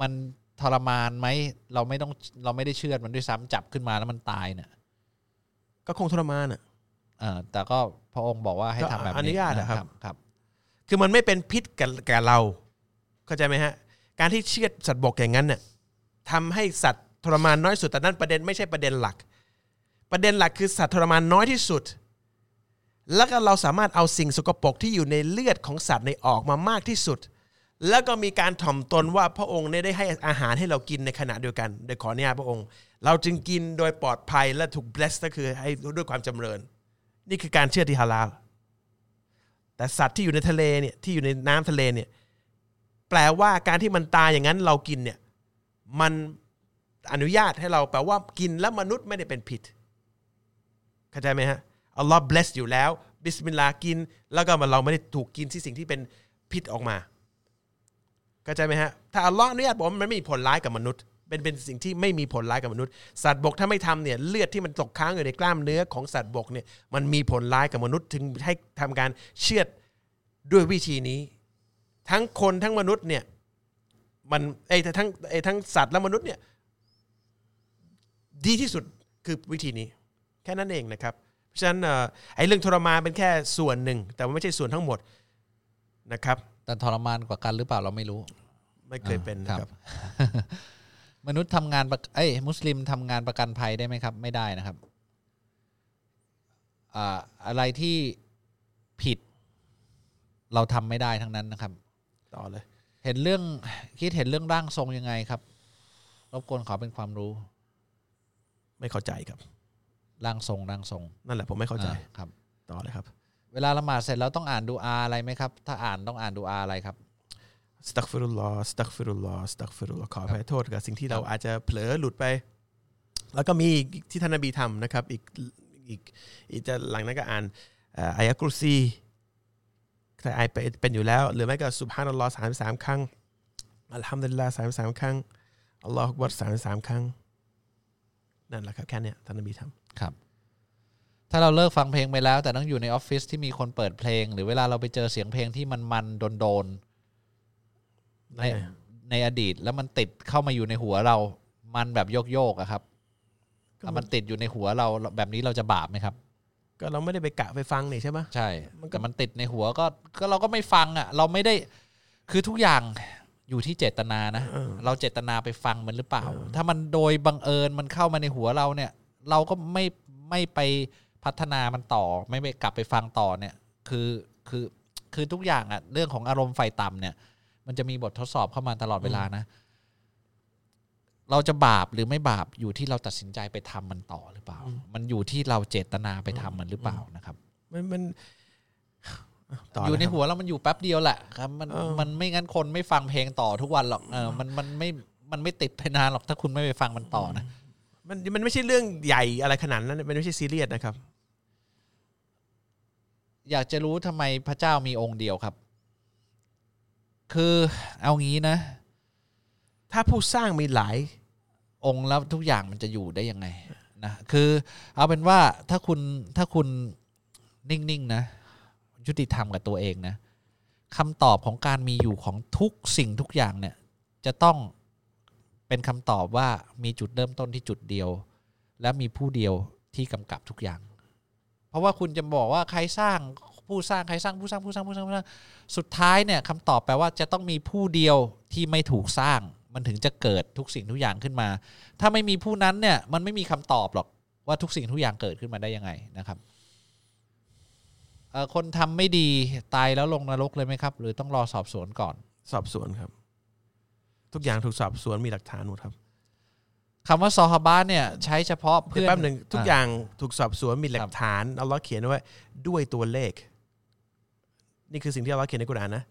มันทรมานไหมเราไม่ต้องเราไม่ได้เชือดมันด้วยซ้ำจับขึ้นมาแล้วมันตายเนี่ยก็คงทรมานอะ เออแต่ก็พระองค์บอกว่าให้ทำแบบนี้อนุญาตอะครับ ครับ คือมันไม่เป็นพิษกับกับเรา เข้าใจไหมฮะ การที่เชือดสัตว์บกอย่างนั้นเนี่ยทำให้สัตว์ ทรมานน้อยสุด แต่นั่นประเด็นไม่ใช่ประเด็นหลัก ประเด็นหลักคือสัตว์ทรมานน้อยที่สุด แล้วก็เราสามารถเอาสิ่งสกปรกที่อยู่ในเลือดของสัตว์ในออกมามากที่สุด แล้วก็มีการถ่อมตนว่าพระองค์เนี่ยได้ให้อาหารให้เรากินในขณะเดียวกัน โดยขออนุญาตพระองค์ เราจึงกินโดยปลอดภัยและถูก bless ก็คือให้ด้วยความจำเริญ นี่คือการเชื่อที่ฮาลาลแต่สัตว์ที่อยู่ในทะเลเนี่ยที่อยู่ในน้ำทะเลเนี่ยแปลว่าการที่มันตายอย่างนั้นเรากินเนี่ยมัน อนุญาตให้เราแปลว่ากินแล้วมนุษย์ไม่ได้เป็นผิดเข้าใจไหมฮะอัลลอฮ์ bless อยู่แล้ว บิสมิลลาห์กิน แล้วก็มันเราไม่ได้ถูกกินที่สิ่งที่เป็นพิษออกมาเข้าใจไหมฮะถ้าอัลลอฮ์อนุญาตบอกมันไม่มีผลร้ายกับมนุษย์เป็นเป็นสิ่งที่ไม่มีผลร้ายกับมนุษย์ สัตว์บกถ้าไม่ทำเนี่ยเลือดที่มันตกค้างอยู่ในกล้ามเนื้อของสัตว์บกเนี่ยมันมีผลร้ายกับมนุษย์ ถึงให้ทำการเชือดด้วยวิธีนี้ ทั้งคนทั้งมนุษย์เนี่ยมันไอ้ทั้งไอ้ทั้งสัตว์และมนุษย์เนี่ย ดีที่สุดคือวิธีนี้ แค่นั้นเองนะครับเพราะฉะนั้นเอ่อไอ้เรื่องทรมานเป็นแค่ส่วนหนึ่ง แต่ว่าไม่ใช่ส่วนทั้งหมดนะครับ แต่ทรมานกว่ากันหรือเปล่าเราไม่รู้ ไม่เคยเป็นคนะรับครับ มนุษย์ทำงานประเอ้ยมุสลิมทำงานประกันภัยได้ไหมครับ ไม่ได้นะครับอ่าอะไรที่ผิด เราทำไม่ได้ทั้งนั้นนะครับ ต่อเลย เห็นเรื่องคิดเห็นเรื่องร่างทรงยังไงครับรบกวนขอเป็นความรู้ ไม่เข้าใจครับร่างทรงร่างทรงนั่นแหละผมไม่เข้าใจอ่ครับ ต่อเลยครับ เวลาละหมาดเสร็จแล้วต้องอ่านดูอาอะไรไหมครับ ถ้าอ่านต้องอ่านดูอาอะไรครับ สตักฟิรุลลอฮ์สตักฟิรุลลอฮ์สตักฟิรุลลอฮ์ขออภัยโทษกับสิ่งที่เราอาจจะเผลอหลุดไป แล้วก็มีอีกที่ท่านนบีทำนะครับ อีกอีกอีกจะหลังนั้นก็อ่านเอ่ออายะกุรซีถ้าอายไปเป็นอยู่แล้ว หรือไม่ก็สุบฮานัลลอฮ์สามสามครั้งอัลฮัมดุลิลลาห์สามสามครั้งอัลลอฮฺอักบัรสามสามครั้ง นั่นแหละครับแค่เนี้ยท่านนบีทำครับ ถ้าเราเลิกฟังเพลงไปแล้ว แต่ต้องอยู่ในออฟฟิศที่มีคนเปิดเพลง หรือเวลาเราไปเจอเสียงเพลงที่มันมันโดนโดนๆในได้ไงในอดีตแล้วมันติดเข้ามาอยู่ในหัวเรา มันแบบโยกโยกๆอะครับก็อะมัมันนติดอยู่ในหัวเราแบบนี้เราจะบาปไหมครับ ก็เราไม่ได้ไปกะไปฟังนี่ใช่ไหมใช่มันก็แต่มันติดในหัวก็ก็เราก็ไม่ฟังอะเราไม่ได้คือทุกอย่าง อยู่ที่เจตนานะเออเราเจตนาไปฟังมันหรือเปล่า ถ้ามันโดยบังเอิญมันเข้ามาในหัวเราเนี่ย เราก็ไม่ไม่ไปพัฒนามันต่อ ไม่ไปกลับไปฟังต่อเนี่ย คือคือคือทุกอย่างอะเรื่องของอารมณ์ไฟต่ำเนี่ย มันจะมีบททดสอบเข้ามาตลอดเวลานะ เราจะบาปหรือไม่บาปอยู่ที่เราตัดสินใจไปทำมันต่อหรือเปล่า มันอยู่ที่เราเจตนาไปทำมันหรือเปล่านะครับ มันมันต่ อยู่ในเลยครับหัวแล้วมันอยู่แป๊บเดียวแหละครับ มันเออมันไม่งั้นคนไม่ฟังเพลงต่อทุกวันหรอกเออมันมันไม่มันไม่ติดไปนานหรอกถ้าคุณไม่ไปฟังมันต่อนะมันมันไม่ใช่เรื่องใหญ่อะไรขนาดนั้นมันไม่ใช่ซีเรียสนะครับ อยากจะรู้ทำไมพระเจ้ามีองค์เดียวครับ คือเอางี้นะ ถ้าผู้สร้างมีหลาย องค์แล้วทุกอย่างมันจะอยู่ได้ยังไงนะคือ เอาเป็นว่าถ้าคุณถ้าคุณนิ่งๆนะ ยุติธรรมกับตัวเองนะคำตอบของการมีอยู่ของทุกสิ่งทุกอย่างเนี่ยจะต้องเป็นคำตอบว่ามีจุดเริ่มต้นที่จุดเดียว และมีผู้เดียวที่กำกับทุกอย่าง เพราะว่าคุณจะบอกว่าใครสร้างผู้สร้างใครสร้างผู้สร้างผู้สร้างผู้สร้างผู้สร้างสุดท้ายเนี่ยคำตอบแปลว่าจะต้องมีผู้เดียวที่ไม่ถูกสร้าง มันถึงจะเกิดทุกสิ่งทุกอย่างขึ้นมา ถ้าไม่มีผู้นั้นเนี่ยมันไม่มีคำตอบหรอกว่าทุกสิ่งทุกอย่างเกิดขึ้นมาได้ยังไงนะครับ คนทำไม่ดีตายแล้วลงนรกเลยไหมครับ หรือต้องรอสอบสวนก่อน สอบสวนครับ ทุกอย่างถูกสอบสวนมีหลักฐานหมดครับคำว่าซอฮาบะเนี่ยใช้เฉพาะเดี๋ยวเพื่อนแป๊บหนึ่งทุกอะอย่างถูกสอบสวนมีหลัครักบฐานอัลลอฮ์เขียนไว้ด้วยตัวเลข นี่คือสิ่งที่อัลลอฮ์เขียนในกุรอานนะ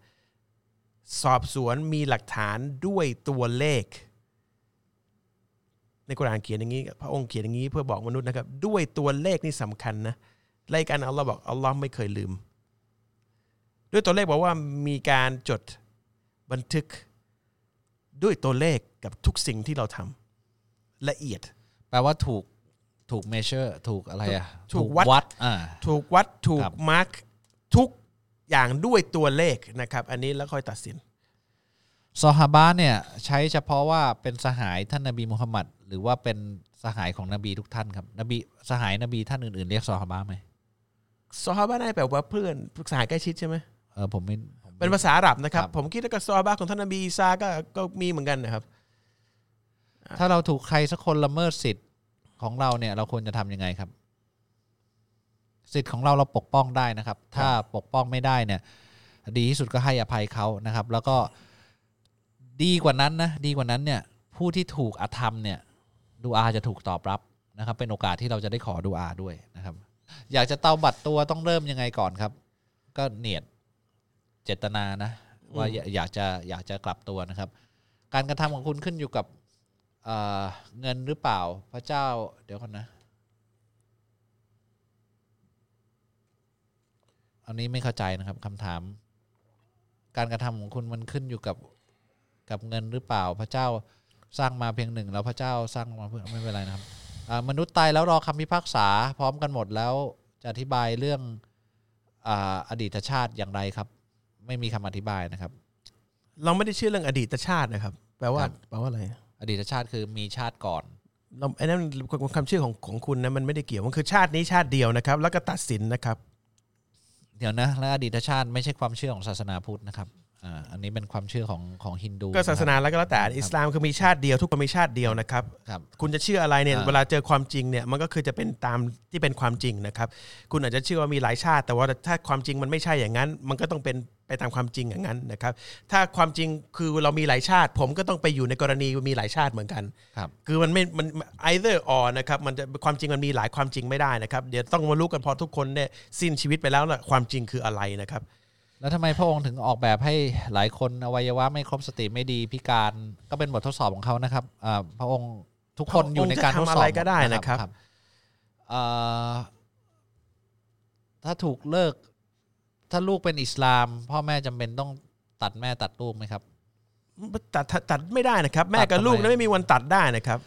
สอบสวนมีหลักฐานด้วยตัวเลข ในกุรอานเขียนอย่างนี้ พระองค์เขียนอย่างนี้เพื่อบอกมนุษย์นะครับ ด้วยตัวเลขนี่สำคัญนะ รายการอัลลอฮ์บอกอัลลอฮ์ไม่เคยลืม ด้วยตัวเลขบอกว่ามีการจดบันทึกด้วยตัวเลขกับทุกสิ่งที่เราทำละเอียด แปลว่าถูกถูก measure ถูกอะไรอะถูกวัดวัดอ่าถูกวัดถูกครับ mark ทุกอย่างด้วยตัวเลขนะครับ อันนี้แล้วค่อยตัดสินซอฮาบะเนี่ยใช้เฉพาะว่าเป็นสหายท่านนบีมุฮัมมัดหรือว่าเป็นสหายของนบีทุกท่านครับ นบีสหายนบีท่านอื่นๆ เรียกซอฮาบะไหม ซอฮาบะได้แปลว่าเพื่อนสหายใกล้ชิดใช่ไหมเออผมไม่ผมไม่เป็นภาษาอาหรับนะครับครับผมคิดว่าก็ซอฮาบะของท่านนบีอีซาก็ก็มีเหมือนกันนะครับ ถ้าเราถูกใครสักคนละเมิดสิทธิ์ของเราเนี่ย เราควรจะทำยังไงครับ สิทธิ์ของเราเราปกป้องได้นะครับ ถ้าปกป้องไม่ได้เนี่ย ดีที่สุดก็ให้อภัยเขานะครับ แล้วก็ดีกว่านั้นนะดีกว่านั้นเนี่ย ผู้ที่ถูกอธรรมเนี่ยดูอาจะถูกตอบรับนะครับ เป็นโอกาสที่เราจะได้ขอดูอาด้วยนะครับ อยากจะเตาบัตรตัวต้องเริ่มยังไงก่อนครับ ก็เนียดเจตนานะ ว่าอยากอยากจะอยากจะกลับตัวนะครับ การกระทำของคุณขึ้นอยู่กับเอ่อเงินหรือเปล่า พระเจ้า เดี๋ยวก่อนนะ อันนี้ไม่เข้าใจนะครับคำถาม การกระทำของคุณมันขึ้นอยู่กับกับเงินหรือเปล่า พระเจ้าสร้างมาเพียงหนึ่ง แล้วพระเจ้าสร้างมาเพื่อไม่เป็นไรนะครับอ่า มนุษย์ตายแล้วรอคำพิพากษา พร้อมกันหมดแล้วจะอธิบายเรื่องอาอดีตชาติอย่างไรครับ ไม่มีคำอธิบายนะครับ เราไม่ได้เชื่อเรื่องอดีตชาตินะครับ แปลว่าครับแปลว่าอะไร อดีตชาติคือมีชาติก่อนเราไอ้นั่นความเชื่อของของคุณนะมันไม่ได้เกี่ยวมันคือชาตินี้ชาติเดียวนะครับ แล้วก็ตัดสินนะครับ เดี๋ยวนะ และอดีตชาติไม่ใช่ความเชื่อของศาสนาพุทธนะครับ อ่าอันนี้เป็นความเชื่อของของฮินดู ก็ศาสนาะคแล้วก็แล้วแต่อิสลามคือมีชาติเดียวทุกคนมีชาติเดียวนะครับรับครับคุณจะเชื่ออะไรเนี่ยอ่าเวลาเจอความจริงเนี่ยมันก็คือจะเป็นตามที่เป็นความจริงนะครับ คุณอาจจะเชื่อว่ามีหลายชาติ แต่ว่าถ้าความจริงมันไม่ใช่อย่างนั้น มันก็ต้องเป็นไปตามความจริงอย่างนั้นนะครับ ถ้าความจริงคือเรามีหลายชาติ ผมก็ต้องไปอยู่ในกรณีมีหลายชาติเหมือนกันครับคือมันไม่มัน either or นะครับมันจะความจริงมันมีหลายความจริงไม่ได้นะครับ เดี๋ยวต้องมารู้กันพอทุกคนเนี่ยสิ้นชีวิตไปแล้วนะความจริงคืออะไรนะครับ แล้วทำไมพระองค์ถึงออกแบบให้หลายคนอวัยวะไม่ครบสติไม่ดีพิการก็เป็นบททดสอบของเขานะครับอ่าพระองค์ทุกคนอยู่ในการทดสอบพระองค์จะทำอะไรก็ได้นะครับอ่าถ้าถูกเลิก ถ้าลูกเป็นอิสลาม พ่อแม่จำเป็นต้องตัดแม่ตัดลูกไหมครับ ตัดตัดตัดไม่ได้นะครับ แม่กับตัดทำไมลูกนั้นไม่มีวันตัดได้นะครับ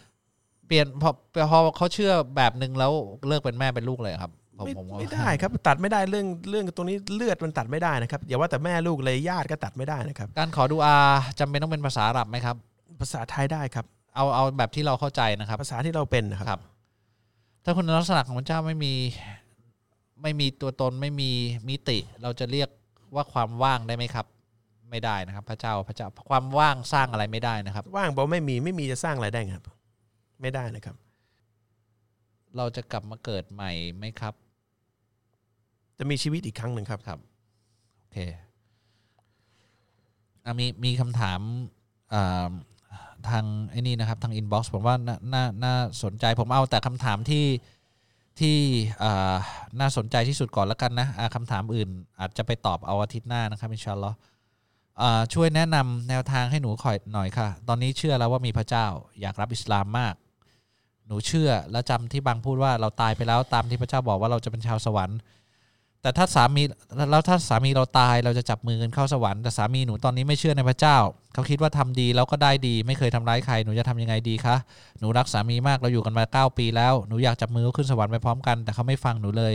เปลี่ยนพอพอเขาเชื่อแบบหนึ่งแล้วเลิกเป็นแม่เป็นลูกเลยครับ ผมไม่ผมว่าไม่ได้ครับตัดไม่ได้เรื่องเรื่องตรงนี้เลือดมันตัดไม่ได้นะครับอย่าว่าแต่แม่ลูกเลยญาติก็ตัดไม่ได้นะครับ การขอดูอาจำเป็นต้องเป็นภาษาอาหรับไหมครับ ภาษาไทยได้ครับ เอาเอาแบบที่เราเข้าใจนะครับ ภาษาที่เราเป็นนะครับครับถ้าคุณลักษณะของพระเจ้าไม่มีไม่มีตัวตนไม่มีมิติ เราจะเรียกว่าความว่างได้ไหมครับ ไม่ได้นะครับ พระเจ้าพระเจ้าความว่างสร้างอะไรไม่ได้นะครับ ว่างบอกไม่มีไม่มีจะสร้างอะไรได้ไงครับ ไม่ได้นะครับ เราจะกลับมาเกิดใหม่ไหมครับ จะมีชีวิตอีกครั้งหนึ่งครับครับโอเคมีมีคำถามทางไอ้นี่นะครับ ทาง inbox ผมว่าน่าน่าสนใจผมเอาแต่คำถามที่ที่น่าสนใจที่สุดก่อนแล้วกันนะอ่าคำถามอื่น อาจจะไปตอบเอาอาทิตย์หน้านะครับإن شاء اللهช่วยแนะนำแนวทางให้หนูคอยหน่อยค่ะ ตอนนี้เชื่อแล้วว่ามีพระเจ้า อยากรับอิสลามมาก หนูเชื่อและจำที่บางพูดว่าเราตายไปแล้วตามที่พระเจ้าบอกว่าเราจะเป็นชาวสวรรค์ แต่ถ้าสามีแล้วถ้าสามีเราตายเราจะจับมือกันเข้าสวรรค์แต่สามีหนูตอนนี้ไม่เชื่อในพระเจ้า เขาคิดว่าทำดีแล้วก็ได้ดี ไม่เคยทำร้ายใครหนูจะทำยังไงดีคะหนูรักสามีมากเราอยู่กันมาเก้าปีแล้วหนูอยากจับมือขึ้นสวรรค์ไปพร้อมกัน แต่เขาไม่ฟังหนูเลย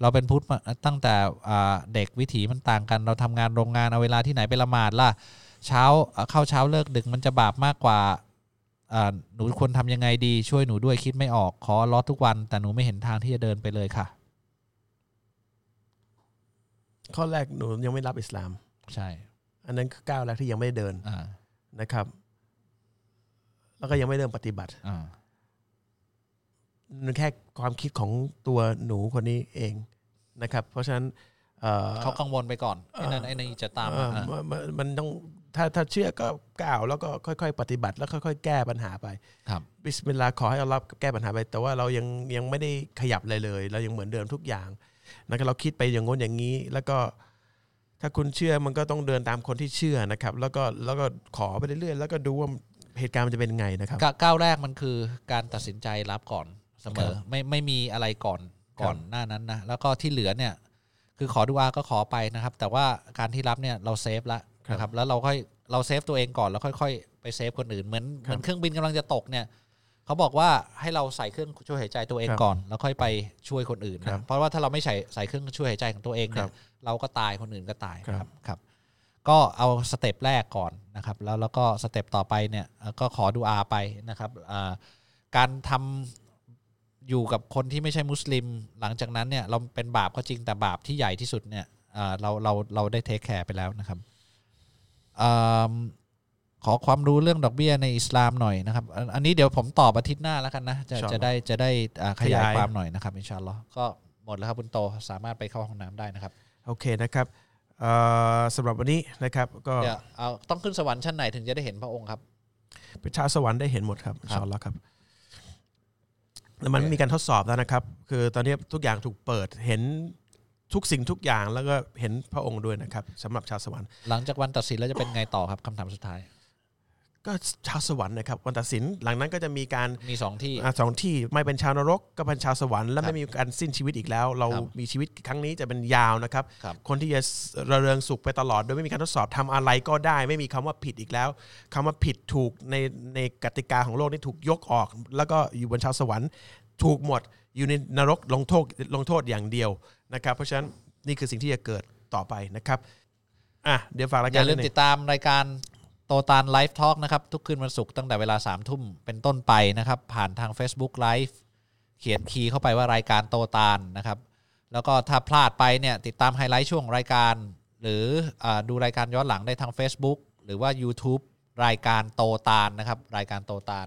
เราเป็นพุทธมาตั้งแต่เด็กวิถีมันต่างกัน เราทำงานโรงงานเอาเวลาที่ไหนไปละหมาดล่ะเช้าเข้าเช้าเลิกดึกมันจะบาปมากกว่าหนูควรทำยังไงดีช่วยหนูด้วยคิดไม่ออกขอรอทุกวัน แต่หนูไม่เห็นทางที่จะเดินไปเลยค่ะ ข้อแรกหนูยังไม่รับอิสลาม ใช่ อันนั้นคือก้าวแรกที่ยังไม่ได้เดินอ่านะครับ แล้วก็ยังไม่เริ่มปฏิบัติอ่ามันแค่ความคิดของตัวหนูคนนี้เองนะครับ เพราะฉะนั้นเอ่อเขากังวลไปก่อนไอ้นั่นไอ้นี่จะตามเอ่มาออ่ามันมันมันต้องถ้าถ้าเชื่อก็ก้าวแล้วก็ค่อยๆ ปฏิบัติแล้วค่อยๆ แก้ปัญหาไป ครับ บิสมิลลาห์ขอให้อัลลอฮ์แก้ปัญหาไป แต่ว่าเรายังยังไม่ได้ขยับเลยเลย เรายังเหมือนเดิมทุกอย่าง นะครับเราคิดไปอย่างง้นอย่างนี้ แล้วก็ถ้าคุณเชื่อมันก็ต้องเดินตามคนที่เชื่อนะครับ แล้วก็แล้วก็ขอไปเรื่อยๆแล้วก็ดูว่าเหตุการณ์มันจะเป็นไงนะครับก้าก้าวแรกมันคือการตัดสินใจรับก่อนเสมอครับไม่ไม่มีอะไรก่อนก่อนครับหน้านั้นนะแล้วก็ที่เหลือเนี่ยคือขอดูอาก็ขอไปนะครับ แต่ว่าการที่รับเนี่ยเรา save ละนะครับแล้วเราค่อยเรา save ตัวเองก่อนแล้วค่อย ๆ ไป save คนอื่นเหมือนเหมือนเครื่องบินกำลังจะตกเนี่ย เขาบอกว่าให้เราใส่เครื่องช่วยหายใจตัวเองก่อน แล้วค่อยไปช่วยคนอื่นนะเพราะว่าถ้าเราไม่ใส่ใส่เครื่องช่วยหายใจของตัวเองเนี่ยเราก็ตายคนอื่นก็ตายครับครับ ก็เอา step แรกก่อนนะครับ แล้วแล้วก็ step ต่อไปเนี่ยเอ่อก็ขอดูอาไปนะครับอ่าการทำอยู่กับคนที่ไม่ใช่มุสลิม หลังจากนั้นเนี่ยเราเป็นบาปก็จริงแต่บาปที่ใหญ่ที่สุดเนี่ยอ่าเราเราเราได้เทคแคร์ไปแล้วนะครับอ่า ขอความรู้เรื่องดอกเบี้ยในอิสลามหน่อยนะครับ อันอันนี้เดี๋ยวผมตอบอาทิตย์หน้าแล้วกันนะ จะอินชาอัลลอฮ์จะได้จะได้อ่าขยายขยายความหน่อยนะครับอินชาอัลลอฮ์ก็หมดแล้วครับคุณโตสามารถไปเข้าห้องน้ำได้นะครับ โอเคนะครับเอ่อสำหรับวันนี้นะครับก็เดี๋ยวเอาต้องขึ้นสวรรค์ชั้นไหนถึงจะได้เห็นพระองค์ครับประชาวสวรรค์ได้เห็นหมดครับอินชาอัลลอฮ์ครับแล้วมันไม่มีการทดสอบแล้วนะครับ คือตอนนี้ทุกอย่างถูกเปิดเห็นทุกสิ่งทุกอย่างแล้วก็เห็นพระองค์ด้วยนะครับสำหรับชาวสวรรค์ หลังจากวันตัดสินแล้วจะเป็นไงต่อครับคำถามสุดท้าย ก็ชาวสวรรค์นะครับวันตัดสินหลังนั้นก็จะมีการมีสองที่อะสองที่ไม่เป็นชาวนรกก็เป็นชาวสวรรค์และครับไม่มีการสิ้นชีวิตอีกแล้ว เราครับมีชีวิตครั้งนี้จะเป็นยาวนะครับครับ คนที่จะระเริงสุขไปตลอด โดยไม่มีการทดสอบทำอะไรก็ได้ ไม่มีคำว่าผิดอีกแล้วคำว่าผิดถูกในในกติกาของโลกนี่ถูกยกออก แล้วก็อยู่บนชาวสวรรค์ ถูกหมดอยู่ในนรกลงโทษลงโทษอย่างเดียวนะครับเพราะฉะนั้นนี่คือสิ่งที่จะเกิดต่อไปนะครับอะเดี๋ยวฝากรายอการย่าลืมนิดนึติงดตามรายการ โตตานไลฟ์ทอล์กนะครับ ทุกคืนวันศุกร์ตั้งแต่เวลา3ามทุ่มเป็นต้นไปนะครับ ผ่านทาง Facebook Live เขียนคีย์เข้าไปว่ารายการโตตานนะครับ แล้วก็ถ้าพลาดไปเนี่ยติดตามไฮไลท์ช่วงรายการ หรือดูรายการย้อนหลังได้ทาง Facebook หรือว่า YouTube รายการโตตานนะครับ รายการโตตาน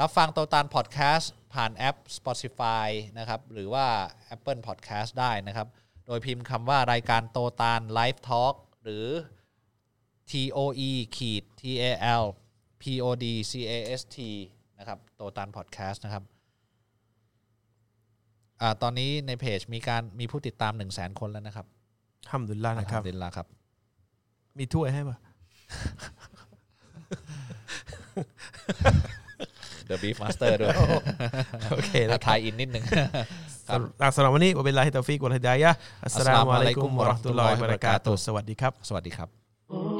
รับฟังโตตานพอดแคสต์ผ่านแอป Spotify นะครับหรือว่า Apple Podcast ได้นะครับ โดยพิมพ์คำว่ารายการโตตาน live talk หรือ T O E ขีด T A L P O D C A S T นะครับโตตานพอดแคสต์นะครับอ่าตอนนี้ในเพจมีการมีผู้ติดตาม1 0 0 0 0แสนคนแล้วนะครับฮัมดุลิลละนะครับอัลฮัมดุลิลลาห์ครับ มีถ้วยให้ปะ The Beef Master ด้วยโอเคแล้นะวทายอินนิดหนึ่งครับ สำหรับวันนี้วะบิลลาฮิตอฟิกวะฮิดายะฮ์อัสสลามุอะลัยกุมวะเราะห์มะตุลลอฮิวะบะเราะกาตุฮ์สวัสดีครับ สวัสดีครับ Da